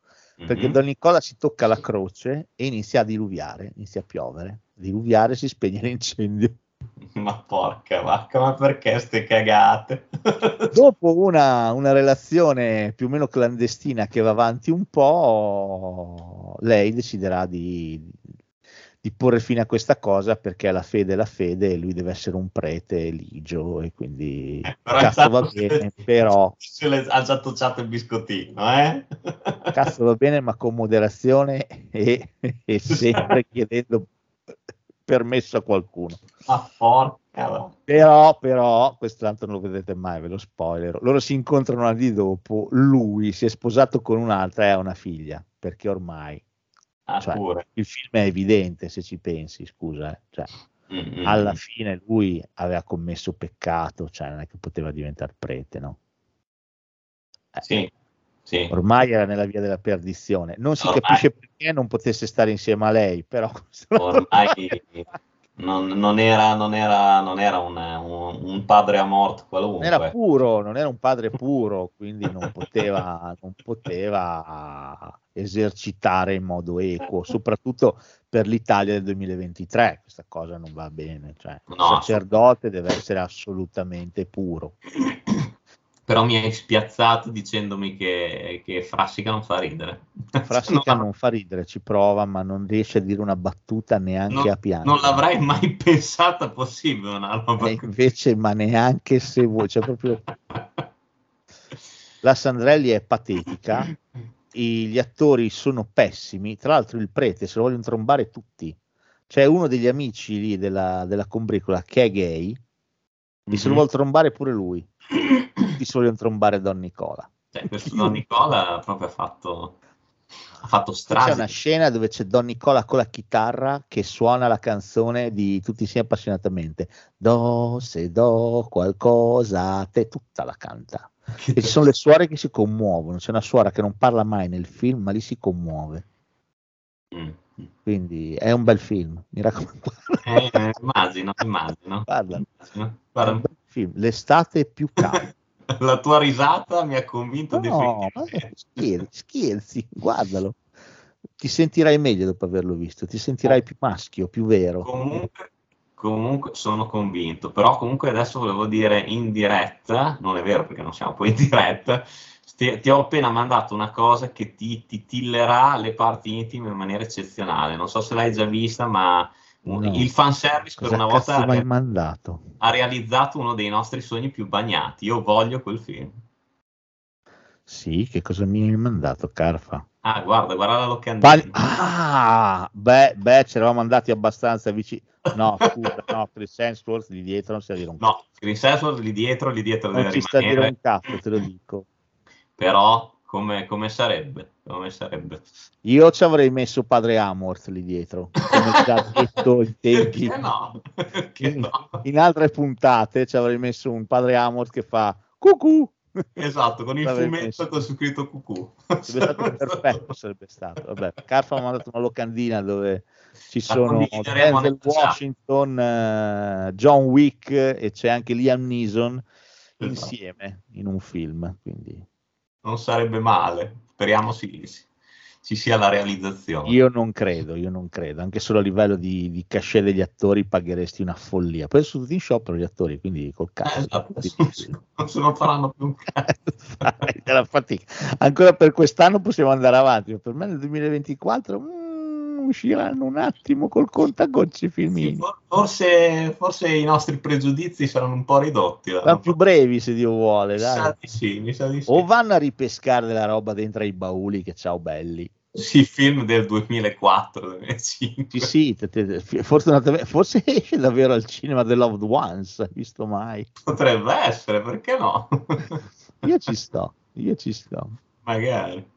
perché Mhm. Don Nicola si tocca la croce e inizia a diluviare, inizia a piovere, diluviare si spegne l'incendio. Ma porca vacca, ma perché ste cagate? Dopo una, una relazione più o meno clandestina che va avanti un po', lei deciderà di, di porre fine a questa cosa perché la fede è la fede e lui deve essere un prete ligio e quindi Però cazzo va intanto se- bene, però se le- ha già tocciato il biscottino, eh? cazzo va bene ma con moderazione e, e sempre chiedendo permesso a qualcuno. Ma porca vacca. Però, però, questo tanto non lo vedrete mai, ve lo spoiler. Loro si incontrano anni dopo. Lui si è sposato con un'altra e ha una figlia perché ormai Ah, cioè, il film è evidente se ci pensi. Scusa, eh. Cioè, Mm, mm, alla fine lui aveva commesso peccato, cioè non è che poteva diventare prete, no? Eh, Sì, sì. Ormai era nella via della perdizione. Non si Ormai. capisce perché non potesse stare insieme a lei, però Ormai non, non era, non era, non era un, un- un padre a morte non qualunque. era puro, non era un padre puro, quindi non poteva, non poteva esercitare in modo equo, soprattutto per l'Italia del 2023. Questa cosa non va bene. Cioè, il No, sacerdote deve essere assolutamente puro. Però mi hai spiazzato dicendomi che, che Frassica non fa ridere. Frassica No, non fa ridere, ci prova, ma non riesce a dire una battuta neanche non, a piangere. non l'avrei mai pensata possibile una roba E invece, ma neanche se vuoi, cioè proprio la Sandrelli è patetica, i- gli attori sono pessimi, tra l'altro il prete se lo vogliono trombare tutti. C'è uno degli amici lì della, della combricola che è gay, e se lo vuole trombare pure lui. Tutti se vogliono trombare Don Nicola. Cioè, questo Don Nicola proprio ha fatto, ha fatto Poi C'è una scena dove c'è Don Nicola con la chitarra che suona la canzone di Tutti insieme appassionatamente. Do, se do qualcosa, te tutta la canta. E ci sono le suore che si commuovono. C'è una suora che non parla mai nel film, ma lì si commuove. Mm. Quindi è un bel film, mi raccomando. Eh, immagino, immagino. Guarda, Immagino. Guarda, film. L'estate è più calda. la tua risata mi ha convinto No, scherzi, scherzi, guardalo. Ti sentirai meglio dopo averlo visto, ti sentirai più maschio, più vero. Comunque, Comunque sono convinto, però comunque adesso volevo dire in diretta, non è vero perché non siamo poi in diretta, ti, ti ho appena mandato una cosa che ti titillerà le parti intime in maniera eccezionale. Non so se l'hai già vista, ma No. il fanservice per Cosa una volta ha, mandato? ha realizzato uno dei nostri sogni più bagnati. Io voglio quel film. Sì, che cosa mi hai mandato, Carfa? Ah, guarda, guarda la locandina. Pal- ah, beh, beh, ci eravamo andati abbastanza vicini. No, scusa, no, Chris Hemsworth lì dietro non si dire un cazzo. No, Chris Hemsworth lì dietro, lì dietro Non deve ci sta a dire un cazzo, te lo dico. Però come, come sarebbe? Come sarebbe? Io ci avrei messo padre Amorth lì dietro, come già detto in tempi. No? In, in altre puntate ci avrei messo un padre Amorth che fa cucù. Esatto, con il fumetto con scritto cucù. Sarebbe stato perfetto, sarebbe stato. Vabbè, Carfa mi ha mandato una locandina dove ci La sono Denzel. Washington, eh, John Wick e c'è anche Liam Neeson Esatto. insieme in un film. Quindi Non sarebbe male. Speriamo si, ci sia la realizzazione. io non credo, io non credo, anche solo a livello di, di cachet degli attori pagheresti una follia. Poi sono tutti in sciopero gli attori, quindi col Eh, cazzo. esatto, non se non faranno più un cazzo. Fatica. Ancora per quest'anno possiamo andare avanti, ma per me nel 2024 mm, usciranno un attimo col contagocci filmini. Sì, for- forse, forse i nostri pregiudizi saranno un po' ridotti. Ma più brevi se Dio vuole, sì, di sì. O vanno a ripescare della roba dentro ai bauli che ciao belli. Sì, film del 2004, 2005. Sì, sì, te- te- fortunatamente, forse esce davvero al cinema The Loved Ones, visto mai? Potrebbe essere, perché no? Io ci sto, io ci sto. Magari.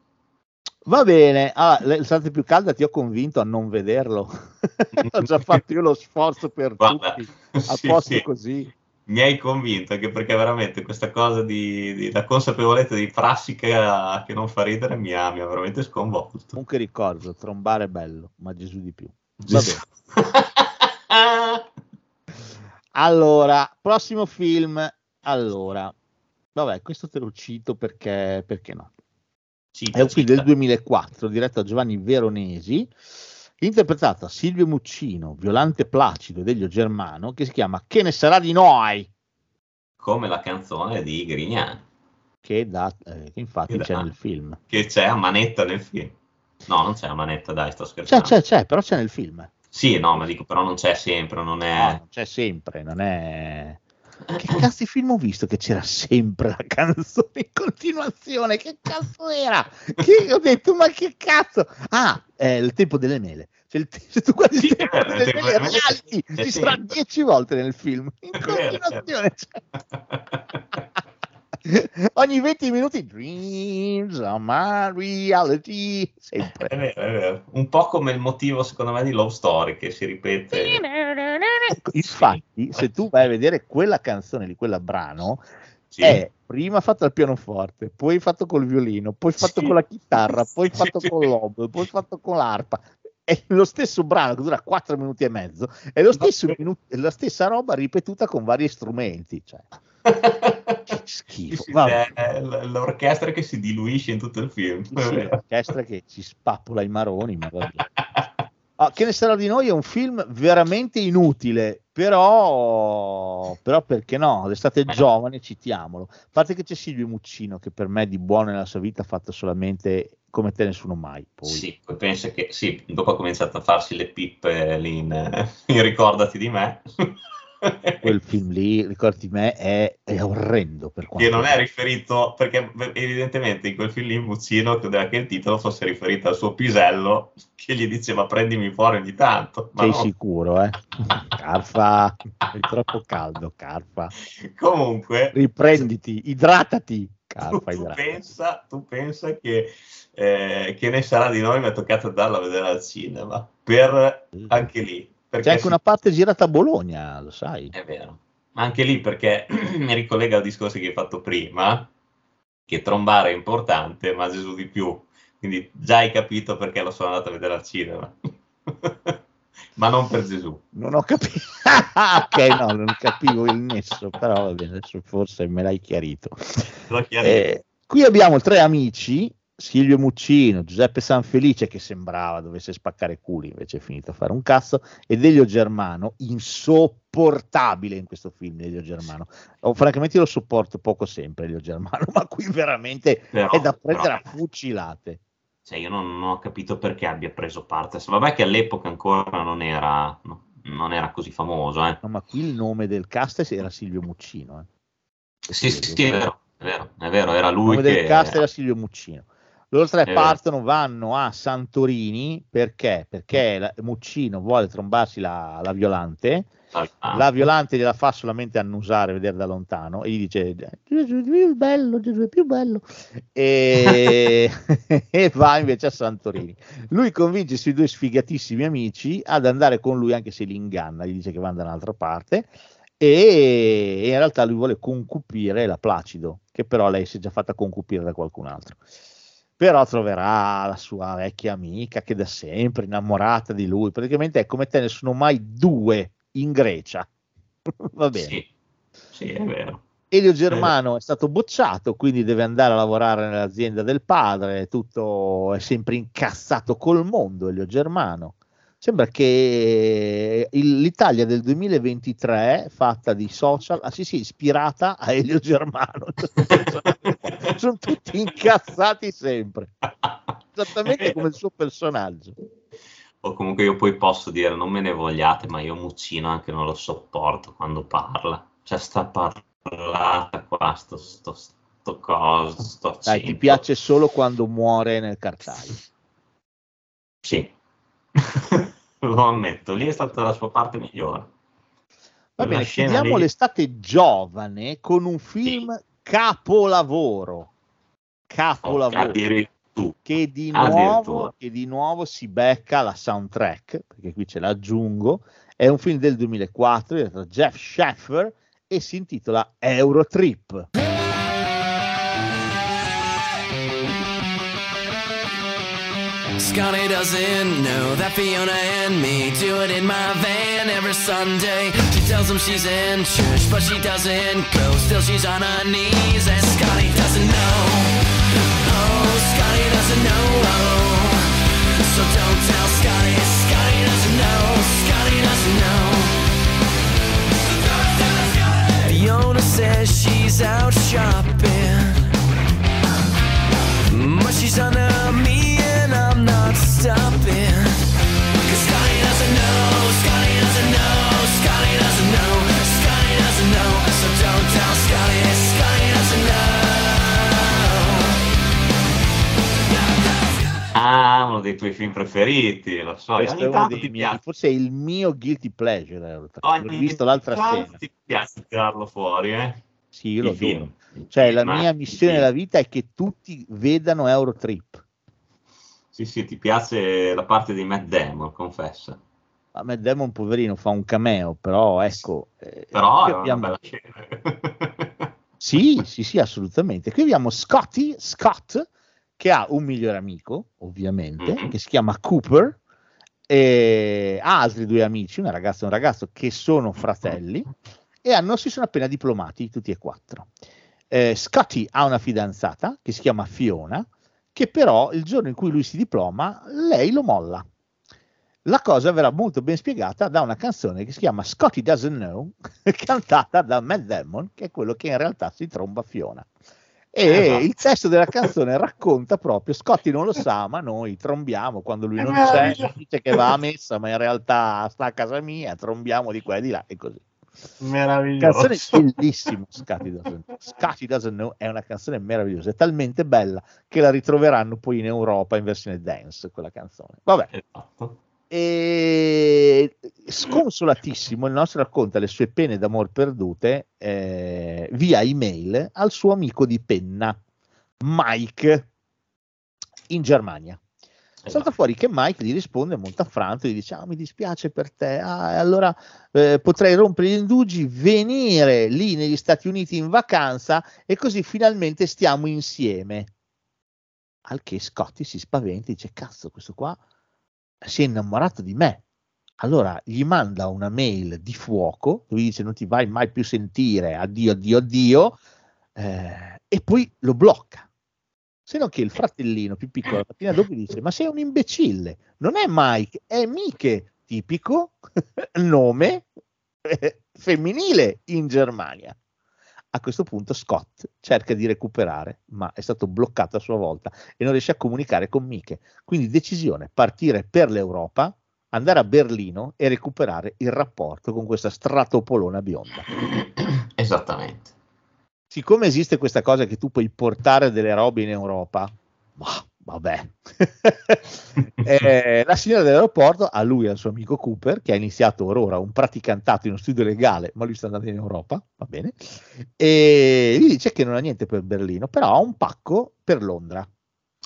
Va bene, allora, l'estate più calda ti ho convinto a non vederlo. ho già fatto io lo sforzo per Guarda, tutti, a sì, posto sì. così. Mi hai convinto anche perché veramente questa cosa di, di- la consapevolezza di prassi che, che non fa ridere mi ha, mi ha veramente sconvolto. Comunque ricordo, trombare è bello, ma Gesù di più. Va bene. Allora, prossimo film. Allora, vabbè, questo te lo cito perché, perché no. Cita, È un film del 2004 diretto da Giovanni Veronesi, interpretato da Silvio Muccino, Violante Placido e Delio Germano, che si chiama Che ne sarà di noi? Come la canzone di Grignani, Che, da, eh, che infatti Che c'è da- nel film. che c'è a manetta nel film. No, non c'è a manetta, dai, sto C'è, scherzando. c'è, c'è, però c'è nel film. Sì, no, ma dico, però non c'è sempre, non No, è... non c'è sempre, non è... Che cazzo di film ho visto che c'era sempre la canzone in continuazione? Che cazzo era? Che ho detto, ma che cazzo? Ah, è il tempo delle mele. Se, il se tu guardi Sì, il tempo eh, delle tempo mele, mele reality, ci sarà dieci volte nel film. In continuazione. cioè. Ogni 20 minuti, dreams are my reality. Sempre. È vero, è vero. Un po' come il motivo, secondo me, di Love Story, che si ripete... Ecco, Infatti, se tu vai a vedere quella canzone di quella brano, Sì. è prima fatto al pianoforte, poi fatto col violino, poi fatto Sì. con la chitarra, poi fatto sì. con l'oboe, poi fatto con l'arpa. È lo stesso brano che dura 4 minuti e mezzo, è lo stesso minu- è la stessa roba ripetuta con vari strumenti. Cioè, schifo. sì, l- l'orchestra che si diluisce in tutto il film. L'orchestra che ci spappola i maroni, ma vabbè. Ah, che ne sarà di noi? È un film veramente inutile, però, però perché no? L'estate è giovane, citiamolo. A parte che c'è Silvio Muccino, che per me di buono nella sua vita ha fatto solamente come te nessuno mai. Poi. Sì, poi penso che sì, dopo ha cominciato a farsi le pippe lì in, eh, in Ricordati di me, Quel film lì, ricordi me, è, è orrendo per quanto che non è riferito, perché evidentemente in quel film lì Muccino credeva che il titolo fosse riferito al suo pisello che gli diceva prendimi fuori ogni tanto. Ma Sei no. sicuro, eh? Carfa, è troppo caldo, Carfa. Comunque, Riprenditi, idratati, tu, Carfa, tu idratati. pensa, tu pensa che, eh, che ne sarà di noi, mi è toccato andarlo a vedere al cinema, per anche lì. C'è anche si- una parte girata a Bologna, lo sai. È vero. Ma anche lì perché mi ricollega al discorso che hai fatto prima, che trombare è importante, ma Gesù di più. Quindi già hai capito perché lo sono andato a vedere al cinema. ma non per Gesù. Non ho capito. ok, no, non capivo il nesso, però va bene, adesso forse me l'hai chiarito. Eh, qui abbiamo tre amici Silvio Muccino, Giuseppe Sanfelice che sembrava dovesse spaccare culi, invece è finito a fare un cazzo, ed Elio Germano, insopportabile in questo film Elio Germano. Oh, francamente io lo sopporto poco sempre Elio Germano, ma qui veramente Però- è da prendere però- a fucilate. Cioè, io non, non ho capito perché abbia preso parte. Vabbè che all'epoca ancora non era, no, non era così famoso, eh. No, ma qui il nome del cast era Silvio Muccino. eh. Sì, sì, sì, è vero, è vero, è vero, era Il lui nome che... del cast era Silvio Muccino. Loro tre vero. partono, vanno a Santorini perché? Perché la- Muccino vuole trombarsi la, la Violante, Ah, la Violante gliela fa solamente annusare, vedere da lontano e gli dice Gesù è più bello, Gesù è più bello e, e va invece a Santorini. Lui convince i suoi due sfigatissimi amici ad andare con lui anche se li inganna, gli dice che vanno da un'altra parte e in realtà lui vuole concupire la Placido, che però lei si è già fatta concupire da qualcun altro. Però troverà la sua vecchia amica che da sempre innamorata di lui, praticamente è come te ne sono mai due in Grecia. Va bene. Sì, sì, è vero. Elio Germano è stato bocciato, quindi deve andare a lavorare nell'azienda del padre, tutto è sempre incazzato col mondo Elio Germano. Sembra che il- l'Italia del 2023 fatta di social, ah sì sì, ispirata a Elio Germano. Sono tutti incazzati sempre, esattamente come il suo personaggio. O comunque io poi posso dire, non me ne vogliate, ma io Muccino anche non lo sopporto quando parla. Cioè, sta parlata qua, sto, sto, sto coso, sto Dai, ti piace solo quando muore nel cartaio. Sì. lo ammetto, lì è stata la sua parte migliore. Va bene, chiudiamo lì- l'estate giovane con un film capolavoro. Capolavoro. Addirittura. Che di, Addirittura. nuovo, che di nuovo si becca la soundtrack, perché qui ce l'aggiungo. È un film del 2004 diretto da Jeff Shaffer e si intitola Eurotrip. Scotty doesn't know that Fiona and me do it in my van every Sunday. She tells him she's in church, but she doesn't go. Still, she's on her knees, and Scotty doesn't know. Oh, Scotty doesn't know. So don't tell Scotty. Scotty doesn't know. Scotty doesn't know. Fiona says she's out shopping. But she's under me and Ah, uno dei tuoi film preferiti, lo so. Questo ogni tanto ti miei, piace, forse è il mio guilty pleasure. L'ho ogni visto l'altra sera. ti piace tirarlo fuori, eh? Sì, io lo film. Cioè, la mia missione sì. nella vita è che tutti vedano Eurotrip. Sì, sì, ti piace la parte di Matt Damon, confessa. A me Demon poverino fa un cameo, però ecco. eh, Però è una abbiamo- bella scena. Sì, sì, sì, assolutamente. Qui abbiamo Scotty, Scott, che ha un migliore amico, ovviamente, Mhm. che si chiama Cooper, e ha altri due amici, una ragazza e un ragazzo, che sono fratelli, e hanno, si sono appena diplomati tutti e quattro. Eh, Scotty ha una fidanzata, che si chiama Fiona, che però il giorno in cui lui si diploma, lei lo molla. La cosa verrà molto ben spiegata da una canzone che si chiama Scotty Doesn't Know, cantata da Matt Damon, che è quello che in realtà si tromba Fiona. E Esatto. il testo della canzone racconta proprio, Scotty non lo sa, ma noi trombiamo quando lui non c'è, meraviglioso. dice che va a messa, ma in realtà sta a casa mia, trombiamo di qua e di là e così. Meraviglioso. Canzone bellissima, Scotty Doesn't. Scotty Doesn't Know è una canzone meravigliosa, è talmente bella che la ritroveranno poi in Europa in versione dance, quella canzone. Vabbè, Esatto. e sconsolatissimo il nostro racconta le sue pene d'amor perdute eh, via email al suo amico di penna Mike in Germania salta fuori che Mike gli risponde molto affranto gli dice ah, mi dispiace per te. Ah, allora eh, potrei rompere gli indugi venire lì negli Stati Uniti in vacanza e così finalmente stiamo insieme. Al che Scotty si spaventa e dice cazzo questo qua si è innamorato di me. Allora gli manda una mail di fuoco, dove dice non ti vai mai più sentire, addio, addio, addio, eh, e poi lo blocca. Se non che il fratellino più piccolo la mattina dopo dice: Ma sei un imbecille, non è Mike, è Mike, tipico nome eh, femminile in Germania. A questo punto Scott cerca di recuperare, ma è stato bloccato a sua volta e non riesce a comunicare con Mike. Quindi decisione, partire per l'Europa, andare a Berlino e recuperare il rapporto con questa stratopolona bionda. Esattamente. Siccome esiste questa cosa che tu puoi portare delle robe in Europa, ma vabbè, eh, la signora dell'aeroporto a lui e al suo amico Cooper, che ha iniziato or ora un praticantato in uno studio legale, ma lui sta andando in Europa, va bene, e gli dice che non ha niente per Berlino, però ha un pacco per Londra.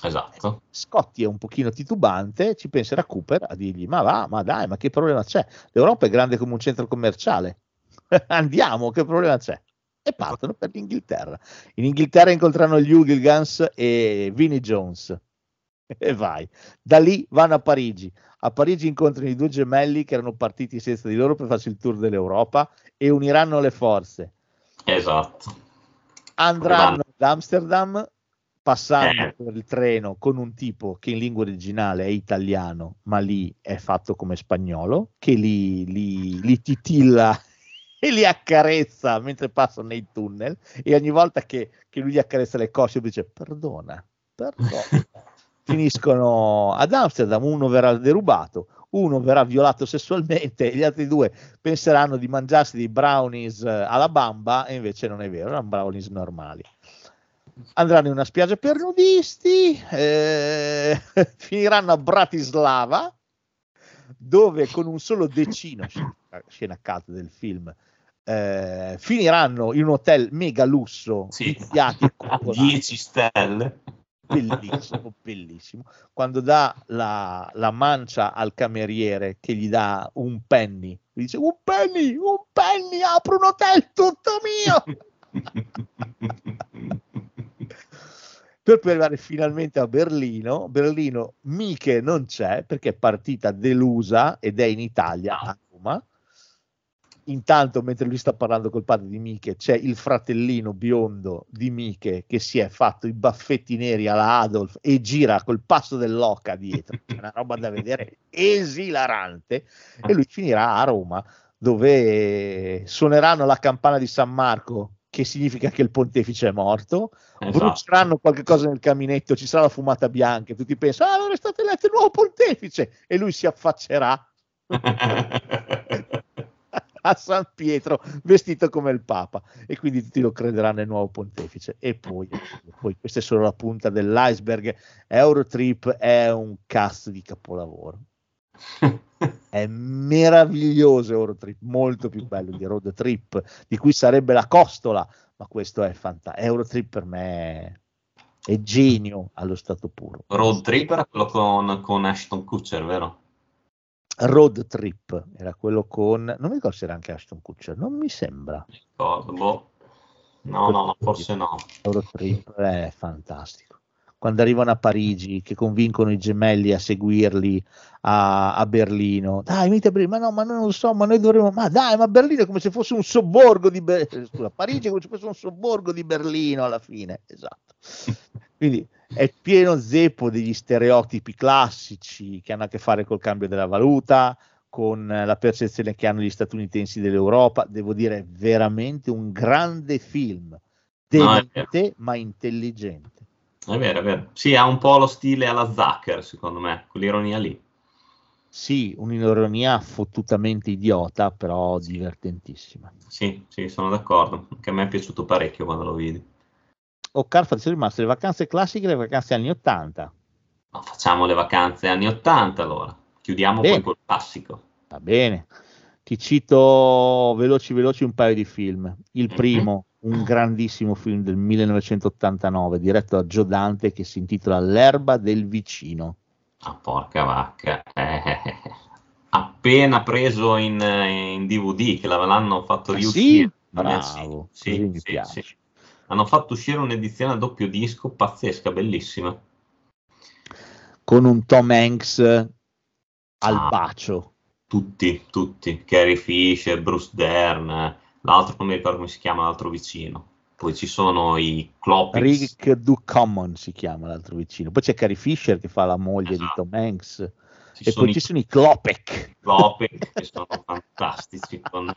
Esatto. Scotti è un pochino titubante, ci penserà Cooper a dirgli: Ma va, ma dai, ma che problema c'è? L'Europa è grande come un centro commerciale. Andiamo, che problema c'è? E partono per l'Inghilterra. In Inghilterra incontrano gli Hugilgans e Vinnie Jones. E vai. Da lì vanno a Parigi. A Parigi incontrano i due gemelli che erano partiti senza di loro per farsi il tour dell'Europa e uniranno le forze. Esatto. Andranno ad Amsterdam passando Eh. per il treno con un tipo che in lingua originale è italiano, ma lì è fatto come spagnolo, che li, li, li titilla e li accarezza mentre passano nei tunnel e ogni volta che, che lui gli accarezza le cosce dice perdona, perdona. Finiscono ad Amsterdam, uno verrà derubato, uno verrà violato sessualmente e gli altri due penseranno di mangiarsi dei brownies eh, alla bamba e invece non è vero, erano brownies normali andranno in una spiaggia per nudisti, eh, finiranno a Bratislava, dove con un solo decino, scena, cult del film, eh, finiranno in un hotel mega lusso, Sì. viziati A coccolati. 10 stelle. bellissimo, bellissimo. Quando dà la, la mancia al cameriere che gli dà un penny, gli dice un penny, un penny, apro un hotel tutto mio. per poi arrivare finalmente a Berlino. Berlino Miche non c'è perché è partita delusa ed è in Italia a Roma. Intanto, mentre lui sta parlando col padre di Miche, c'è il fratellino biondo di Miche che si è fatto i baffetti neri alla Adolf e gira col passo dell'oca dietro. È una roba da vedere esilarante. E lui finirà a Roma, dove suoneranno la campana di San Marco, che significa che il pontefice è morto. Esatto. Bruceranno qualche cosa nel caminetto, ci sarà la fumata bianca. e Tutti pensano, ah, non è stato eletto il nuovo pontefice. E lui si affaccerà a San Pietro vestito come il Papa. E quindi tutti lo crederanno il nuovo pontefice. E poi, poi questa è solo la punta dell'iceberg. Eurotrip è un cast di capolavoro. È meraviglioso Eurotrip molto più bello di Road Trip di cui sarebbe la costola ma questo è fantastico Eurotrip per me è genio allo stato puro. Road Trip era quello con, con Ashton Kutcher, vero? Road Trip era quello con non mi ricordo se era anche Ashton Kutcher non mi sembra Ricordo, boh. No, no, no, forse no. Eurotrip è fantastico. Quando arrivano a Parigi, che convincono i gemelli a seguirli a, a Berlino, dai, venite a Berlino, ma no, ma noi non lo so, ma noi dovremmo, ma dai, ma Berlino è come se fosse un sobborgo di Berlino, scusa, Parigi è come se fosse un sobborgo di Berlino alla fine, esatto. Quindi è pieno zeppo degli stereotipi classici che hanno a che fare col cambio della valuta, con la percezione che hanno gli statunitensi dell'Europa. Devo dire, è veramente un grande film, No, demente ma intelligente. È vero, è vero. Sì, ha un po' lo stile alla Zucker, secondo me, quell'ironia lì. Sì, un'ironia fottutamente idiota, però divertentissima. Sì, sì, sono d'accordo. Che a me è piaciuto parecchio quando lo vidi. O Carfa, sono rimaste le vacanze classiche e le vacanze anni 80. Ma facciamo le vacanze anni 80 allora. Chiudiamo Bene. poi col classico. Va bene. Ti cito veloci veloci un paio di film. Il Mhm. primo, un grandissimo film del 1989, diretto da Joe Dante, che si intitola L'erba del vicino. Ah, porca vacca. Eh, appena preso in, in DVD, che l'hanno fatto Ah, riuscire. sì? Bravo, Sì, sì, mi sì, piace. sì. Hanno fatto uscire un'edizione a doppio disco pazzesca, bellissima. Con un Tom Hanks al Ah. bacio. Tutti, tutti. Carrie Fisher, Bruce Dern, l'altro non mi ricordo come si chiama, l'altro vicino. poi ci sono i Clopix. Rick Ducommon si chiama l'altro vicino. Poi c'è Carrie Fisher che fa la moglie di Tom Hanks. Ci e poi i- ci sono i Klopek. Clopix che sono fantastici, con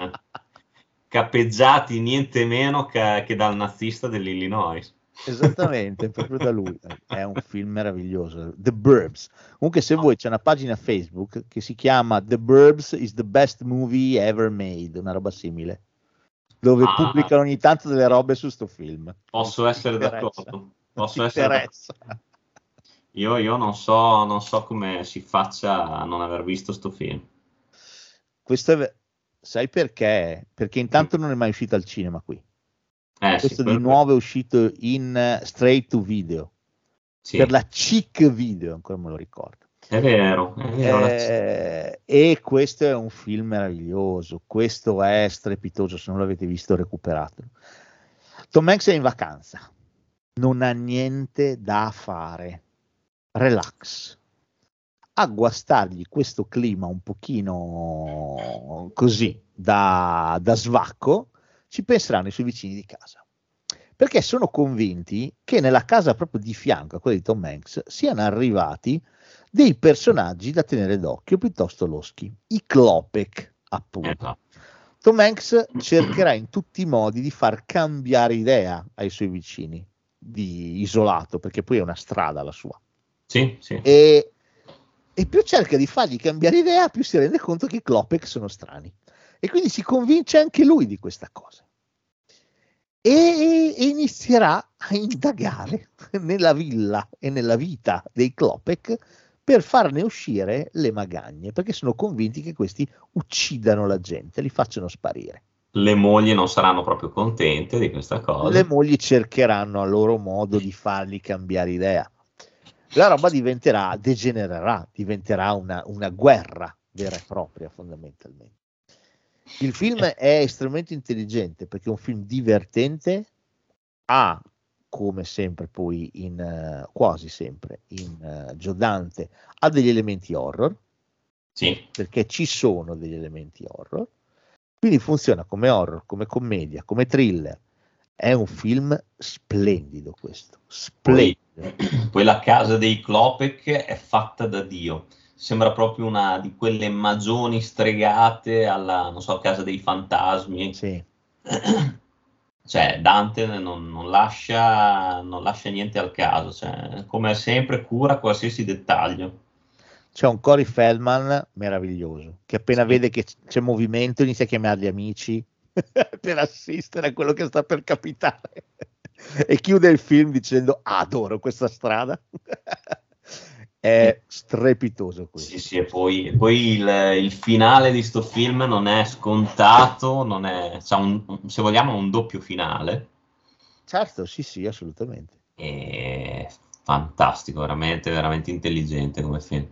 capeggiati niente meno che, che dal nazista dell'Illinois. Esattamente, proprio da lui. È un film meraviglioso. The Burbs. Comunque, se vuoi, c'è una pagina Facebook che si chiama The Burbs is the best movie ever made, una roba simile, dove Ah. pubblicano ogni tanto delle robe su sto film. Posso essere d'accordo. Posso essere interessa. Io, io non, so, non so come si faccia a non aver visto sto film. Questo è, sai perché? Perché intanto non è mai uscito al cinema qui. Eh, sì, Questo di quello- nuovo è uscito in eh, straight to video sì, per la chic video, ancora me lo ricordo. È vero, è vero. Eh, e questo è un film meraviglioso, questo è strepitoso, se non l'avete visto recuperatelo. Tom Hanks è in vacanza, non ha niente da fare, relax. A guastargli questo clima un pochino così da, da svacco, ci penseranno i suoi vicini di casa. Perché sono convinti che nella casa proprio di fianco a quella di Tom Hanks siano arrivati dei personaggi da tenere d'occhio piuttosto loschi, i Klopek, appunto. Esatto. Tom Hanks cercherà in tutti i modi di far cambiare idea ai suoi vicini di isolato, perché poi è una strada la sua. Sì, sì. E, e più cerca di fargli cambiare idea, più si rende conto che i Klopek sono strani. E quindi si convince anche lui di questa cosa. E, e inizierà a indagare nella villa e nella vita dei Klopek per farne uscire le magagne, perché sono convinti che questi uccidano la gente, li facciano sparire. Le mogli non saranno proprio contente di questa cosa. Le mogli cercheranno a loro modo di fargli cambiare idea. La roba diventerà, degenererà, diventerà una, una guerra vera e propria fondamentalmente. Il film è estremamente intelligente perché è un film divertente, ha come sempre poi in eh, quasi sempre in eh, Joe Dante ha degli elementi horror Sì, perché ci sono degli elementi horror. Quindi funziona come horror come commedia come thriller. È un film splendido questo splendido poi la casa dei Klopek è fatta da Dio. Sembra proprio una di quelle magioni stregate alla, non so, casa dei fantasmi. sì. Cioè, Dante non, non lascia, non lascia niente al caso, cioè, come sempre cura qualsiasi dettaglio. c'è un Cory Feldman meraviglioso che appena vede che c'è movimento inizia a chiamare gli amici per assistere a quello che sta per capitare e chiude il film dicendo "Ah, adoro questa strada. È strepitoso questo. Sì, sì, e poi, e poi il, il finale di sto film non è scontato, non è, c'ha un- se vogliamo, un doppio finale. certo sì sì assolutamente. È fantastico, veramente, veramente intelligente come film.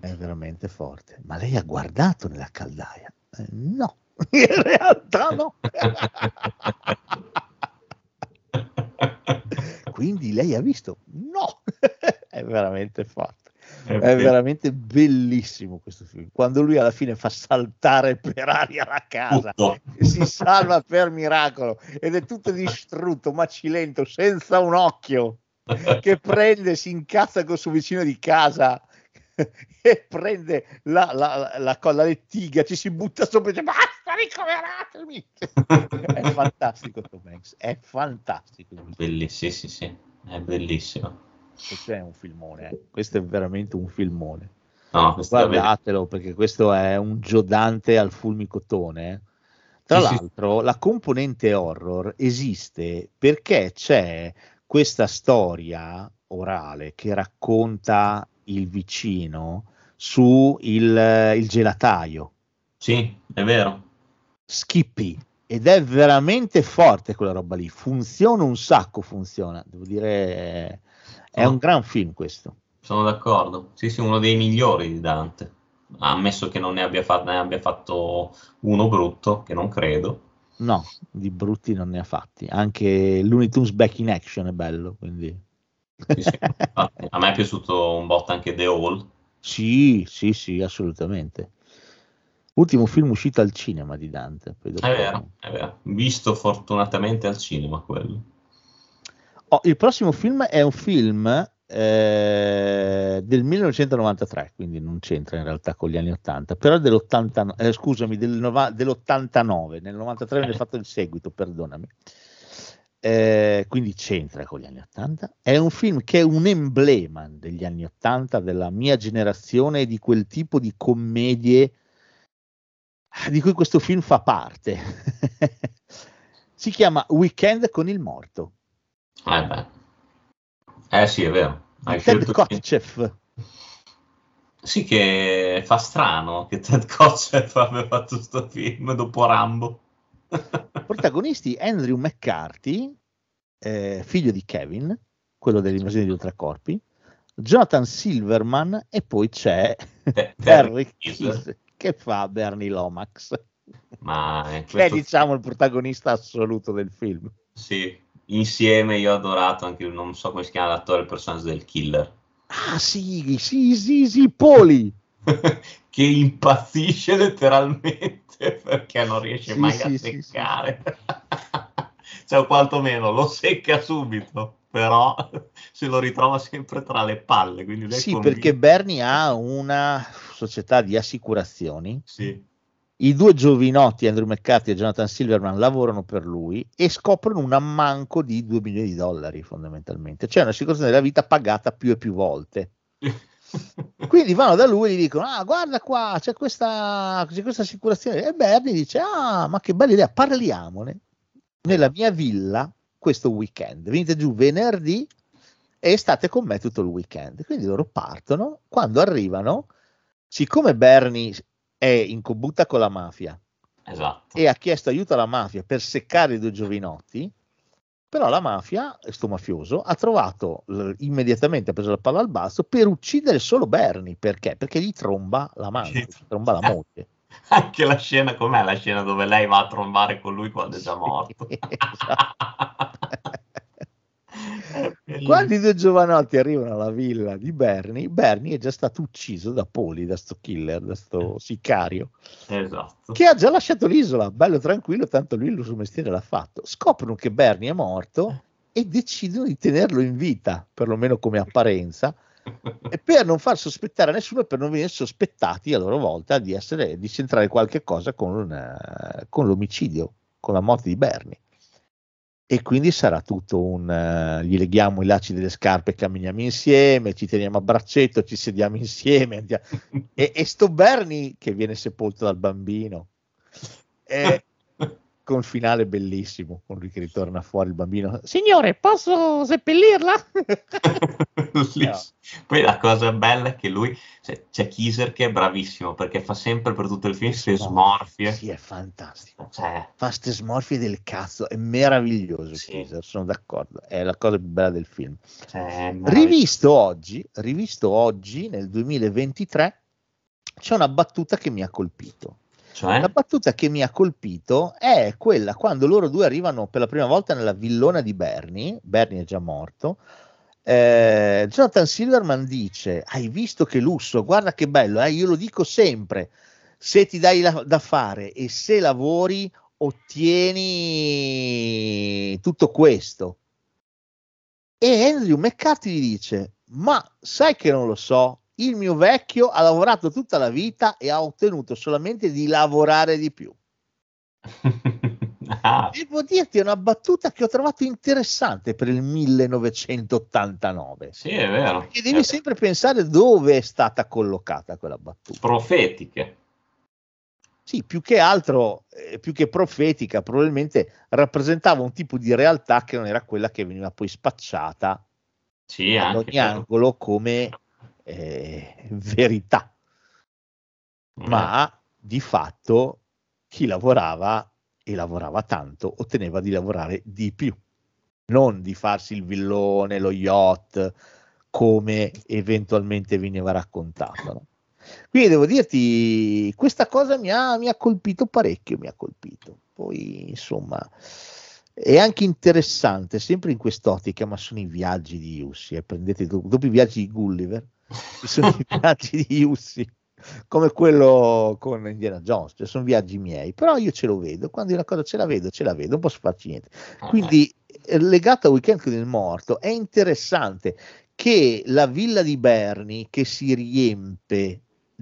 è veramente forte. Ma lei ha guardato nella caldaia? Eh, no in realtà no. Quindi lei ha visto? No. È veramente forte è veramente bellissimo questo film. Quando lui alla fine fa saltare per aria la casa Tutto. e si salva per miracolo ed è tutto distrutto macilento senza un occhio che prende si incazza col suo vicino di casa e prende la, la, la, la, la lettiga, ci si butta sopra e dice basta ricoveratemi è fantastico Tom Hanks è fantastico Bellissimo, sì, sì, sì, è bellissimo. questo è un filmone eh. questo è veramente un filmone No, guardatelo perché questo è un giodante al fulmicotone eh. tra Sì, sì. l'altro la componente horror esiste perché c'è questa storia orale che racconta il vicino su il, il gelataio Sì, è vero. Skippy ed è veramente forte quella roba lì funziona un sacco funziona devo dire è un gran film questo Sono d'accordo. Sì, sì, uno dei migliori di Dante. Ammesso che non ne abbia, fa- ne abbia fatto uno brutto, che non credo. No, di brutti non ne ha fatti. Anche Looney Tunes Back in Action è bello, quindi... Sì, sì. A me è piaciuto un botto anche The Hall. Sì, sì, sì, assolutamente. Ultimo film uscito al cinema di Dante. È vero, è vero. Visto fortunatamente al cinema quello. Oh, il prossimo film è un film eh, del 1993, quindi non c'entra in realtà con gli anni 80, però è dell'89, eh, scusami, del nova- dell'89, nel 93 viene fatto il seguito, perdonami. Eh, quindi c'entra con gli anni 80. È un film che è un emblema degli anni 80, della mia generazione e di quel tipo di commedie di cui questo film fa parte. si chiama Weekend con il morto. Eh beh. Eh sì, è vero. Hai Ted scelto Kotcheff. Sì, che fa strano che Ted Kotcheff abbia fatto questo film dopo Rambo. Protagonisti Andrew McCarthy, eh, figlio di Kevin, quello dell'invasione di ultracorpi, Jonathan Silverman e poi c'è Terry Kiss che fa Bernie Lomax, Ma che è è questo- diciamo il protagonista assoluto del film. Sì, insieme io ho adorato anche, non so come si chiama l'attore, il personaggio del killer, Ah sì, sì, sì, sì, Poli! che impazzisce letteralmente perché non riesce Sì, mai sì, a sì, sì. seccare. cioè, o quantomeno lo secca subito, però se lo ritrova sempre tra le palle. È Sì, convinto- perché Bernie ha una società di assicurazioni. Sì. I due giovinotti, Andrew McCarthy e Jonathan Silverman, lavorano per lui e scoprono un ammanco di 2 milioni di dollari fondamentalmente. Cioè un'assicurazione della vita pagata più e più volte. Quindi vanno da lui e gli dicono: Ah, guarda qua, c'è questa, c'è questa assicurazione. E Bernie dice: Ah, ma che bella idea, parliamone nella mia villa questo weekend. Venite giù venerdì e state con me tutto il weekend. Quindi loro partono. Quando arrivano, siccome Bernie è in combutta con la mafia Esatto. e ha chiesto aiuto alla mafia per seccare i due giovinotti, però la mafia, sto mafioso, ha trovato l- immediatamente, ha preso la palla al balzo per uccidere solo Bernie. Perché? Perché gli tromba la mano, gli tromba la moglie. Anche la scena, com'è la scena dove lei va a trombare con lui quando è già morto? Quando i due giovanotti arrivano alla villa di Bernie, Bernie è già stato ucciso da Poli, da sto killer, da sto sicario, Esatto. che ha già lasciato l'isola, bello tranquillo, tanto lui il suo mestiere l'ha fatto. Scoprono che Bernie è morto e decidono di tenerlo in vita, perlomeno come apparenza, e per non far sospettare a nessuno e per non venire sospettati a loro volta di, essere, di centrare qualche cosa con, eh, con l'omicidio, con la morte di Bernie. E quindi sarà tutto un eh, gli leghiamo i lacci delle scarpe, camminiamo insieme, ci teniamo a braccetto, ci sediamo insieme. andiamo- E, e sto Bernie che viene sepolto dal bambino. E- con finale bellissimo, con lui che ritorna fuori il bambino. Signore, posso seppellirla? Poi la cosa bella è che lui, cioè, c'è Kiser che è bravissimo perché fa sempre per tutto il film queste smorfie. Sì, è fantastico. Cioè, Fa ste smorfie del cazzo, è meraviglioso. Kaiser, sono d'accordo, è la cosa più bella del film. cioè, Rivisto oggi, rivisto oggi nel 2023, c'è una battuta che mi ha colpito. Cioè? La battuta che mi ha colpito è quella quando loro due arrivano per la prima volta nella villona di Bernie, Bernie è già morto, eh, Jonathan Silverman dice, hai visto che lusso, guarda che bello, eh, io lo dico sempre, se ti dai la- da fare e se lavori ottieni tutto questo. E Andrew McCarthy gli dice, ma sai che non lo so, il mio vecchio ha lavorato tutta la vita e ha ottenuto solamente di lavorare di più. Ah, Devo dirti, è una battuta che ho trovato interessante per il 1989. sì, è vero. Perché devi sempre pensare dove è stata collocata quella battuta. Profetiche. Sì, più che altro, eh, più che profetica, probabilmente rappresentava un tipo di realtà che non era quella che veniva poi spacciata Sì, ad ogni angolo come eh, verità. Ma di fatto chi lavorava e lavorava tanto otteneva di lavorare di più, non di farsi il villone, lo yacht, come eventualmente veniva raccontato. no? Quindi devo dirti, questa cosa mi ha, mi ha colpito parecchio, mi ha colpito. Poi, insomma, è anche interessante, sempre in quest'ottica, ma sono i viaggi di Yussi. eh, prendete do- dopo i viaggi di Gulliver, ci sono i viaggi di Yussi. come quello con Indiana Jones, cioè sono viaggi miei, però io ce lo vedo, quando una cosa ce la vedo, ce la vedo, non posso farci niente. Quindi eh, legato a Weekend con il morto è interessante che la villa di Bernie che si riempie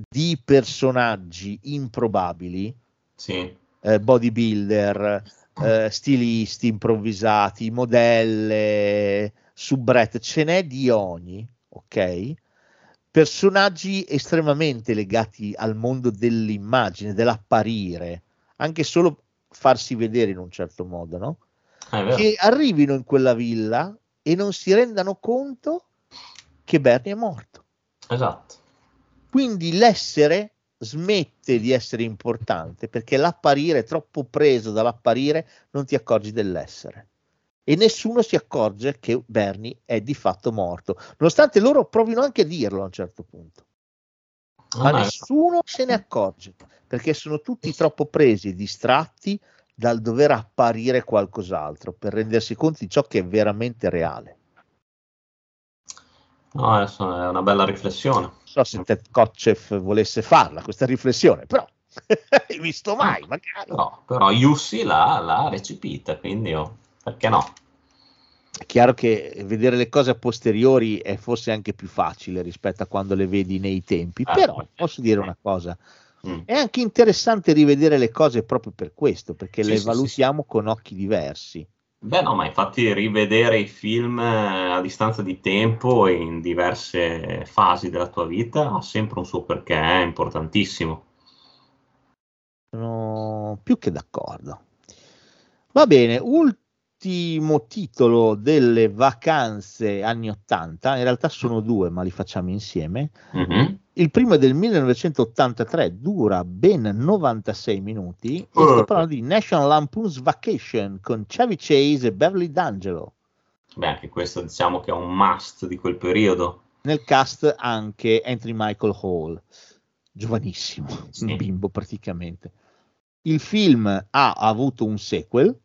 di personaggi improbabili, Sì. eh, bodybuilder, eh, stilisti improvvisati, modelle, soubrette, ce n'è di ogni, ok? Personaggi estremamente legati al mondo dell'immagine, dell'apparire, anche solo farsi vedere in un certo modo, no? Vero. Che arrivino in quella villa e non si rendano conto che Bernie è morto. Esatto. Quindi l'essere smette di essere importante perché l'apparire è troppo preso dall'apparire, non ti accorgi dell'essere. E nessuno si accorge che Bernie è di fatto morto, nonostante loro provino anche a dirlo a un certo punto. Ma Ah, nessuno se ne accorge perché sono tutti troppo presi e distratti dal dover apparire qualcos'altro per rendersi conto di ciò che è veramente reale. No, adesso è una bella riflessione. Non so se Ted Kotcheff volesse farla questa riflessione, però hai visto mai, magari. No, però Yussi l'ha, l'ha recepita, quindi oh, perché no? È chiaro che vedere le cose a posteriori è forse anche più facile rispetto a quando le vedi nei tempi, Eh, però posso dire una cosa, Mm. è anche interessante rivedere le cose proprio per questo, perché Sì, le sì, sì, valutiamo con occhi diversi. Beh, no, ma infatti rivedere i film eh, a distanza di tempo e in diverse fasi della tua vita ha sempre un suo perché, è importantissimo. Sono più che d'accordo. Va bene, ultimo titolo delle vacanze anni 80, in realtà sono due, ma li facciamo insieme. Mhm. Il primo è del 1983, dura ben 96 minuti. E Uh. sto parlando di National Lampoon's Vacation con Chevy Chase e Beverly D'Angelo. Beh, anche questo diciamo che è un must di quel periodo. Nel cast anche Anthony Michael Hall, giovanissimo, Sì. un bimbo praticamente. Il film ha avuto un sequel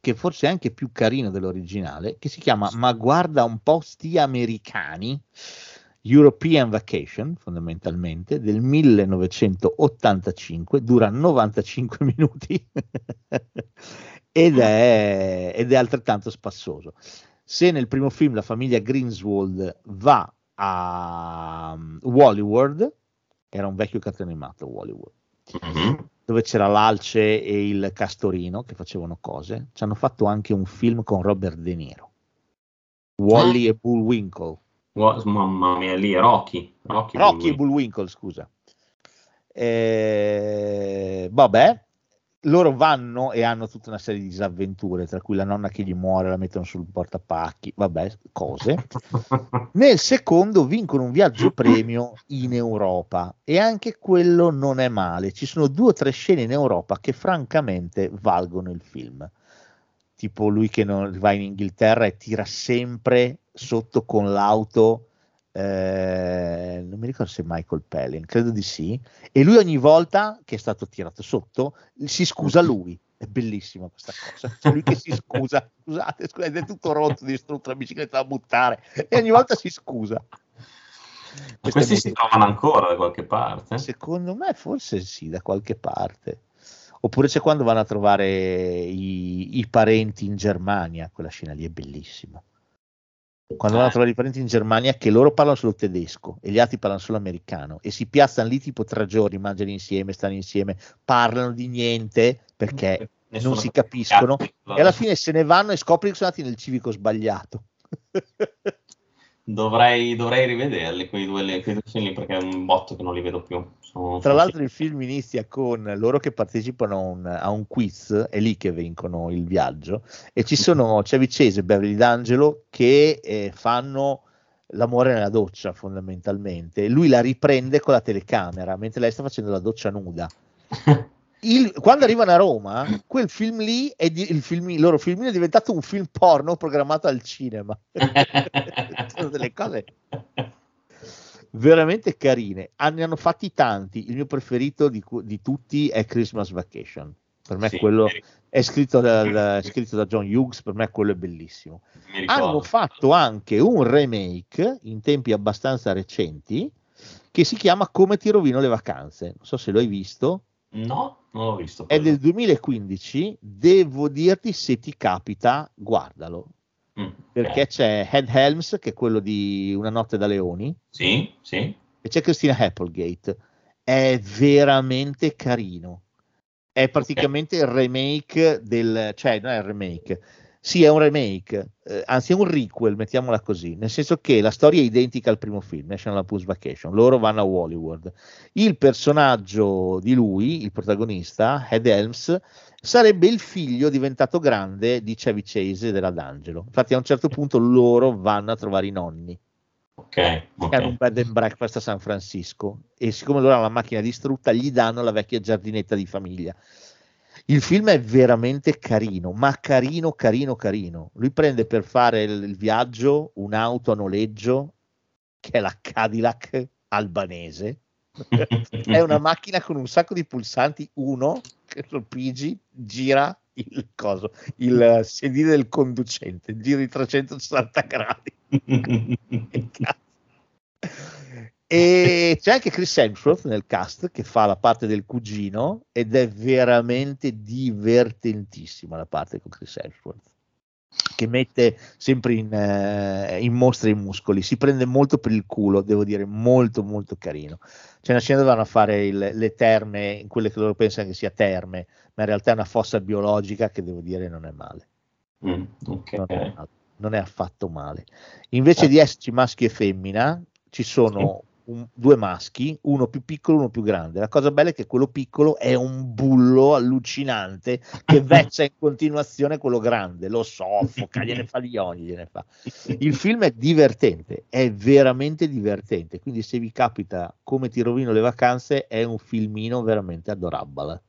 che forse è anche più carino dell'originale, che si chiama Ma guarda un po' sti americani, European Vacation fondamentalmente, del 1985, dura 95 minuti ed, è, ed è altrettanto spassoso. Se nel primo film la famiglia Greenswald va a um, Wallyworld, era un vecchio cartone animato Wallyworld, Mhm. Dove c'era l'alce e il castorino che facevano cose, ci hanno fatto anche un film con Robert De Niro, Wally e Bullwinkle. Wa- Mamma mia, lì Rocky. Rocky, Rocky e lui. Bullwinkle, scusa. Eh, vabbè, loro vanno e hanno tutta una serie di disavventure, tra cui la nonna che gli muore, la mettono sul portapacchi, vabbè, cose. Nel secondo vincono un viaggio premio in Europa e anche quello non è male. Ci sono due o tre scene in Europa che francamente valgono il film. Tipo lui che non va in Inghilterra e tira sempre sotto con l'auto. Eh, non mi ricordo se Michael Pellin, credo di sì. E lui ogni volta che è stato tirato sotto si scusa lui. È bellissima questa cosa. C'è lui che si scusa. Scusate, scusate, è tutto rotto, distrutto, la bicicletta da buttare. E ogni volta si scusa. Ma questi si trovano ancora da qualche parte? Secondo me forse sì, da qualche parte. Oppure c'è quando vanno a trovare i, i parenti in Germania, quella scena lì è bellissima. Quando vanno a trovare i parenti in Germania che loro parlano solo tedesco e gli altri parlano solo americano e si piazzano lì tipo tre giorni, mangiano insieme, stanno insieme, parlano di niente perché Nessuno non si capiscono e alla fine se ne vanno e scopri che sono andati nel civico sbagliato. Dovrei, dovrei rivederli quei due, quei due film perché è un botto che non li vedo più. Sono- Tra l'altro il film inizia con loro che partecipano a un, a un quiz, è lì che vincono il viaggio, e ci sono Chevy Chase e Beverly D'Angelo che eh, fanno l'amore nella doccia fondamentalmente. Lui la riprende con la telecamera mentre lei sta facendo la doccia nuda. Il- quando arrivano a Roma, quel film lì, è di- il, film, il loro film è diventato un film porno programmato al cinema. Sono delle cose veramente carine. Ah, Ne hanno fatti tanti. Il mio preferito di, di tutti è Christmas Vacation. Per me Sì, quello è scritto, dal- è scritto da John Hughes, per me quello è bellissimo. Hanno fatto anche un remake in tempi abbastanza recenti che si chiama Come ti rovino le vacanze. Non so se lo hai visto. No, non l'ho visto. È quello. del 2015. Devo dirti, se ti capita, guardalo. Mm, Perché c'è Ed Helms, che è quello di Una notte da leoni, Sì, sì. e c'è Christina Applegate. È veramente carino. È praticamente il remake del... cioè non è il remake, sì è un remake, eh, anzi è un requel, mettiamola così, nel senso che la storia è identica al primo film, National Lampoon's Vacation, loro vanno a Hollywood. Il personaggio di lui, il protagonista, Ed Helms, sarebbe il figlio diventato grande di Chevy Chase e della D'Angelo. Infatti a un certo punto loro vanno a trovare i nonni Ok, che hanno un bed and breakfast a San Francisco e siccome loro hanno la macchina distrutta gli danno la vecchia giardinetta di famiglia. Il film è veramente carino, ma carino, carino, carino. Lui prende per fare il, il viaggio un'auto a noleggio che è la Cadillac albanese. è una macchina con un sacco di pulsanti, uno che lo pigi, gira il coso, il sedile del conducente, gira di 360 gradi. E c'è anche Chris Hemsworth nel cast che fa la parte del cugino ed è veramente divertentissima la parte con Chris Hemsworth che mette sempre in, eh, in mostra i muscoli, si prende molto per il culo, devo dire, molto molto carino. C'è una scena dove vanno a fare il- le terme, in quelle che loro pensano che sia terme, ma in realtà è una fossa biologica che devo dire non è male Mm, ok. non è, non è affatto male. Invece di esserci maschio e femmina, ci sono un- due maschi, uno più piccolo e uno più grande. La cosa bella è che quello piccolo è un bullo allucinante che veccia in continuazione quello grande, lo soffoca, gliene fa gli ogni, gliene fa. Il film è divertente, è veramente divertente, quindi se vi capita come ti rovino le vacanze è un filmino veramente adorabile.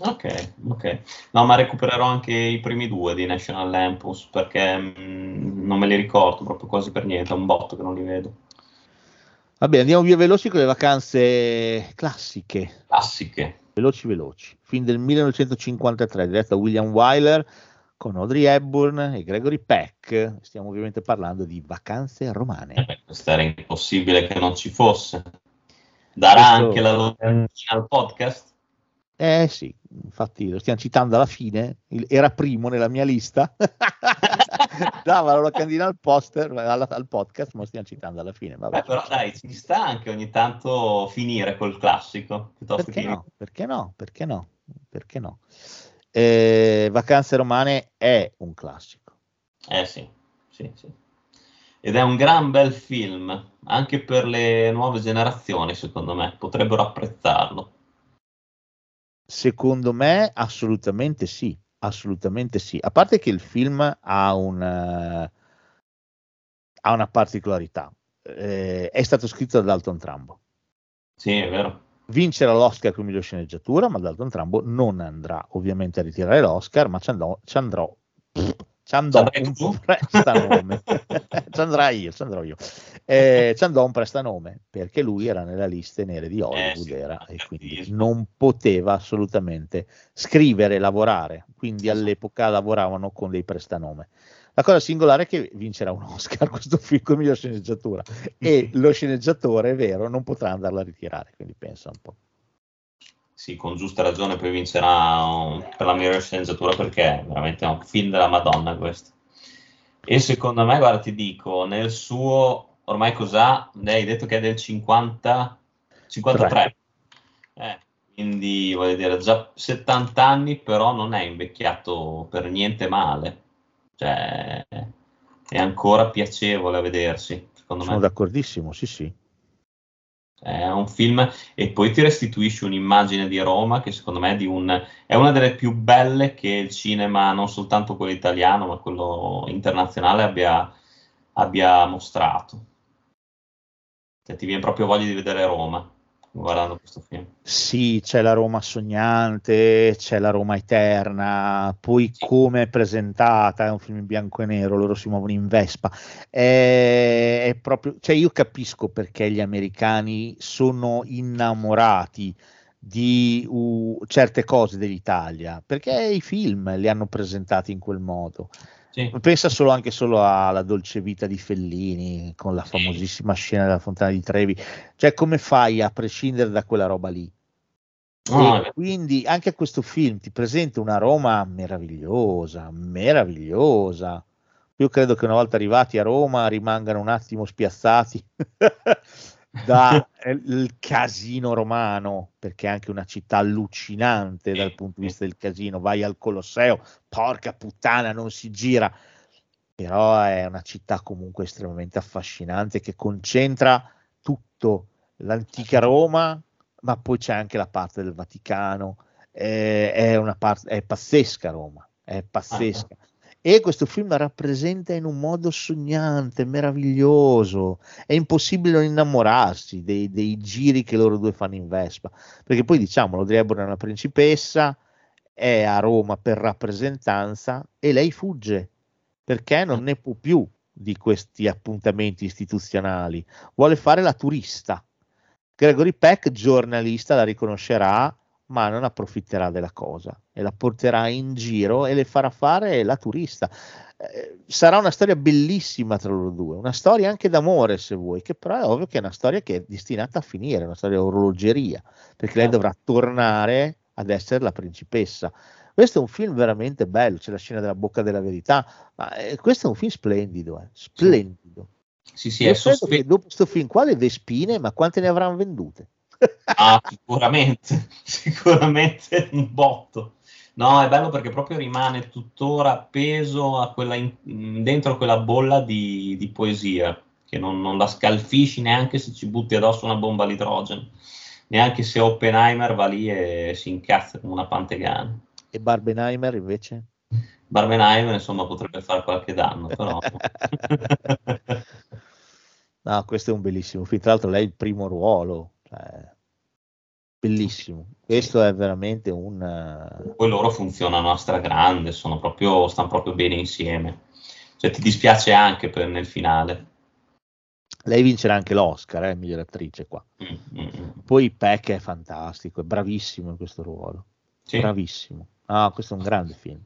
Ok, ok. No, ma recupererò anche i primi due di National Lampoon's perché mm, non me li ricordo proprio quasi per niente, è un botto che non li vedo. Vabbè, andiamo via veloci con le vacanze classiche. Classiche. Veloci veloci. Film del 1953, diretto da William Wyler con Audrey Hepburn e Gregory Peck. Stiamo ovviamente parlando di vacanze romane. Eh, questo era impossibile che non ci fosse. Darà Questo- anche la locandina al podcast? Eh sì, infatti lo stiamo citando alla fine, il- era primo nella mia lista. Dava la locandina al poster, al, al podcast, ma lo stiamo citando alla fine. Vabbè. Beh, però dai, ci sta anche ogni tanto finire col classico, Perché che... no? Perché no? Perché no? Perché no? Eh, Vacanze romane è un classico. Eh sì, sì, sì. Ed è un gran bel film, anche per le nuove generazioni, secondo me, potrebbero apprezzarlo. Secondo me, assolutamente sì. Assolutamente sì. A parte che il film ha, un, eh, ha una particolarità. Eh, è stato scritto da Dalton Trambo. Sì, è vero. Vincerà l'Oscar come miglior sceneggiatura, ma Dalton Trambo non andrà ovviamente a ritirare l'Oscar, ma ci andrò, ci andrò, ci andò un prestanome. ci andrà io, ci andrò io. Eh, ci andò un prestanome perché lui era nella lista nere di Hollywood sì, era, e quindi capisco. non poteva assolutamente scrivere lavorare. Quindi Esatto. all'epoca lavoravano con dei prestanome. La cosa singolare è che vincerà un Oscar questo film come miglior sceneggiatura e lo sceneggiatore, è vero, non potrà andarla a ritirare, quindi pensa un po'. Sì, con giusta ragione poi vincerà um, per la migliore sceneggiatura perché è veramente un film della Madonna questo. E secondo me, guarda, ti dico, nel suo, ormai cos'ha? Lei hai detto che è del 50, 53. Eh, quindi voglio dire, già 70 anni, però non è invecchiato per niente male. Cioè, è ancora piacevole a vedersi, secondo Sono me. d'accordissimo, sì, sì. È un film e poi ti restituisce un'immagine di Roma che secondo me è, un, è una delle più belle che il cinema, non soltanto quello italiano, ma quello internazionale abbia, abbia mostrato. Cioè, ti viene proprio voglia di vedere Roma guardando questo film. Sì, c'è la Roma sognante, c'è la Roma eterna, poi come è presentata, è un film in bianco e nero, loro si muovono in Vespa. È, è proprio, cioè io capisco perché gli americani sono innamorati di uh, certe cose dell'Italia, perché i film li hanno presentati in quel modo. Sì. Pensa solo anche solo alla dolce vita di Fellini con la famosissima scena della Fontana di Trevi. Cioè, come fai a prescindere da quella roba lì? E quindi anche questo film ti presenta una Roma meravigliosa, meravigliosa. Io credo che una volta arrivati a Roma rimangano un attimo spiazzati dal casino romano, perché è anche una città allucinante dal punto di vista del casino. Vai al Colosseo, porca puttana, non si gira. Però è una città comunque estremamente affascinante che concentra tutto l'antica Roma, ma poi c'è anche la parte del Vaticano. È, è una parte, è pazzesca Roma, è pazzesca. E questo film rappresenta in un modo sognante, meraviglioso. È impossibile non innamorarsi dei, dei giri che loro due fanno in Vespa. Perché poi diciamolo, Audrey Hepburn è una principessa, è a Roma per rappresentanza e lei fugge perché non ne può più di questi appuntamenti istituzionali. Vuole fare la turista. Gregory Peck, giornalista, la riconoscerà ma non approfitterà della cosa e la porterà in giro e le farà fare la turista. Eh, sarà una storia bellissima tra loro due, una storia anche d'amore se vuoi, che però è ovvio che è una storia che è destinata a finire, una storia di orologeria, perché lei dovrà tornare ad essere la principessa. Questo è un film veramente bello, c'è la scena della bocca della verità, ma eh, questo è un film splendido, eh, splendido. Sì, sì, Io è sospe- dopo questo film qua le Vespine, ma quante ne avranno vendute? Ah, sicuramente, sicuramente un botto. No, è bello perché proprio rimane tuttora appeso a quella in- dentro quella bolla di, di poesia, che non, non la scalfisci neanche se ci butti addosso una bomba all'idrogeno, neanche se Oppenheimer va lì e si incazza come una pantegana. E Barbenheimer invece? Barbenheimer, insomma, potrebbe fare qualche danno, però... no, questo è un bellissimo film. Tra l'altro, lei è il primo ruolo, cioè, bellissimo. Questo è veramente un. eh, Poi loro funzionano a stragrande, sono proprio, stanno proprio bene insieme. Cioè, ti dispiace anche per, nel finale. Lei vincerà anche l'Oscar, eh, miglior attrice qua. Mm, mm, mm. Poi Peck è fantastico, è bravissimo in questo ruolo. Sì. Bravissimo. Ah, questo è un grande film.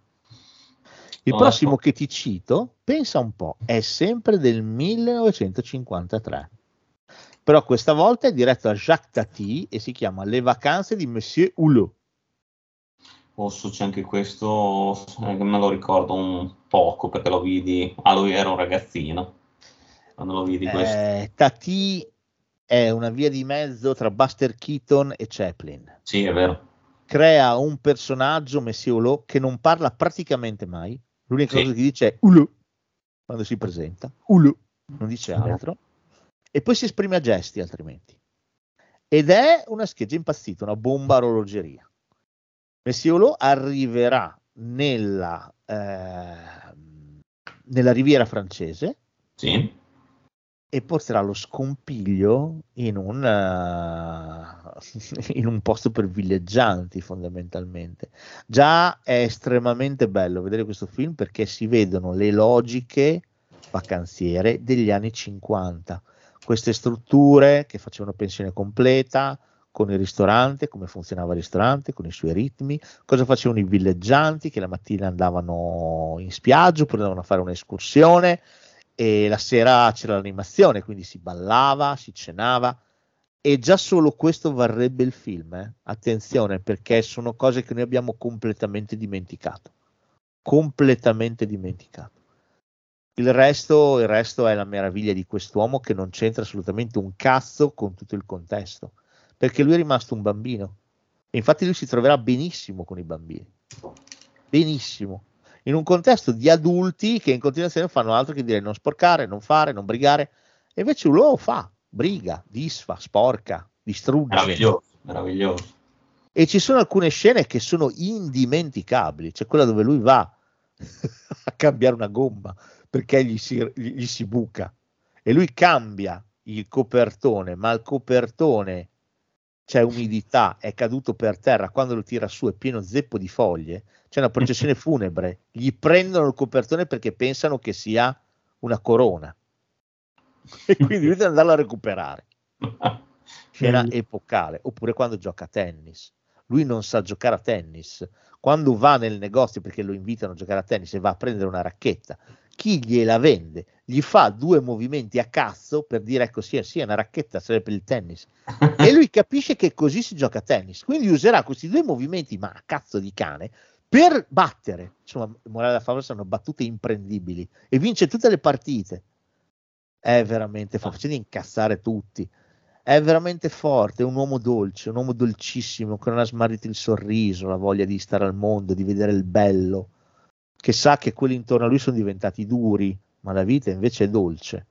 Il No, prossimo no. che ti cito, pensa un po', è sempre del 1953. Però questa volta è diretto da Jacques Tati e si chiama Le vacanze di Monsieur Hulot. Osso c'è anche questo, eh, me lo ricordo un poco perché lo vidi, ah, lui era un ragazzino quando lo vidi questo. Eh, Tati è una via di mezzo tra Buster Keaton e Chaplin. Sì, è vero. Crea un personaggio, Monsieur Hulot, che non parla praticamente mai. L'unica Sì. cosa che dice è Hulot quando si presenta. Hulot, non dice altro. E poi si esprime a gesti altrimenti. Ed è una scheggia impazzita, una bomba orologeria. Hulot arriverà nella, ehm, nella riviera francese Sì. e porterà lo scompiglio in un, eh, in un posto per villeggianti fondamentalmente. Già è estremamente bello vedere questo film perché si vedono le logiche vacanziere degli anni 50, queste strutture che facevano pensione completa con il ristorante, come funzionava il ristorante, con i suoi ritmi, cosa facevano i villeggianti che la mattina andavano in spiaggia oppure andavano a fare un'escursione e la sera c'era l'animazione, quindi si ballava, si cenava e già solo questo varrebbe il film. eh. Attenzione perché sono cose che noi abbiamo completamente dimenticato. Completamente dimenticato. Il resto, il resto è la meraviglia di quest'uomo che non c'entra assolutamente un cazzo con tutto il contesto, perché lui è rimasto un bambino. E infatti lui si troverà benissimo con i bambini. Benissimo in un contesto di adulti che in continuazione fanno altro che dire non sporcare, non fare, non brigare, e invece lui lo fa, briga, disfa, sporca, distrugge. Meraviglioso, meraviglioso. E ci sono alcune scene che sono indimenticabili, c'è quella dove lui va a cambiare una gomma perché gli si, gli, si buca. E lui cambia il copertone, ma il copertone c'è umidità, è caduto per terra, quando lo tira su è pieno zeppo di foglie, c'è una processione funebre, gli prendono il copertone perché pensano che sia una corona. E quindi lui deve andarlo a recuperare. Scena epocale, oppure quando gioca a tennis. Lui non sa giocare a tennis, quando va nel negozio perché lo invitano a giocare a tennis e va a prendere una racchetta, chi gliela vende? Gli fa due movimenti a cazzo per dire ecco sì, sì è una racchetta, serve per il tennis. E lui capisce che così si gioca a tennis, quindi userà questi due movimenti ma a cazzo di cane per battere, insomma, morale da favola sono battute imprendibili. E vince tutte le partite. È veramente fa facendo incassare tutti. È veramente forte, è un uomo dolce, un uomo dolcissimo che non ha smarrito il sorriso, la voglia di stare al mondo, di vedere il bello, che sa che quelli intorno a lui sono diventati duri, ma la vita invece è dolce.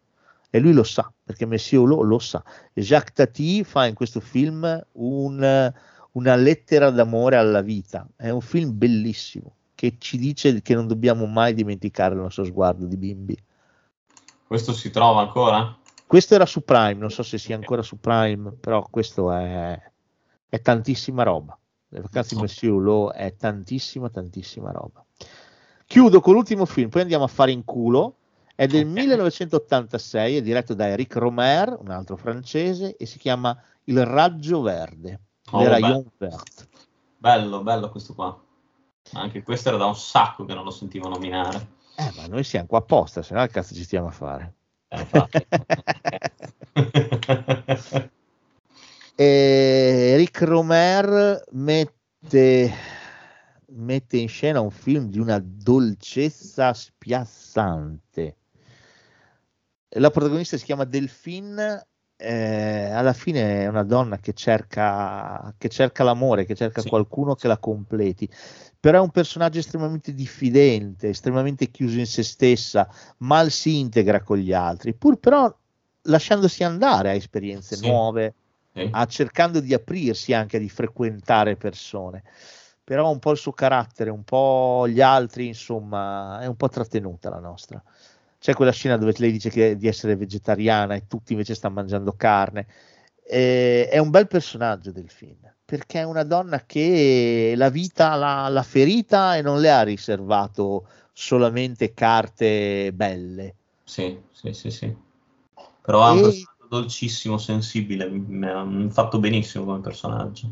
E lui lo sa, perché Messiolo lo, lo sa. Jacques Tati fa in questo film un, una lettera d'amore alla vita. È un film bellissimo che ci dice che non dobbiamo mai dimenticare il nostro sguardo di bimbi. Questo si trova ancora? Questo era su Prime, non so se sia ancora su Prime, però questo è, è tantissima roba. Le vacanze di Monsieur Hulot è tantissima, tantissima roba. Chiudo con l'ultimo film, poi andiamo a fare in culo. È del 1986, è diretto da Eric Romer, un altro francese, e si chiama Il Raggio Verde. Oh. Rayon Vert. Bello, bello questo qua. Anche questo era da un sacco che non lo sentivo nominare. Eh, ma noi siamo qua apposta, se no che cazzo ci stiamo a fare? Eric Romer mette, mette in scena un film di una dolcezza spiazzante. La protagonista si chiama Delphine, eh, alla fine è una donna che cerca, che cerca l'amore, che cerca Sì. qualcuno che la completi, però è un personaggio estremamente diffidente, estremamente chiuso in se stessa, mal si integra con gli altri, pur però lasciandosi andare a esperienze Sì. nuove, Sì. a- cercando di aprirsi anche, di frequentare persone. Però un po' il suo carattere, un po' gli altri, insomma, è un po' trattenuta la nostra. C'è quella scena dove lei dice che, di essere vegetariana e tutti invece stanno mangiando carne. Eh, è un bel personaggio del film perché è una donna che la vita l'ha, l'ha ferita e non le ha riservato solamente carte belle. Sì, sì, sì, sì. Però un E- personaggio dolcissimo, sensibile, mi ha fatto benissimo come personaggio.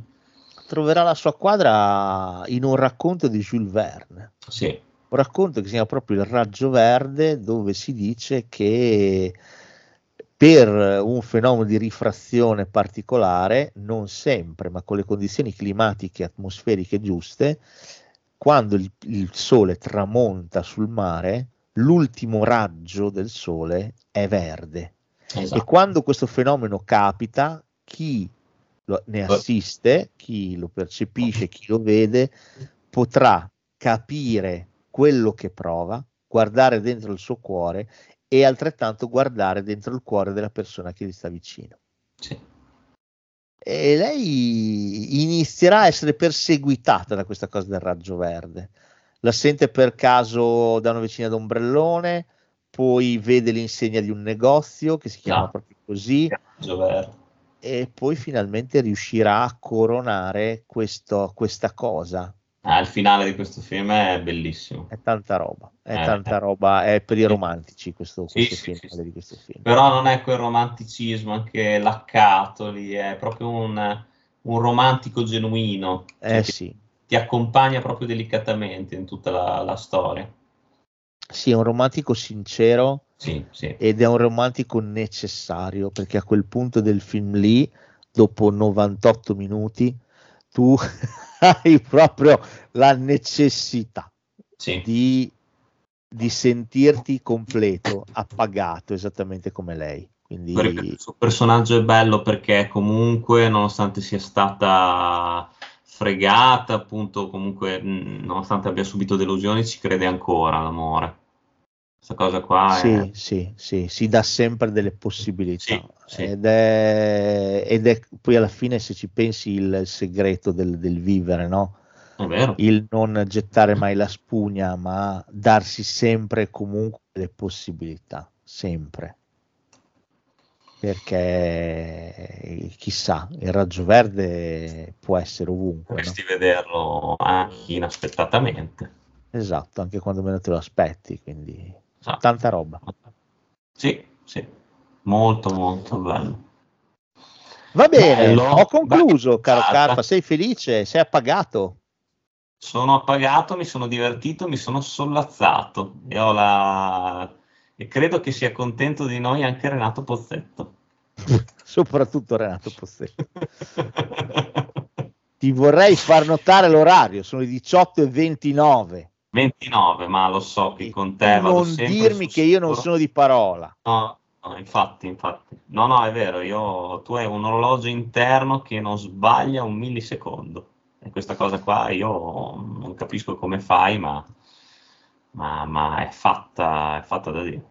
Troverà la sua quadra in un racconto di Jules Verne. Sì, un racconto che si chiama proprio Il raggio verde, dove si dice che per un fenomeno di rifrazione particolare, non sempre, ma con le condizioni climatiche e atmosferiche giuste, quando il, il sole tramonta sul mare, l'ultimo raggio del sole è verde. E esatto. quando questo fenomeno capita, chi lo- ne assiste, chi lo percepisce, chi lo vede, potrà capire quello che prova, guardare dentro il suo cuore e altrettanto guardare dentro il cuore della persona che gli sta vicino. Sì. E lei inizierà a essere perseguitata da questa cosa del raggio verde. La sente per caso da una vicina d'ombrellone, poi vede l'insegna di un negozio che si chiama Ah. proprio così, Raggio verde. e poi finalmente riuscirà a coronare questo- questa cosa. Ah, il finale di questo film è bellissimo. È tanta roba, è Eh, tanta eh. roba, è per i romantici questo, questo sì, finale sì, sì. di questo film. Però non è quel romanticismo anche laccato lì, è proprio un, un romantico genuino. Cioè Eh sì, Ti accompagna proprio delicatamente in tutta la, la storia. sì, è un romantico sincero Sì, sì. ed è un romantico necessario perché a quel punto del film lì, dopo 98 minuti, tu hai proprio la necessità Sì. di, di sentirti completo, appagato, esattamente come lei. Quindi il suo personaggio è bello perché comunque, nonostante sia stata fregata, appunto, comunque, mh, nonostante abbia subito delusioni, ci crede ancora all'amore. Questa cosa qua è... Sì, sì, sì, si dà sempre delle possibilità Sì, sì. Ed, è, ed è poi alla fine se ci pensi il segreto del, del vivere, no? Il non gettare mai la spugna, ma darsi sempre e comunque le possibilità, sempre. Perché chissà, il raggio verde può essere ovunque, no? Potresti vederlo anche inaspettatamente. Esatto, anche quando meno te lo aspetti, quindi Esatto. tanta roba. Sì, sì. Molto, molto bello. Va bene, Bello. ho concluso, Bella caro puntata. Carpa, sei felice, sei appagato. Sono appagato, mi sono divertito, mi sono sollazzato e, ho la... e credo che sia contento di noi anche Renato Pozzetto. Soprattutto Renato Pozzetto. Ti vorrei far notare l'orario, sono le 18 e 29. 29, ma lo so che con te vado Non sempre dirmi che io non sono di parola. No, no, infatti, infatti. No, no, è vero, io, tu hai un orologio interno che non sbaglia un millisecondo. E questa cosa qua io non capisco come fai, ma, ma, ma è, fatta, è fatta da Dio.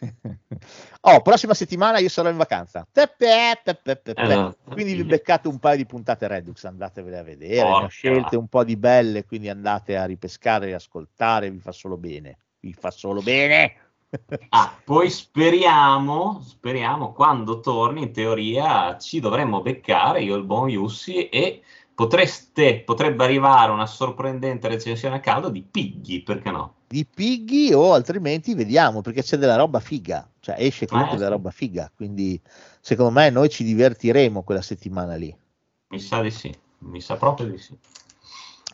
Oh, prossima settimana io sarò in vacanza. Tepe, tepe, tepe. Esatto. Quindi vi beccate un paio di puntate Redux, andatevele a vedere. Ne ho Porca. scelte un po' di belle, quindi andate a ripescare e ascoltare, vi fa solo bene. Vi fa solo bene. Ah, poi speriamo, speriamo quando torni, in teoria ci dovremmo beccare io e il buon Yussi e potreste, potrebbe arrivare una sorprendente recensione a caldo di Piggy, perché no? Di Piggy o altrimenti vediamo perché c'è della roba figa, cioè esce comunque Eh, della roba figa, quindi secondo me noi ci divertiremo quella settimana lì. Mi sa di sì, mi sa proprio di sì.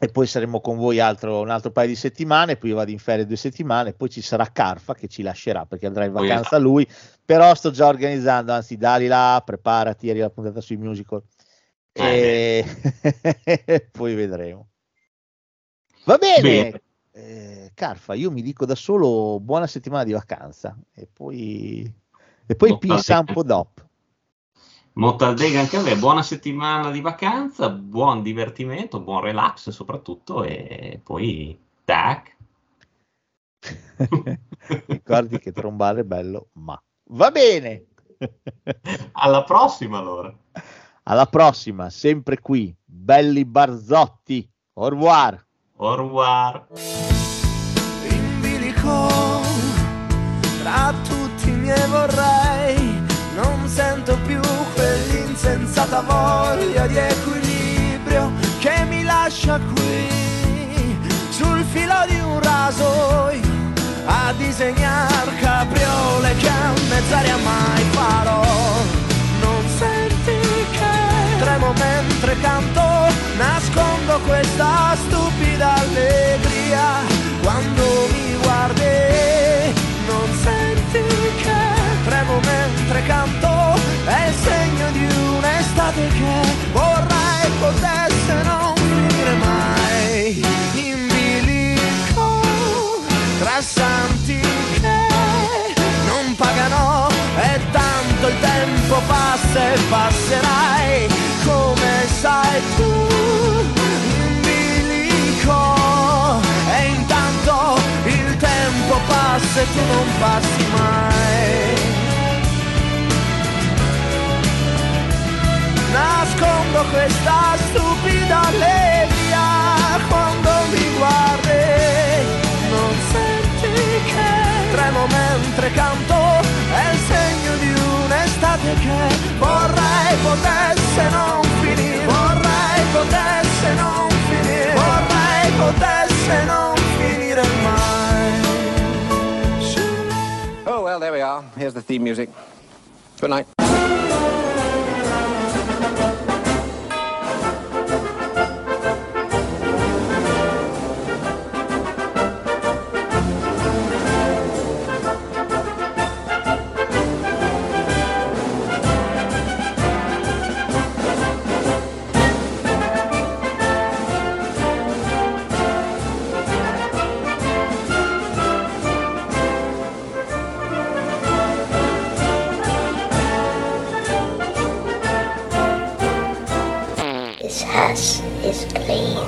e poi saremo con voi altro, un altro paio di settimane, poi io vado in ferie due settimane, poi ci sarà Carfa che ci lascerà perché andrà in vacanza esatto. lui, però sto già organizzando, anzi dali là, preparati, arriva la puntata sui musical Eh, e poi vedremo. Va bene, Bene. Eh, Carfa, io mi dico da solo buona settimana di vacanza e poi, e poi pensa un po' dopo. Montaldega anche a me, buona settimana di vacanza, buon divertimento, buon relax soprattutto e poi tac. Ricordi che trombare è bello, ma va bene. Alla prossima allora. Alla prossima, sempre qui, belli Barzotti. Au revoir. Au revoir. in bilico tra tutti i miei vorrei non sento più quell'insensata voglia di equilibrio che mi lascia qui sul filo di un rasoio a disegnar capriole che a mezz'aria mai farò tremo mentre canto nascondo questa stupida allegria. Quando mi guardi non senti che tremo mentre canto è il segno di un'estate che vorrei potesse non finire mai. In bilico tra santi che non pagano e tanto il tempo passa e passerai come sai tu in bilico e intanto il tempo passa e tu non passi mai. Nascondo questa stupida allegria quando mi guardi non senti che tremo mentre canto è il segno di un'estate che vorrei potesse non finire vorrei potesse non finire vorrei potesse non finire mai Oh, well, there we are. Here's the theme music. Good night. Baby.